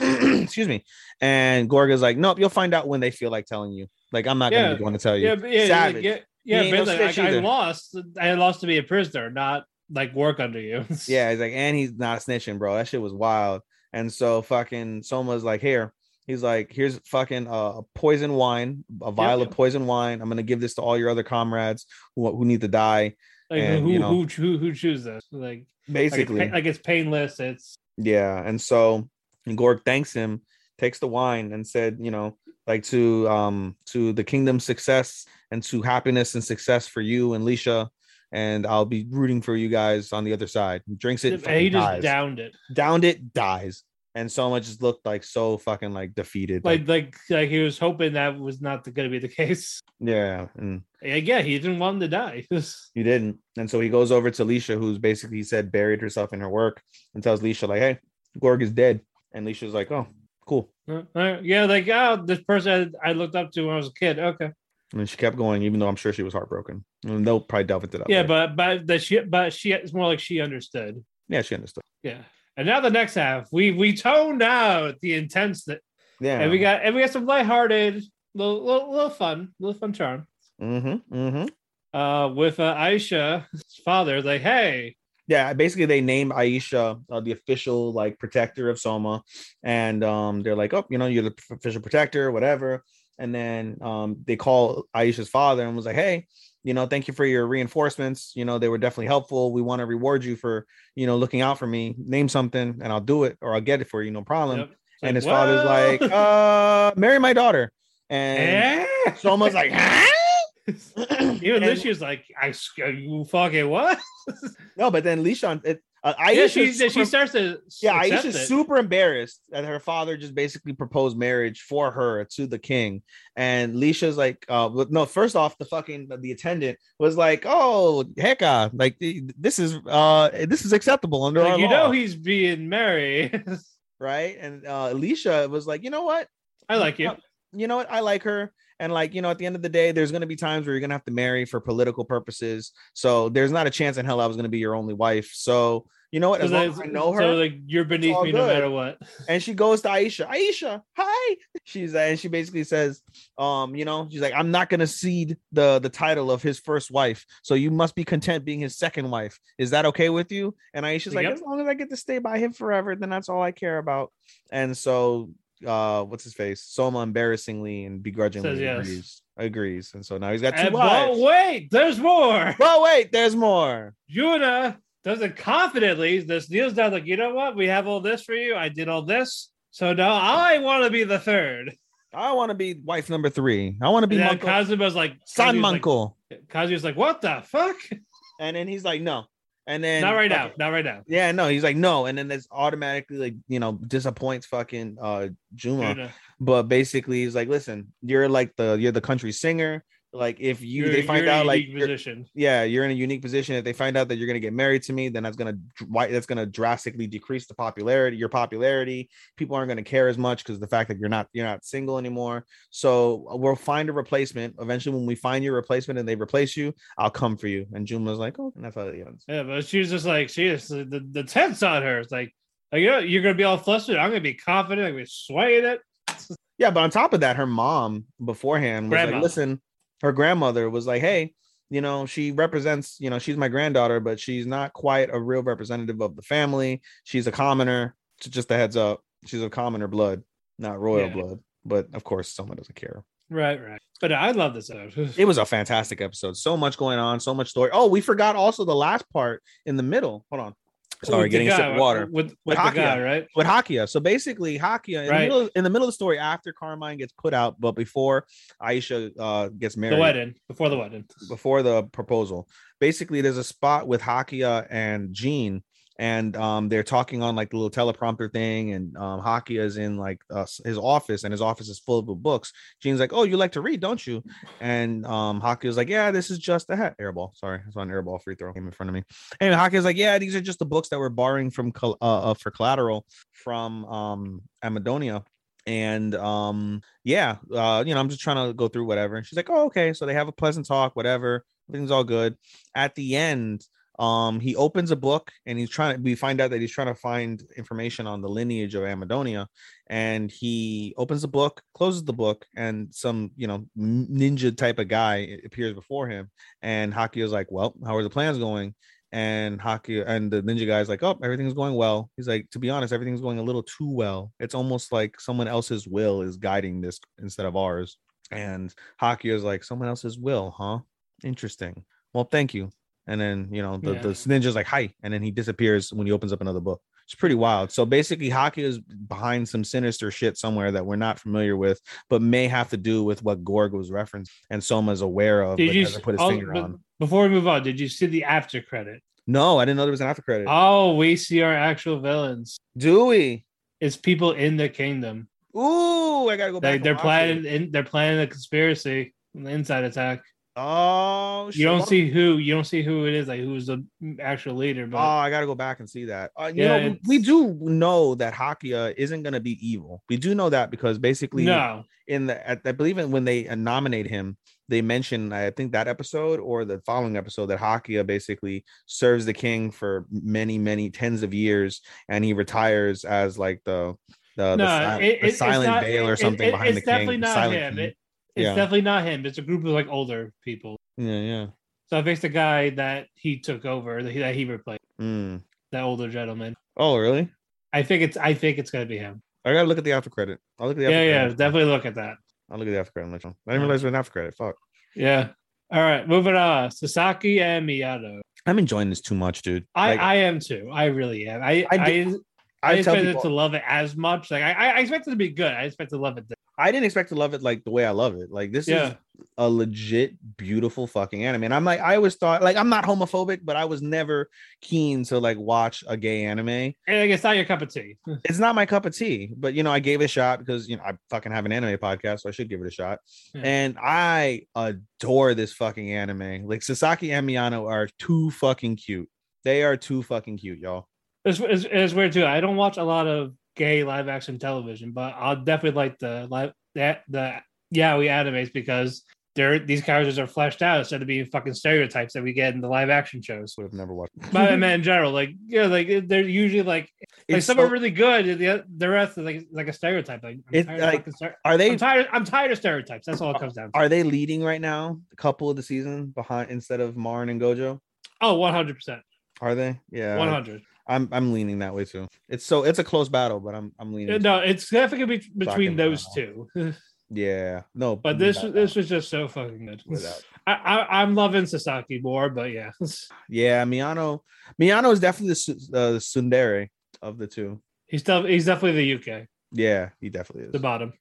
Excuse me. And Gorga's like, nope, you'll find out when they feel like telling you. Like I'm not Yeah. gonna be one to tell you. Yeah, but yeah, Savage. yeah, yeah. No like, I, I lost. I lost to be a prisoner, not like work under you. *laughs* Yeah, he's like, and he's not snitching, bro. That shit was wild. And so fucking Soma's like, here. He's like, here's fucking uh, a poison wine, a vial yep. of poison wine. I'm gonna give this to all your other comrades who, who need to die. Like And, who, you know- who who who choose this? Like Basically, like it's, like it's painless. It's Yeah, and so Gorg thanks him, takes the wine, and said, you know, like to um to the kingdom's success and to happiness and success for you and Liscia, and I'll be rooting for you guys on the other side. Drinks it, and he just dies. downed it. downed it, dies, and Soma just looked like so fucking like defeated. Like like like he was hoping that was not going to be the case. yeah, and yeah, he didn't want him to die. *laughs* he didn't, and so he goes over to Liscia, who's basically he said buried herself in her work, and tells Liscia like, hey, Gorg is dead, and Liscia's like, oh, cool. Uh, uh, yeah, like oh, this person I looked up to when I was a kid. Okay, And she kept going, even though I'm sure she was heartbroken. And they'll probably delve into that. yeah, later. but but that she but she it's more like she understood. yeah, she understood. Yeah, and now the next half, we we toned out the intense that, Yeah, and we got and we got some lighthearted, little little, little fun, little fun charm. mm-hmm, mm-hmm. Uh, with uh, Aisha's father, like, hey, Yeah, basically they named Aisha uh, the official like protector of Soma, and um, they're like, oh, you know, you're the official protector, whatever. And then um, they call Aisha's father and was like, hey, you know, thank you for your reinforcements. You know, they were definitely helpful. We want to reward you for, you know, looking out for me. Name something and I'll do it or I'll get it for you, no problem. Yep. And like, his father's like, uh, marry my daughter. And Eh? Soma's like, huh? Even And- Lucia's like, I, you fucking what? *laughs* No, but then Lishan, it, uh, yeah, she super- she starts to yeah, Aisha's it. super embarrassed that her father just basically proposed marriage for her to the king, and Liscia's like, uh, no, first off, the fucking the attendant was like, oh, hecka, like this is uh this is acceptable under Like, our you law, know he's being married. *laughs* right? And uh, Alicia was like, you know what, I like you. you know what, I like her. And like, you know, at the end of the day, there's gonna be times where you're gonna have to marry for political purposes. So there's not a chance in hell I was gonna be your only wife. So you know what? So As long as I know her, So like you're beneath me no matter what. and she goes to Aisha. Aisha, hi. She's and she basically says, um, you know, she's like, I'm not gonna cede the the title of his first wife, so you must be content being his second wife. Is that okay with you? And Aisha's like, as long as I get to stay by him forever, then that's all I care about. And so, uh, what's his face? Soma embarrassingly and begrudgingly Says yes. agrees. Agrees, and so now he's got two And, wives. but wait, there's more. *laughs* Well, wait, there's more. Yuna does it confidently. This kneels down like, you know what? We have all this for you. I did all this. So now I want to be the third. I want to be wife number three. I want to be And Kazuma's like, San Kazuma's like, Manko. Kazuma's like, what the fuck? And then he's like, no. And then Not right now. Not right now. Yeah, no, he's like, no, and then this automatically like you know disappoints fucking uh Juna. Yuna. But basically, he's like, listen, you're like the you're the country singer. Like if you You're- they find you're in a out like you're- position. yeah, you're in a unique position. If they find out that you're gonna get married to me, then that's gonna why that's gonna drastically decrease the popularity, your popularity. People aren't gonna care as much because the fact that you're not you're not single anymore. So uh, we'll find a replacement. Eventually, when we find your replacement and they replace you, I'll come for you. And Juna's like, oh, and that's how it ends. Yeah, but she was just like, she is the, the tense on her. It's like, like, you know, you're gonna be all flustered. I'm gonna be confident. I'm gonna be swaying it. Yeah, but on top of that, her mom beforehand was Grandma. like, listen, her grandmother was like, hey, you know, she represents, you know, she's my granddaughter, but she's not quite a real representative of the family. She's a commoner. So just a heads up, she's a commoner blood, not royal Yeah. blood. But of course, someone doesn't care. Right, right. But I love this episode. *laughs* It was a fantastic episode. So much going on, so much story. Oh, we forgot also the last part in the middle. Hold on. Sorry, With getting a sip of water. with, with, Hakuya. guy, right? with Hakuya. So basically, Hakuya in, Right. the middle, in the middle of the story after Carmine gets put out, but before Aisha uh, gets married, The wedding before the wedding. before the proposal. Basically, there's a spot with Hakuya and Jeanne, and um, they're talking on like the little teleprompter thing, and um, Hakuya is in like uh, his office, and his office is full of books. Jeanne's like, "Oh, you like to read, don't you?" And um, Hakuya's like, "Yeah, this is just a hat airball. Sorry, I on airball free throw came in front of me." Anyway, Hakuya's like, "Yeah, these are just the books that we're borrowing from uh, uh, for collateral from um, Amidonia." and um yeah uh you know i'm just trying to go through whatever and she's like oh okay so they have a pleasant talk whatever everything's all good at the end Um, he opens a book and he's trying to. We find out that he's trying to find information on the lineage of Amidonia, and he opens the book, closes the book, and some you know ninja type of guy appears before him, and Hakuya's like, "Well, how are the plans going?" and Haki and the ninja guy's like, oh, everything's going well. He's like, to be honest, everything's going a little too well. It's almost like someone else's will is guiding this instead of ours. And Haki is like, someone else's will, huh? Interesting. Well, thank you. And then you know the, Yeah. the ninja's like, hi, and then he disappears when he opens up another book. It's pretty wild. So basically, Haki is behind some sinister shit somewhere that we're not familiar with, but may have to do with what Gorg was referenced and Soma's aware of, Did but you put his oh, finger on. before we move on? Did you see the after credit? No, I didn't know there was an after credit. Oh, we see our actual villains. Do we? It's people in the kingdom. Ooh, I gotta go back. And they're planning. They're planning a conspiracy, an inside attack. Oh, shit. You don't see who. You don't see who it is. Like who's the actual leader. But oh, I gotta go back and see that. Uh, you Yeah, know, we, we do know that Hakuya isn't gonna be evil. We do know that because basically, no, in the at, I believe in when they nominate him, they mention I think that episode or the following episode that Hakuya basically serves the king for many many tens of years, and he retires as like the the, no. the, it- the silent not- veil or something it- behind the definitely king. not silent him. king. It- it's Yeah. definitely not him. It's a group of like older people. yeah, yeah. So I think the guy that he took over, that he, that he replaced, Mm. that older gentleman. Oh, really? I think it's. I think it's gonna be him. I gotta look at the after credit. I'll look at the after Yeah, yeah. credit. Definitely look at that. I'll look at the after credit. and let you know. I didn't realize there was an after credit. Fuck. Yeah. All right, moving on. Sasaki and Miyano. I'm enjoying this too much, dude. I, Like, I am too. I really am. I I I, I, I expected people, to love it as much. Like I, I expected to be good. I expected to love it. I didn't expect to love it like the way I love it. Like this Yeah. is a legit beautiful fucking anime. And I'm like, I always thought like I'm not homophobic, but I was never keen to like watch a gay anime. And like, it's not your cup of tea. *laughs* It's not my cup of tea, but you know, I gave it a shot because you know I fucking have an anime podcast, so I should give it a shot. Yeah. And I adore this fucking anime. Like Sasaki and Miyano are too fucking cute. They are too fucking cute, y'all. It's, it's, it's weird too. I don't watch a lot of gay live action television, but I'll definitely like the live that the yaoi animes because they're these characters are fleshed out instead of being fucking stereotypes that we get in the live action shows. Would have never watched. But I mean, in general, like yeah, like they're usually like like It's some so- are really good, the the rest is like like a stereotype. Like I'm It's tired of like- stere- are they I'm tired. I'm tired of stereotypes. That's all it comes down to. are they leading right now? A couple of the season behind instead of Marin and Gojo. Oh, 100 percent, Are they? Yeah. 100. I'm I'm leaning that way too. It's so it's a close battle, but I'm I'm leaning. No, it's definitely be- between those two. *laughs* Yeah. No. But this this was just so fucking good. Without- *laughs* I, I I'm loving Sasaki more, but yeah, *laughs* Yeah, Miyano. Miyano is definitely the uh, the tsundere of the two. he's def- he's definitely the uke, Yeah, he definitely is. the bottom.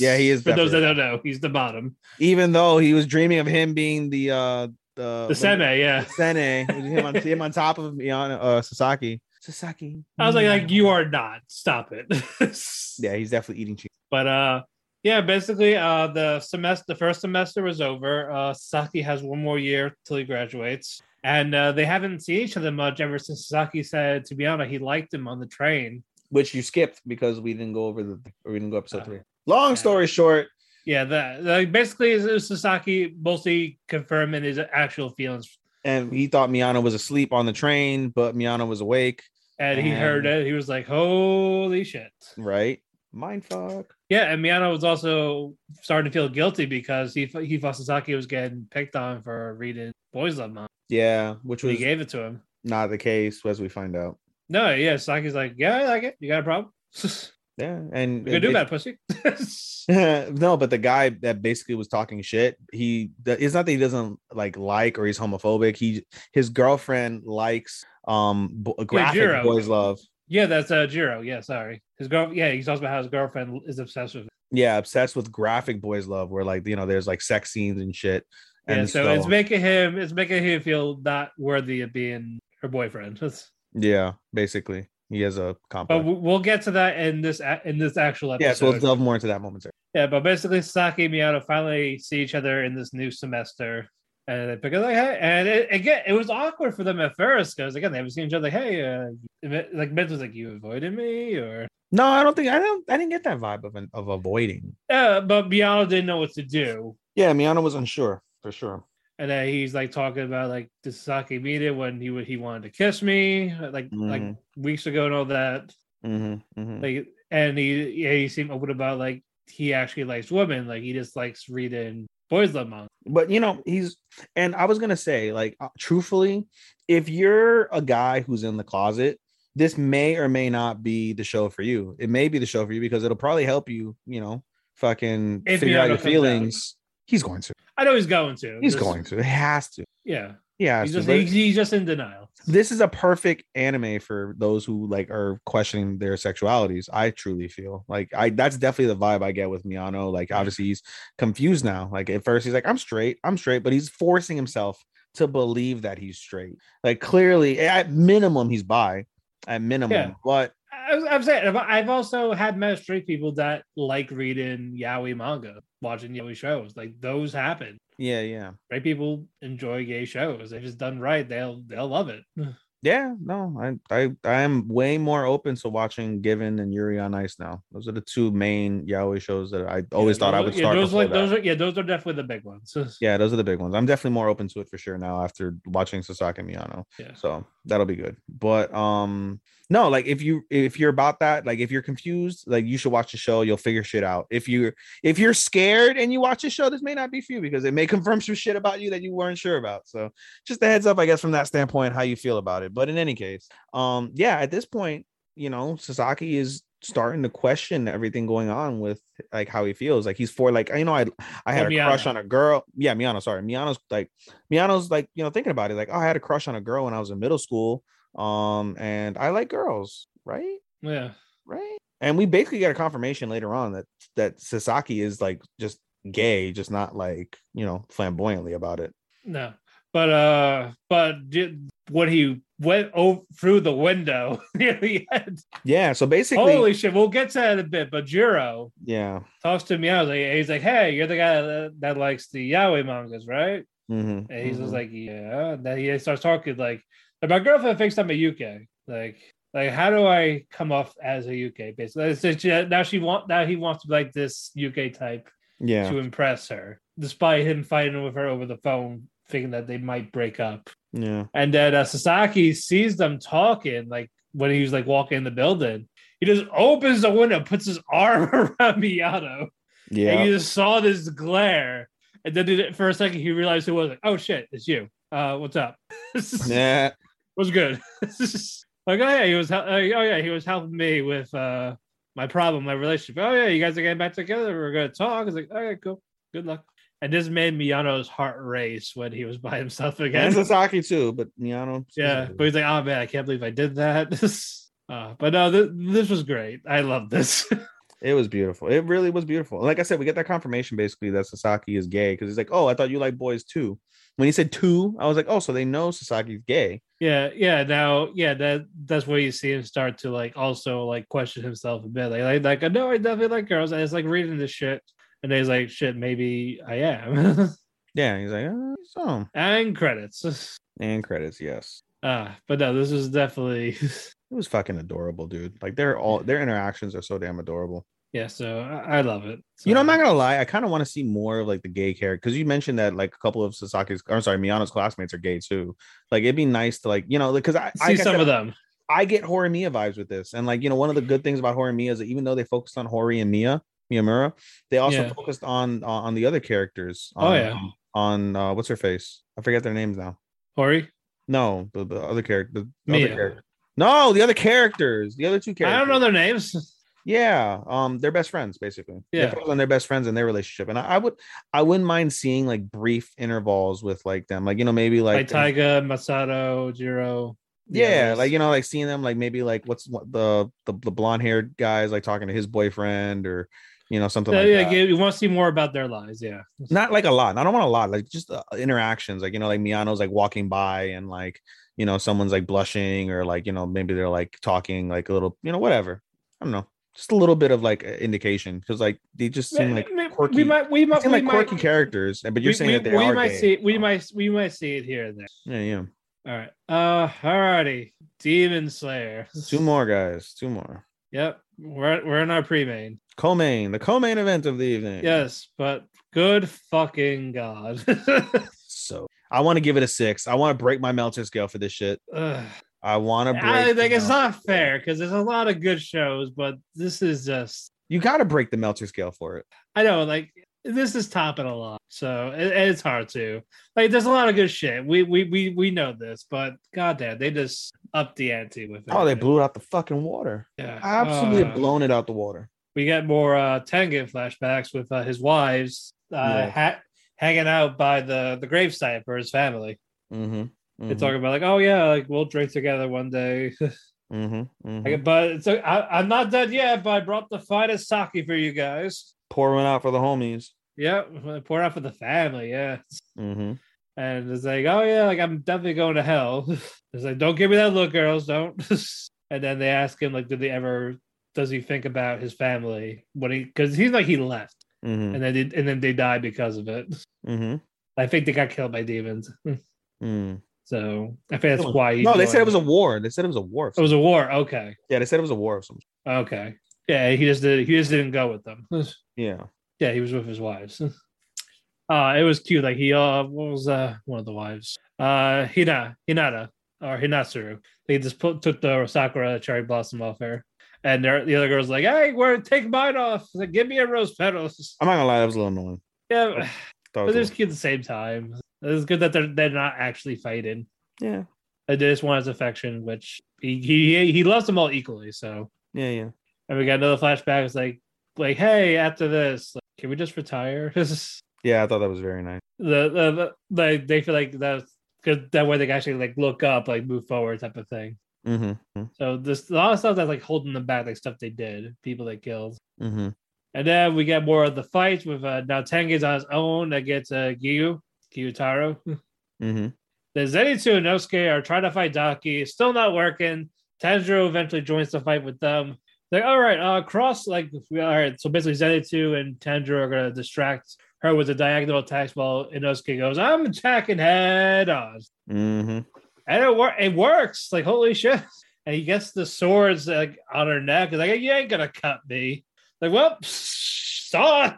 Yeah, he is For those that don't know, he's the bottom. Even though he was dreaming of him being the uh the The seme, yeah. seme, him on him on top of Miyano uh Sasaki. Sasaki. I was like, like you are not. Stop it. *laughs* Yeah, he's definitely eating cheese. But uh yeah, basically uh the semester the first semester was over. Uh Sasaki has one more year till he graduates. And uh, they haven't seen each other much ever since Sasaki said to be he liked him on the train. Which you skipped because we didn't go over the or we didn't go episode Uh, three. Long story short, Yeah, that like basically was Sasaki mostly confirming his actual feelings. and he thought Miyano was asleep on the train, but Miyano was awake, And he heard And- it. He was like, Holy shit. right? Mind fuck. Yeah, and Miyano was also starting to feel guilty because he he thought Sasaki was getting picked on for reading Boys Love Mom. Yeah, which So he gave it to him. not the case as we find out. No, yeah, Sasaki's like, yeah, I like it. You got a problem? *laughs* Yeah, and We can do it- that, pussy. *laughs* *laughs* no, but the guy that basically was talking shit, he it's not that he doesn't like like or he's homophobic. He his girlfriend likes um graphic Jiro. boys love. yeah, that's uh Jiro. Yeah, sorry. His girl. Yeah, he talks about how his girlfriend is obsessed with. Him. Yeah, obsessed with graphic boys love, where like you know there's like sex scenes and shit. Yeah, And so, it's making him it's making him feel not worthy of being her boyfriend. That's- *laughs* yeah, basically he has a But complex. we- we'll get to that in this in this actual episode. yeah, so we'll delve more into that momentarily. Yeah, but basically, Saki and Miyano finally see each other in this new semester, and they pick up like, hey, and it, again, it was awkward for them at first because again, they haven't seen each other. Like, hey, uh, like Mint was like, you avoided me, or No, I don't think I don't. I didn't get that vibe of an, of avoiding. uh, but Miyano didn't know what to do, Yeah, Miyano was unsure for sure. And then he's like talking about like the Sasaki meeting when he would he wanted to kiss me like like Mhm. weeks ago and all that. Mm-hmm, mm-hmm. Like and he yeah he seemed open about like he actually likes women. Like he just likes reading boys love manga. but you know he's and i was gonna say like uh, truthfully if you're a guy who's in the closet this may or may not be the show for you it may be the show for you because it'll probably help you you know fucking If figure out your feelings. He's going to I know he's going to. he's Just- going to it has to Yeah. he has He's just he's, just in denial. this is a perfect anime for those who like are questioning their sexualities i truly feel like i that's definitely the vibe i get with Miyano. like obviously he's confused now like at first he's like i'm straight i'm straight but he's forcing himself to believe that he's straight like clearly at minimum he's bi at minimum Yeah. but I'm saying I've- I've also had met straight people that like reading yaoi manga, watching yaoi shows. Like those happen. yeah yeah Right? People enjoy gay shows. If it's done right, they'll they'll love it. *sighs* yeah no i i i am way more open to watching given and yuri on ice now those are the two main yaoi shows that i always Yeah, thought i would yeah, start those like that. those are yeah, those are definitely the big ones. *laughs* Yeah, those are the big ones. I'm definitely more open to it for sure now after watching Sasaki Miyano. Yeah. So that'll be good. But um no, like if you if you're about that, like if you're confused, like you should watch the show, you'll figure shit out. If you if you're scared and you watch the show, this may not be for you because it may confirm some shit about you that you weren't sure about. So just a heads up, I guess, from that standpoint, how you feel about it. But in any case, um, yeah, at this point, you know, Sasaki is starting to question everything going on with like how he feels. Like he's for like you know, I I had Oh, a crush on a girl. Yeah, Miyano, sorry. Miyano's like Miyano's like, you know, thinking about it, like, oh, I had a crush on a girl when I was in middle school. Um, and I like girls, right? Yeah. Right. And we basically get a confirmation later on that that Sasaki is like just gay, just not like, you know, flamboyantly about it. No. But uh but when he went over through the window near the end. Yeah. So basically, Holy shit, we'll get to that in a bit. But Jiro yeah. talks to. Like, he's like, Hey, you're the guy that, that likes the yaoi mangas, right? Mhm, And he's mhm. just like, Yeah. And then he starts talking like my girlfriend thinks I'm a uke. Like like how do I come off as a uke basically? Just, yeah, now she want now he wants to be like this uke type yeah. to impress her, despite him fighting with her over the phone, thinking that they might break up. Yeah. And then uh, Sasaki sees them talking, like when he was like walking in the building. He just opens the window, puts his arm *laughs* around Miyano, and Yeah. you just saw this glare. And then for a second, he realized it was. Like, oh shit, it's you. Uh, what's up? *laughs* Yeah. Was good. *laughs* like, oh yeah, he was. uh, oh yeah, he was helping me with uh my problem, my relationship. Oh yeah, you guys are getting back together. We're gonna talk. I was like, all right, cool. Good luck. And this made Miyano's heart race when he was by himself again. And Sasaki too, but Miyano. *laughs* Yeah, but he's like, oh man, I can't believe I did that. *laughs* uh, but no, th- this was great. I love this. It was beautiful. It really was beautiful. Like I said, we get that confirmation basically that Sasaki is gay because he's like, oh, I thought you like boys too. When he said two, I was like, oh, so they know Sasaki's gay. yeah, yeah. Now, yeah, that that's where you see him start to like also like question himself a bit. Like, like, like no, I definitely like girls. And it's like reading this shit, and then he's like, shit, maybe I am. *laughs* Yeah, he's like, oh, so and credits. and credits, yes. Ah, but no, this is definitely *laughs* It was fucking adorable, dude. Like they're all their interactions are so damn adorable. Yeah. So I, I love it. You know, I'm not gonna lie, I kind of want to see more of like the gay character because you mentioned that like a couple of Sasaki's, or sorry, Miyano's classmates are gay too. Like it'd be nice to like, you know, because I see I some said, of them. I get Horimiya vibes with this. And like, you know, one of the good things about Horimiya is that even though they focused on Hori and Mia, Miyamura, they also Yeah. focused on on the other characters. Oh, on, yeah. um, On uh what's her face? I forget their names now. Hori. No, the, the other character. The Mia. other character. No, the other characters. The other two characters. I don't know their names. *laughs* Yeah, um, they're best friends basically. Yeah. they're, their best friends in their relationship, and I, I would, I wouldn't mind seeing like brief intervals with like them, like you know maybe Like, like Taiga, Masato, Jiro. yeah, like you know like seeing them like maybe like what's what the the, the blonde haired guys like talking to his boyfriend or you know something Yeah, like yeah, that. you- you want to see more about their lives, yeah. Not like a lot. I don't want a lot. Like just uh, interactions. Like you know like Miyano's like walking by and like you know someone's like blushing or like you know maybe they're like talking like a little you know whatever. I don't know. Just a little bit of like indication because like they just seem like we, quirky. we might, we might, seem we like might, quirky characters, but you're we, saying we, that they we are might gay. see, we might, we might see it here and there. Yeah, yeah. All right, uh, alrighty, Demon Slayer. *laughs* Two more guys. Two more. Yep, we're we're in our pre-main. Co-main, the co-main event of the evening. Yes, but good fucking god. *laughs* So I want to give it a six. I want to break my Meltzer scale for this shit. Ugh. I want to break. I think it's not fair because there's a lot of good shows, but this is just You got to break the Meltzer scale for it. I know, like this is topping a lot, so it, it's hard to like. There's a lot of good shit. We we we we know this, but goddamn, they just upped the ante with it. Oh, they blew it out the fucking water. yeah, Absolutely Uh, blown it out the water. we get more uh Tengen flashbacks with uh, his wives uh Yeah. ha- hanging out by the the gravesite for his family. Mm-hmm. They talk about like, oh yeah, like we'll drink together one day. *laughs* mm-hmm. Like, but it's a, I, I'm not done yet. But I brought the finest sake for you guys. Pour one out for the homies. Yeah, pour out for the family. Yeah. Mm-hmm. And it's like, oh yeah, like I'm definitely going to hell. *laughs* It's like, don't give me that look, girls, don't. *laughs* and then they ask him, like, did they ever? Does he think about his family when he? Because he's like he left, Mm-hmm. and then they, and then they died because of it. Mm-hmm. I think they got killed by demons. Mm. So I think that's why. No, they said it was a war. They said it was a war. It was a war. Okay. Yeah, they said it was a war of some. Okay. Yeah, he just did. He just didn't go with them. *laughs* Yeah. Yeah, he was with his wives. *laughs* Uh it was cute. Like he uh what was uh one of the wives? Uh Hina, Hinata or Hinatsuru. They just put took the Sakura cherry blossom off her. And there, the other girl's like, hey, where take mine off. Like, give me a rose petals. I'm not gonna lie, that was a little annoying. Yeah, *sighs* it but was they're little- cute at the same time. It's good that they're they're not actually fighting. Yeah. They just want his affection, which he he he loves them all equally. So Yeah, yeah. and we got another flashback. It's like like, hey, after this, like, can we just retire? *laughs* Yeah, I thought that was very nice. the, the, the like they feel like that's because that way they can actually like look up, like move forward type of thing. Mm-hmm. So this a lot of stuff that's like holding them back, like stuff they did, people they killed. Mm-hmm. And then we get more of the fights with uh, now Tengen's on his own against uh, Gyu, Gyutaro. Mm-hmm. The Zenitsu and Nosuke are trying to fight Daki. Still not working. Tanjiro eventually joins the fight with them. Like, all right, uh, cross, like, all right. So basically, Zenitsu and Tanjiro are going to distract her with a diagonal attack while Inosuke goes, I'm attacking head on. Mm-hmm. And it, wor- it works. Like, holy shit. And he gets the swords like on her neck. He's like, you ain't going to cut me. Like, well, *laughs* saw,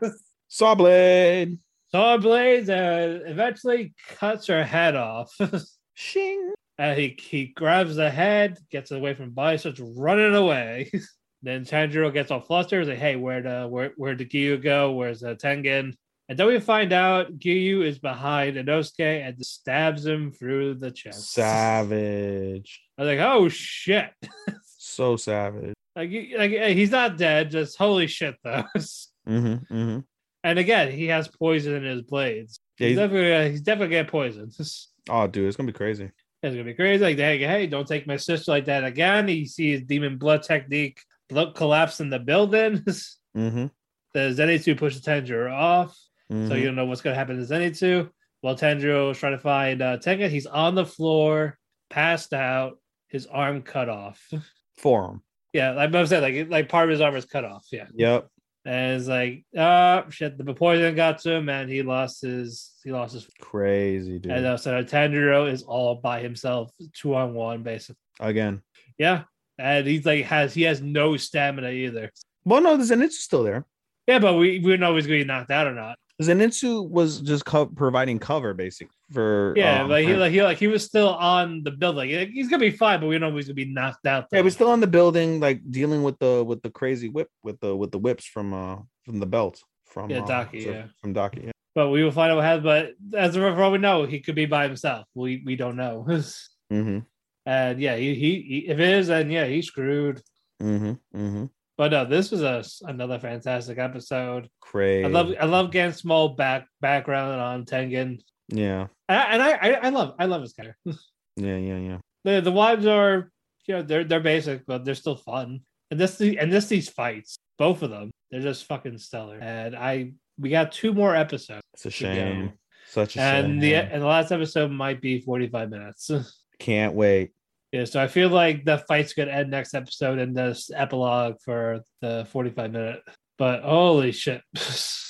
Saw blade. Saw blades and eventually cuts her head off. *laughs* Shing. And he he grabs the head, gets away from Bai, starts running away. *laughs* then Tanjiro gets all flustered, like, "Hey, where the where where did Gyu go? Where's the Tengen?" And then we find out Gyu is behind Inosuke and stabs him through the chest. Savage. I was like, "Oh shit!" *laughs* So savage. like, like he's not dead, just holy shit though. Mm-hmm. Mm-hmm. And again, he has poison in his blades. Yeah, he's, he's- definitely he's definitely getting poisoned. *laughs* Oh, dude, it's gonna be crazy. It's gonna be crazy. Like, hey, hey, don't take my sister like that again. He sees demon blood technique, blood collapse in the building. *laughs* Mm-hmm. the Zenitsu pushes Tanjiro off, mm-hmm. so you don't know what's gonna happen to Zenitsu. While Tanjiro is trying to find uh, Tengen, he's on the floor, passed out, his arm cut off. *laughs* Forearm. yeah, like I said, like like part of his arm is cut off. Yeah, Yep. And it's like, oh shit, the poison got to him, and he lost his he lost his. Crazy, dude. And uh, so Tanjiro is all by himself, two on one, basically. Again. Yeah, and he's like has he has no stamina either. Well, no, the Zenitsu's still there. Yeah, but we we don't know if he's going to be knocked out or not. Zenitsu was just co- providing cover, basically for. Yeah, um, but he like he like he was still on the building. Like, he's gonna be fine, but we don't know if he's gonna be knocked out. yeah, though. we're still on the building, like dealing with the with the crazy whip with the with the whips from uh from the belt from Yeah, uh, Daki, so- yeah. from Daki. Yeah. But we will find out what happens. But as for all we know, he could be by himself. We we don't know. *laughs* Mm-hmm. and yeah, he, he, he if it is, then yeah, he's screwed. Mm-hmm. Mm-hmm. But no, this was a another fantastic episode. Crazy. I love I love getting small back background on Tengen, Yeah. and I, I I love I love his character. *laughs* Yeah. Yeah. Yeah. the the wives are you know they're they're basic but they're still fun and this and this these fights both of them they're just fucking stellar and i we got two more episodes It's a shame. Such a and shame. the and the last episode might be 45 minutes *laughs* Can't wait. Yeah so i feel like the fight's gonna end next episode and this epilogue for the 45 minute but holy shit *laughs*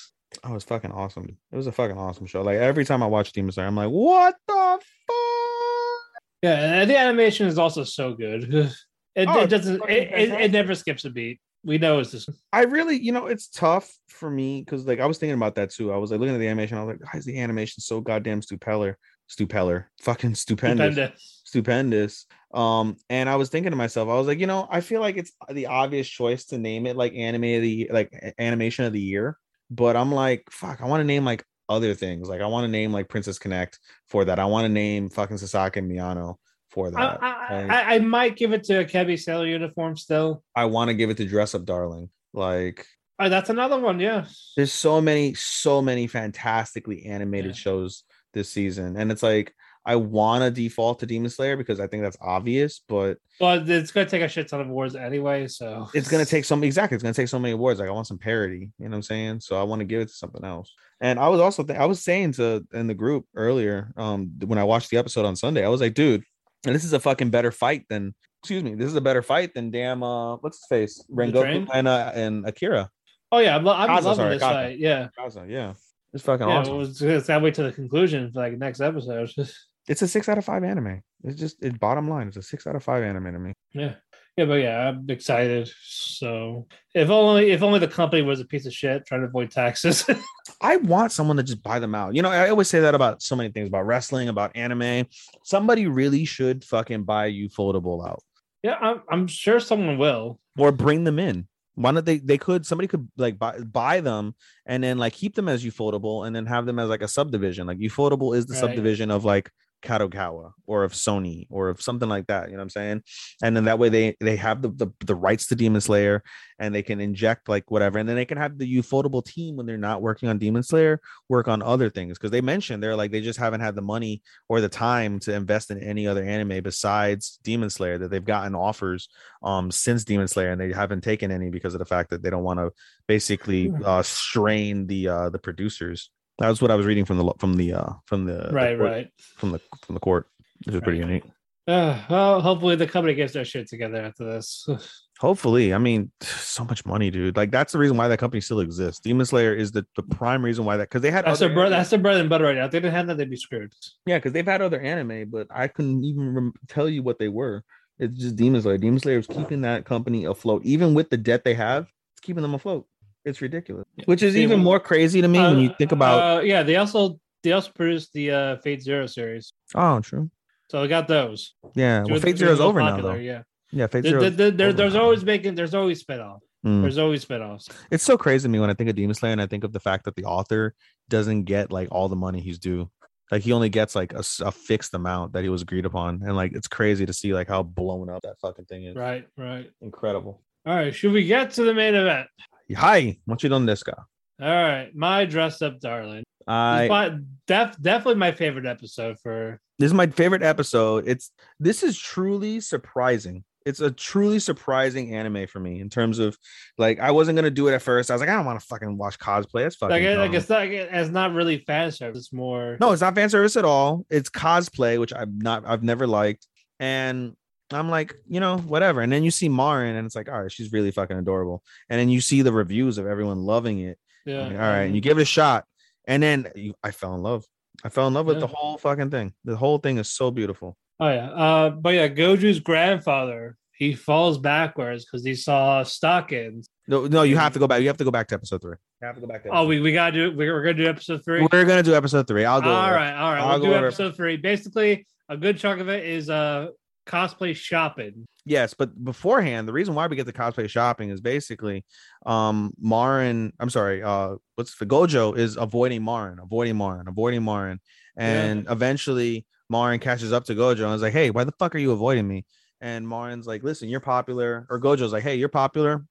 Oh, it was fucking awesome. It was a fucking awesome show. Like every time I watch Demon Slayer, I'm like, what the fuck? yeah and the animation is also so good *laughs* it, Oh, it doesn't it, it, it never skips a beat we know it's just I really, you know, it's tough for me because like I was thinking about that too. I was like looking at the animation, I was like, why is the animation so goddamn stupeller? stupeller, fucking stupendous, Stupendous. Stupendous. Um, and I was thinking to myself, I was like, you know, I feel like it's the obvious choice to name it like anime of the like animation of the year, but I'm like, fuck, I want to name like other things. Like I want to name like Princess Connect for that. I want to name fucking Sasaki and Miyano for I, that. I, Like, I, I might give it to Akebi Sailor uniform still. I want to give it to Dress Up Darling. Like Oh, that's another one. Yeah. there's so many so many fantastically animated Yeah. shows this season and it's like i want to default to demon slayer because i think that's obvious but But it's gonna take a shit ton of awards anyway. So it's going to take some exactly it's going to take so many awards like i want some parody you know what i'm saying so i want to give it to something else and i was also th- i was saying to in the group earlier um when i watched the episode on sunday i was like dude and this is a fucking better fight than excuse me this is a better fight than damn uh what's his face rengoku and uh, and akira Oh yeah, I'm, I'm Kaza, loving sorry, this Kaza. fight. Yeah. Kaza, yeah it's fucking Yeah, awesome it was, it's gotta wait to the conclusion for like next episode. *laughs* it's a six out of five anime. It's just it bottom line. It's a six out of five anime to me. yeah, yeah, but yeah, I'm excited. So if only if only the company was a piece of shit trying to avoid taxes. *laughs* I want someone to just buy them out. You know, I always say that about so many things about wrestling, about anime. Somebody really should fucking buy Ufotable out yeah, I'm, I'm sure someone will. or bring them in. Why don't they? They could. Somebody could like buy buy them and then like keep them as Ufotable and then have them as like a subdivision. Like Ufotable is the Right. subdivision of like Kadokawa or of Sony or of something like that. You know what I'm saying? And then that way they they have the the, the rights to Demon Slayer and they can inject like whatever, and then they can have the Ufotable team when they're not working on Demon Slayer work on other things because they mentioned they're like they just haven't had the money or the time to invest in any other anime besides Demon Slayer that they've gotten offers um since Demon Slayer and they haven't taken any because of the fact that they don't want to basically Hmm. uh strain the uh the producers. That was what I was reading from the from the uh from the the right, court- right. from the from the court, which is pretty Right. unique. Uh, well, hopefully the company gets their shit together after this. *laughs* Hopefully, I mean, so much money, dude. Like that's the reason why that company still exists. Demon Slayer is the, the prime reason why that because they had That's other their anime- That's their bread and butter right now. If they didn't have that, they'd be screwed. yeah, because they've had other anime, but I couldn't even rem- tell you what they were. It's just Demon Slayer. Demon Slayer is keeping that company afloat, even with the debt they have. It's keeping them afloat. It's ridiculous, which is See, even when- more crazy to me when you think about. Uh, yeah, they also they also produced the uh, Fate Zero series, oh, true. so I got those. Yeah, well, Fate two Zero of is over now, though. Yeah, Yeah, Fate Zero. there- is there- there- over there's always making. There's always spinoff. Mm. There's always spinoffs. it's so crazy to me when I think of Demon Slayer and I think of the fact that the author doesn't get like all the money he's due. Like he only gets like a fixed amount that he was agreed upon, and like it's crazy to see like how blown up that fucking thing is. Right, right. Incredible. All right, should we get to the main event? Hi, what you done this guy? All right, my dress up darling. I my- def, definitely my favorite episode for. this is my favorite episode. It's this is truly surprising. It's a truly surprising anime for me in terms of like I wasn't gonna do it at first. I was like, I don't want to fucking watch cosplay. That's fucking Like, it- like it's not. It's not really fan service. It's more. No, it's not fan service at all. It's cosplay, which I've not I've never liked. And I'm like, you know, whatever. And then you see Marin and it's like, all right, she's really fucking adorable. And then you see the reviews of everyone loving it. Yeah. Like, all right, and you give it a shot. And then you, I fell in love. I fell in love with Yeah. the whole fucking thing. The whole thing is so beautiful. Oh yeah. Uh, but yeah, Gojo's grandfather he falls backwards because he saw stockings. No, no, you have to go back. You have to go back to episode three. You have to go back to Oh, we, we gotta do. We're, we're gonna do episode three. We're gonna do episode three. I'll go. All over. right, all right. I'll We'll do over- episode three. Basically, a good chunk of it is uh cosplay shopping. Yes, but beforehand, the reason why we get the cosplay shopping is basically um Marin, I'm sorry, uh what's the Gojo is avoiding Marin, avoiding Marin, avoiding Marin. And eventually Marin catches up to Gojo and is like, Hey, why the fuck are you avoiding me? And Marin's like, Listen, you're popular, or Gojo's like, Hey, you're popular.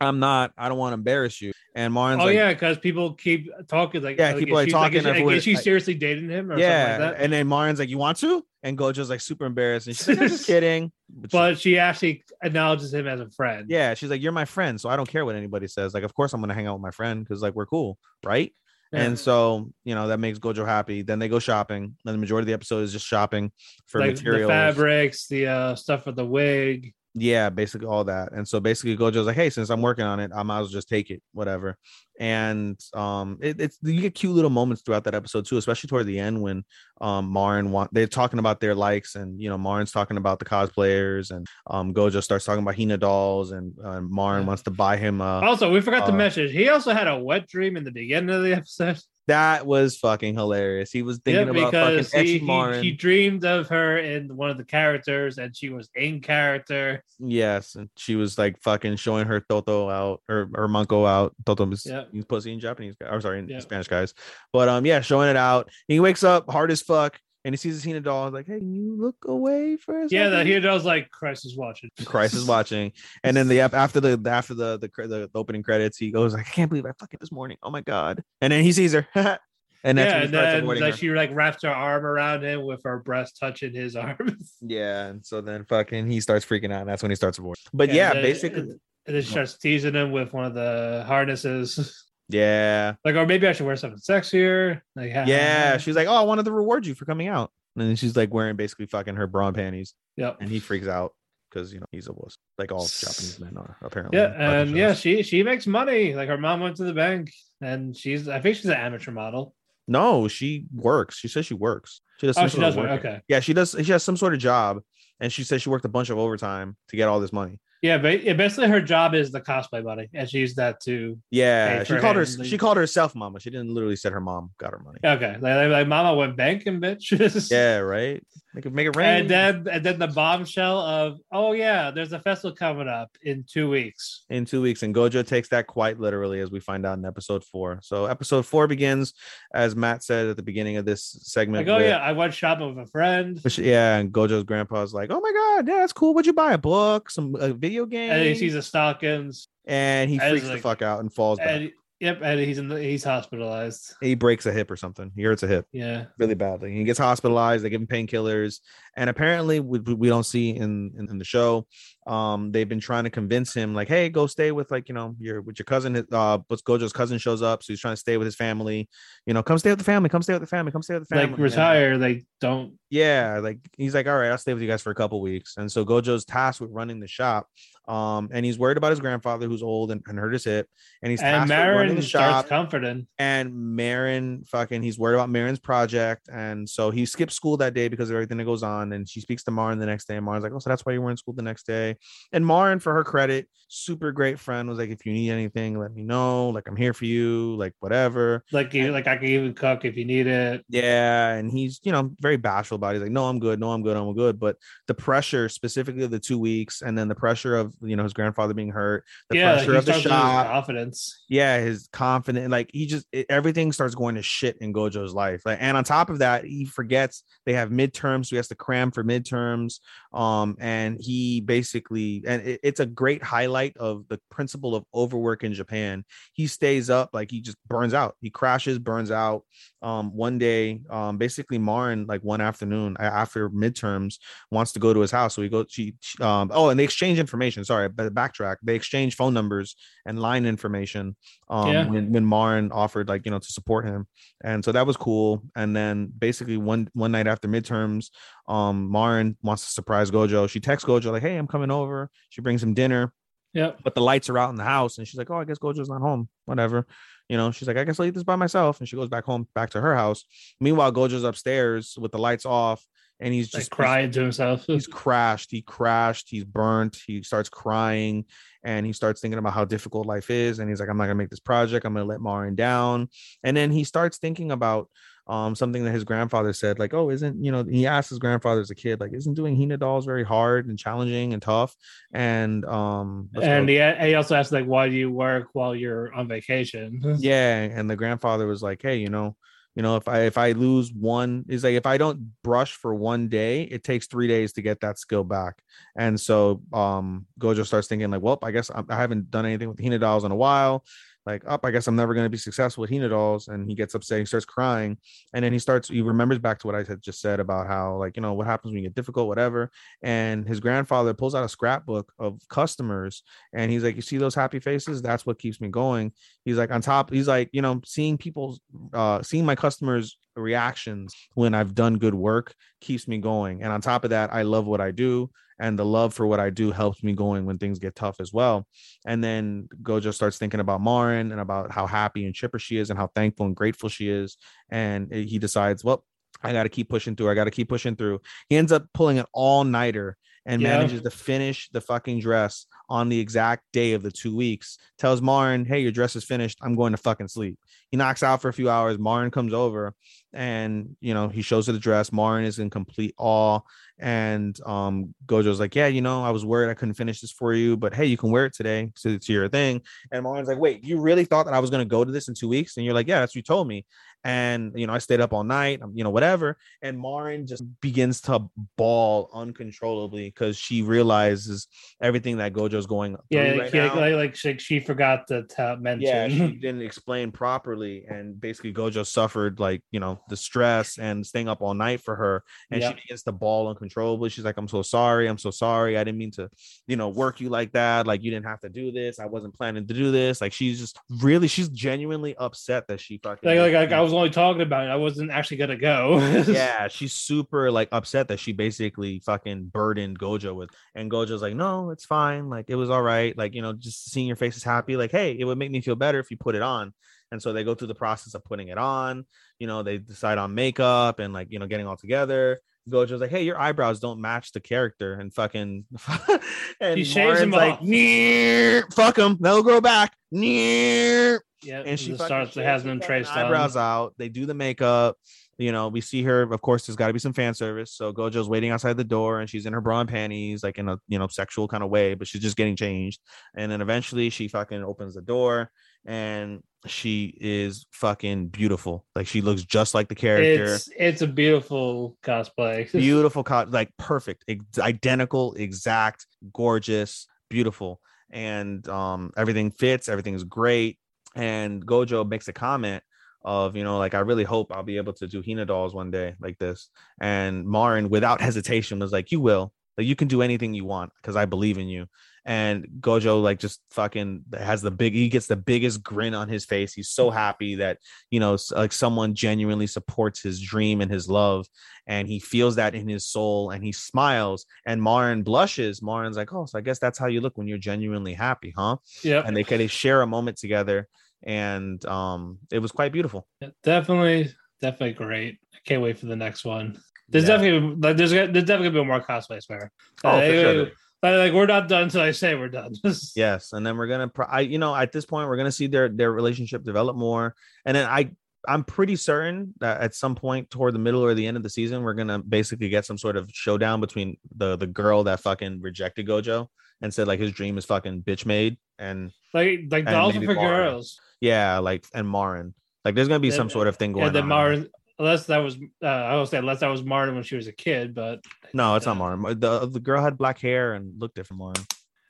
I'm not, I don't want to embarrass you. And Marin's like oh like, yeah, because people keep talking like Yeah, like, people is like she- talking Is, she- like, is she seriously dating him or yeah. something like that? And then Marin's like, You want to? And Gojo's like super embarrassed. And she's like, just *laughs* kidding. But she- but she actually acknowledges him as a friend. Yeah, she's like, "You're my friend, so I don't care what anybody says. Like, of course I'm gonna hang out with my friend because like we're cool, right?" Yeah. And so you know that makes Gojo happy. Then they go shopping. And the majority of the episode is just shopping for like materials. the fabrics, the uh stuff for the wig. Yeah, basically all that. And so basically Gojo's like, "Hey, since I'm working on it, I might as well just take it, whatever." And um, it, it's you get cute little moments throughout that episode too, especially toward the end when um Marin want they're talking about their likes and you know Marin's talking about the cosplayers and um Gojo starts talking about Hina dolls and uh, Marin wants to buy him uh Also, we forgot to uh, mention he also had a wet dream in the beginning of the episode. That was fucking hilarious. He was thinking Yeah, about fucking he, he, he dreamed of her in one of the characters, and she was in character. Yes, and she was like fucking showing her Toto out or her Monko out. Toto is Yep. pussy in Japanese guy. Or sorry, in Yep. Spanish guys. But um, yeah, showing it out. He wakes up hard as fuck, and he sees Hina doll. He's like, hey, can you look away for a Yeah, that second?" here was like Christ is watching. Christ is watching. And then the after the after the the, the opening credits, he goes like, I can't believe I fucking this morning. Oh my god! And then he sees her, *laughs* and that's yeah, and then like her. she like wraps her arm around him with her breast touching his *laughs* arms. Yeah, and so then fucking he starts freaking out, and that's when he starts avoiding. But And yeah, then- basically, and then she starts teasing him with one of the harnesses. *laughs* yeah, Like, or maybe I should wear something sexier. Like, yeah. She's like, oh, I wanted to reward you for coming out, and then she's like wearing basically fucking her bra and panties, yep. and he freaks out because you know he's a wuss, like all Japanese men are apparently. Yeah, and yeah, she she makes money. Like her mom went to the bank, and she's I think she's an amateur model. no, she works. She says she works. She does. Oh, she does work, okay. Yeah, she does. She has some sort of job, and she says she worked a bunch of overtime to get all this money. Yeah, but basically her job is the cosplay buddy, and she used that to Yeah, she called her. She called herself mama. She didn't literally said her mom got her money. okay. Like, like, like Mama went banking, bitch. *laughs* Yeah, right. Make it make it rain. And then and then the bombshell of oh yeah, there's a festival coming up in two weeks. in two weeks, and Gojo takes that quite literally, as we find out in episode four. So episode four begins, as Matt said at the beginning of this segment. Like oh with- yeah, I went shopping with a friend, yeah, and Gojo's grandpa's like, "Oh my god, yeah, that's cool. What'd you buy? A book, some a video game?" and he sees the stockings, and he freaks the fuck out and falls back. and yep, and he's in the, he's hospitalized. he breaks a hip or something. He hurts a hip. Yeah, really badly. He gets hospitalized. They give him painkillers, and apparently, we, we don't see in, in in the show. Um, they've been trying to convince him, like, hey, go stay with like you know your with your cousin. Uh, but Gojo's cousin shows up, so he's trying to stay with his family. You know, come stay with the family. Come stay with the family. Come stay with the family. like And- retire. They don't. yeah, like he's like, all right, I'll stay with you guys for a couple weeks. And so Gojo's tasked with running the shop. Um, and he's worried about his grandfather who's old and, and hurt his hip. And he's And Marin the starts shop comforting. and Marin fucking he's worried about Marin's project, and so he skips school that day because of everything that goes on. And she speaks to Marin the next day, and Marin's like, "Oh, so that's why you were in school the next day." And Marin, for her credit, super great friend, was like, "If you need anything, let me know. Like I'm here for you. Like whatever." Like you, like I can even cook if you need it. Yeah, and he's you know very bashful about it. He's like, "No, I'm good. No, I'm good. I'm good." But the pressure, specifically of the two weeks, and then the pressure of you know his grandfather being hurt, the yeah, pressure of the shop, confidence. yeah, his confident, like he just it- everything starts going to shit in Gojo's life. Like, and on top of that, he forgets they have midterms, so he has to cram for midterms. Um, and he basically, and it- it's a great highlight of the principle of overwork in Japan. He stays up, like he just burns out. He crashes, burns out. Um, one day, um, basically Marin, like one afternoon after midterms, wants to go to his house. So he goes, she, she- um, oh, and they exchange information. Sorry, but backtrack. They exchange phone numbers and line information um Yeah. when, when Marin offered like you know to support him and so that was cool and then basically one one night after midterms um Marin wants to surprise Gojo. She texts Gojo like hey I'm coming over. She brings him dinner. Yeah. but the lights are out in the house and she's like oh I guess Gojo's not home. Whatever. You know she's like I guess I'll eat this by myself. And she goes back home back to her house. Meanwhile Gojo's upstairs with the lights off and he's Like just crying to himself. he's crashed. He crashed. He's burnt. He starts crying and he starts thinking about how difficult life is and he's like i'm not gonna make this project. I'm gonna let marin down. And then he starts thinking about um something that his grandfather said like oh isn't you know he asked his grandfather as a kid like isn't doing hina dolls very hard and challenging and tough? And um and he, he also asked like, "Why do you work while you're on vacation?" *laughs* yeah and the grandfather was like hey you know you know if i if i lose one is like if i don't brush for one day it takes three days to get that skill back. And so um gojo starts thinking like well i guess i, I haven't done anything with hina dolls in a while like up i guess i'm never going to be successful with hina dolls and he gets upset he starts crying and then he starts he remembers back to what i had just said about how like you know what happens when you get difficult whatever and his grandfather pulls out a scrapbook of customers and he's like you see those happy faces? That's what keeps me going. He's like on top he's like you know seeing people, uh seeing my customers reactions when i've done good work keeps me going and on top of that i love what i do and the love for what i do helps me going when things get tough as well and then gojo starts thinking about marin and about how happy and chipper she is and how thankful and grateful she is and he decides well I got to keep pushing through. I got to keep pushing through. He ends up pulling an all nighter and Yeah. manages to finish the fucking dress on the exact day of the two weeks. Tells Marin, "Hey, your dress is finished. I'm going to fucking sleep." He knocks out for a few hours. Marin comes over, and you know he shows her the dress. Marin is in complete awe, and um Gojo's like, "Yeah, you know, I was worried I couldn't finish this for you, but hey, you can wear it today, so it's your thing." And Marin's like, "Wait, you really thought that I was gonna go to this in two weeks?" And you're like, "Yeah, that's what you told me." And you know, I stayed up all night, um, you know, whatever. And Marin just begins to bawl uncontrollably because she realizes everything that Gojo's going Yeah, right like, like, like she, she forgot to tell, mention. Yeah, she *laughs* didn't explain properly, and basically Gojo suffered like you know the stress and staying up all night for her, and Yeah. she begins to bawl uncontrollably. She's like, "I'm so sorry, I'm so sorry. I didn't mean to, you know, work you like that. Like you didn't have to do this. I wasn't planning to do this." Like she's just really, she's genuinely upset that she fucking like, like, like I was only talking about it. I wasn't actually gonna go. *laughs* yeah, she's super like upset that she basically fucking burdened Gojo with, and Gojo's like, no, it's fine, like it was all right, like you know, just seeing your face is happy, like hey, it would make me feel better if you put it on, and so they go through the process of putting it on, you know, they decide on makeup and like you know getting all together. Gojo's like, hey, your eyebrows don't match the character, and fucking, *laughs* and He shaves them Marin's like, off. Fuck them, they'll grow back, near, yeah, and she starts. It has fucking traced on. eyebrows out. They do the makeup. You know, we see her. Of course, there's got to be some fan service. So Gojo's waiting outside the door, and she's in her bra and panties, like in a you know sexual kind of way, but she's just getting changed. And then eventually, she fucking opens the door, and she is fucking beautiful. Like she looks just like the character. It's it's a beautiful cosplay. *laughs* beautiful, co- like perfect, ex- identical, exact, gorgeous, beautiful, and um, everything fits. Everything's great. And Gojo makes a comment of, you know, like I really hope I'll be able to do Hina dolls one day like this. And Marin, without hesitation, was like, "You will. Like you can do anything you want because I believe in you." And Gojo like just fucking has the big. He gets the biggest grin on his face. He's so happy that you know, like someone genuinely supports his dream and his love and he feels that in his soul and he smiles and Marin blushes. Marin's like, Oh, so I guess that's how you look when you're genuinely happy, huh? yeah, And they kind of share a moment together and um it was quite beautiful. definitely, definitely great. I can't wait for the next one. There's Yeah. definitely like there's there's definitely gonna be more cosplays there. Oh, for sure. Like, we're not done until I say we're done. *laughs* Yes, and then we're gonna, pro- I, you know, at this point, we're gonna see their their relationship develop more, and then I, I'm pretty certain that at some point toward the middle or the end of the season, we're gonna basically get some sort of showdown between the the girl that fucking rejected Gojo and said like his dream is fucking bitch made, and like like dolls for Marin. girls. yeah, like and Marin, like there's gonna be some sort of thing going Yeah, then on. Martin. Unless that was, uh, I will say, unless that was Martin when she was a kid, but No, it's not uh, Marin. The the girl had black hair and looked different, Marin.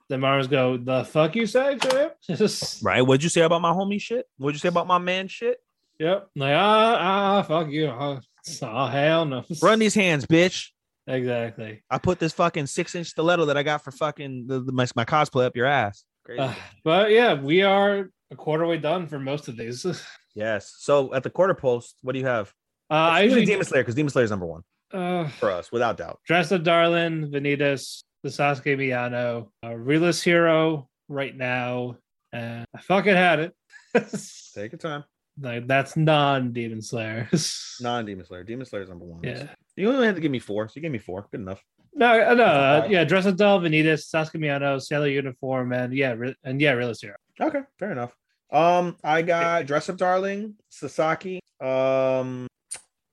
then Martin's go, the fuck you say to him? *laughs* Right? What'd you say about my homie shit? What'd you say about my man shit? Yep. Like, ah, ah, fuck you. Oh, oh, hell no. *laughs* Run these hands, bitch. Exactly. I put this fucking six inch stiletto that I got for fucking the, the- my, my cosplay up your ass. Crazy. Uh, but yeah, we are a quarter way done for most of these. *laughs* Yes. So at the quarter post, what do you have? I usually Demon Slayer because Demon Slayer is number one uh, for us, without doubt. Dress Up Darlin, Vanitas, the Sasaki Miyano, uh, Realist Hero right now. Uh, I fucking had it. *laughs* Take your time. like, that's non Demon Slayer. *laughs* Non Demon Slayer. Demon Slayer is number one. yeah. You only had to give me four, so you gave me four. Good enough. No, no, uh, yeah, Dress Up Doll, Vanitas, Sasaki Miyano, Sailor Uniform, and yeah, re- and yeah, Realist Hero. Okay, fair enough. Um, I got Dress Up Darling, Sasaki. Um,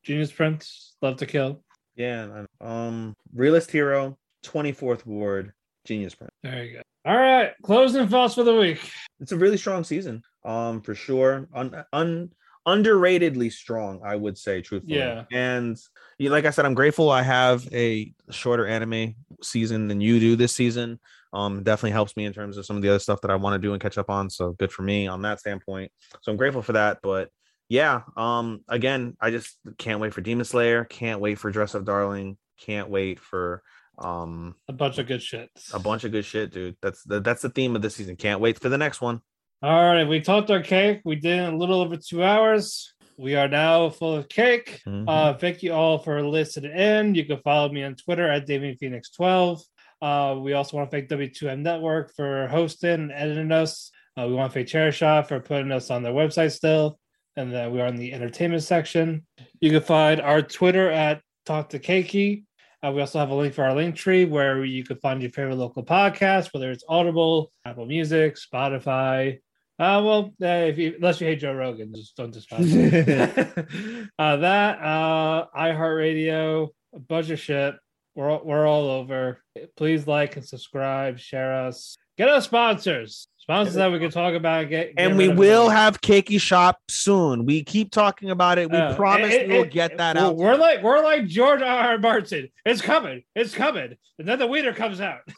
Genius Prince, Love to Kill. yeah, um, Realist Hero, 24th Ward, Genius Prince. There you go. All right, closing thoughts for the week. It's a really strong season. Um, for sure. Un, un underratedly strong, I would say, truthfully. Yeah. And you like I said, I'm grateful I have a shorter anime season than you do this season. Um, definitely helps me in terms of some of the other stuff that I want to do and catch up on. So good for me on that standpoint. So I'm grateful for that. But yeah, um, again, I just can't wait for Demon Slayer, can't wait for Dress Up Darling, can't wait for um A bunch of good shit. a bunch of good shit, dude. That's the that's the theme of this season. Can't wait for the next one. All right, we talked our cake. We did a little over two hours. We are now full of cake. Mhm. Uh, thank you all for listening in. You can follow me on Twitter at Damien Phoenix 12. Uh, we also want to thank W2M Network for hosting and editing us. Uh, we want to thank Chairshot for putting us on their website still. And then we are in the entertainment section. You can find our Twitter at Talk the Keki. Uh, we also have a link for our link tree where you can find your favorite local podcast, whether it's Audible, Apple Music, Spotify. Uh, well, uh, if you, unless you hate Joe Rogan, just don't despise *laughs* uh, that, uh, iHeartRadio, a bunch of shit. We're we're all over. Please like and subscribe, share us, get us sponsors, sponsors that we can talk about. And, get, and we will have Keki Shop soon. We keep talking about it. We Uh, promise it- we'll it- get that out. We're like we're like George R. R. Martin. It's coming. It's coming. And then the winner comes out. *laughs*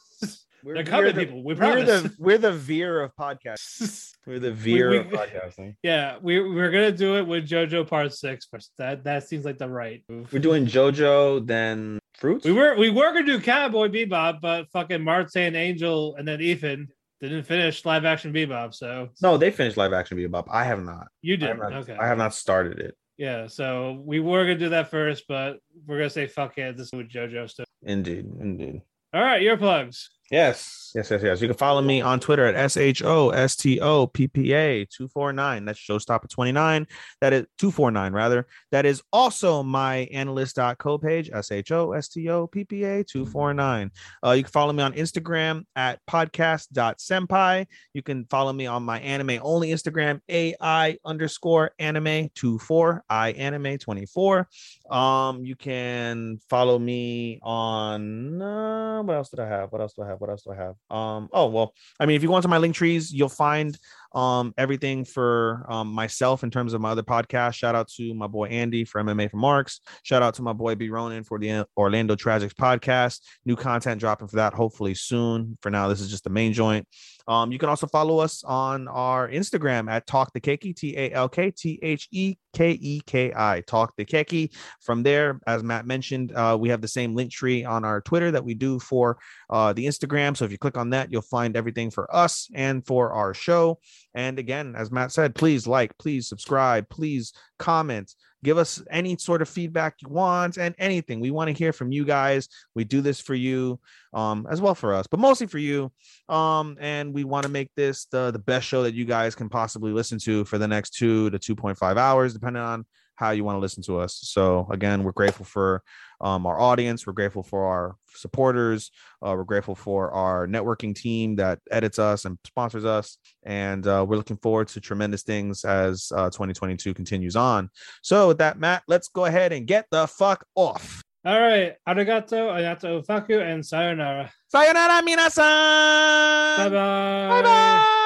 We're, They're coming, the, people. We promise. we're the we're the veer of podcasts. *laughs* We're the veer we- of podcasting. *laughs* yeah, we we're gonna do it with JoJo Part Six. That that seems like the right move. We're doing JoJo, then fruits. We were we were gonna do Cowboy Bebop, but fucking Martin, Angel, and then Ethan didn't finish live action Bebop. So no, they finished live action Bebop. I have not. you did. not, Okay. I have not started it. Yeah. So we were gonna do that first, but we're gonna say fuck it. This is with JoJo stuff. Indeed, indeed. All right, earplugs. Yes. Yes, yes, yes. You can follow me on Twitter at S H O S T O P P A 249. That's showstopper29. That is 249, rather. That is also my analyst.co page, S H O S T O P P A 249. Uh, you can follow me on Instagram at podcast.senpai. You can follow me on my anime only Instagram, AI underscore anime 24, I anime 24. Um, you can follow me on uh, what else did I have? What else do I have? What else do I have? Um, oh well, I mean, if you go onto my link trees, you'll find um everything for um myself in terms of my other podcast. Shout out to my boy Andy for MMA for Marks. Shout out to my boy B Ronan for the Orlando Tragics podcast. New content dropping for that hopefully soon. For now, this is just the main joint. Um, you can also follow us on our Instagram at Talk the Keki, T A L K T H E K E K I, Talk the Keki. From there, as Matt mentioned, uh, we have the same link tree on our Twitter that we do for uh, the Instagram. So if you click on that, you'll find everything for us and for our show. And again, as Matt said, please like, please subscribe, please comment, give us any sort of feedback you want and anything. We want to hear from you guys. We do this for you um, as well for us, but mostly for you. Um, and we want to make this the, the best show that you guys can possibly listen to for the next two to 2.5 hours, depending on how you want to listen to us. So again, we're grateful for um, our audience. We're grateful for our supporters. Uh, we're grateful for our networking team that edits us and sponsors us. And uh, we're looking forward to tremendous things as uh, 2022 continues on. So with that, Matt, let's go ahead and get the fuck off. All right, arigato, ayato ufaku, and sayonara. Sayonara, minasan. Bye bye.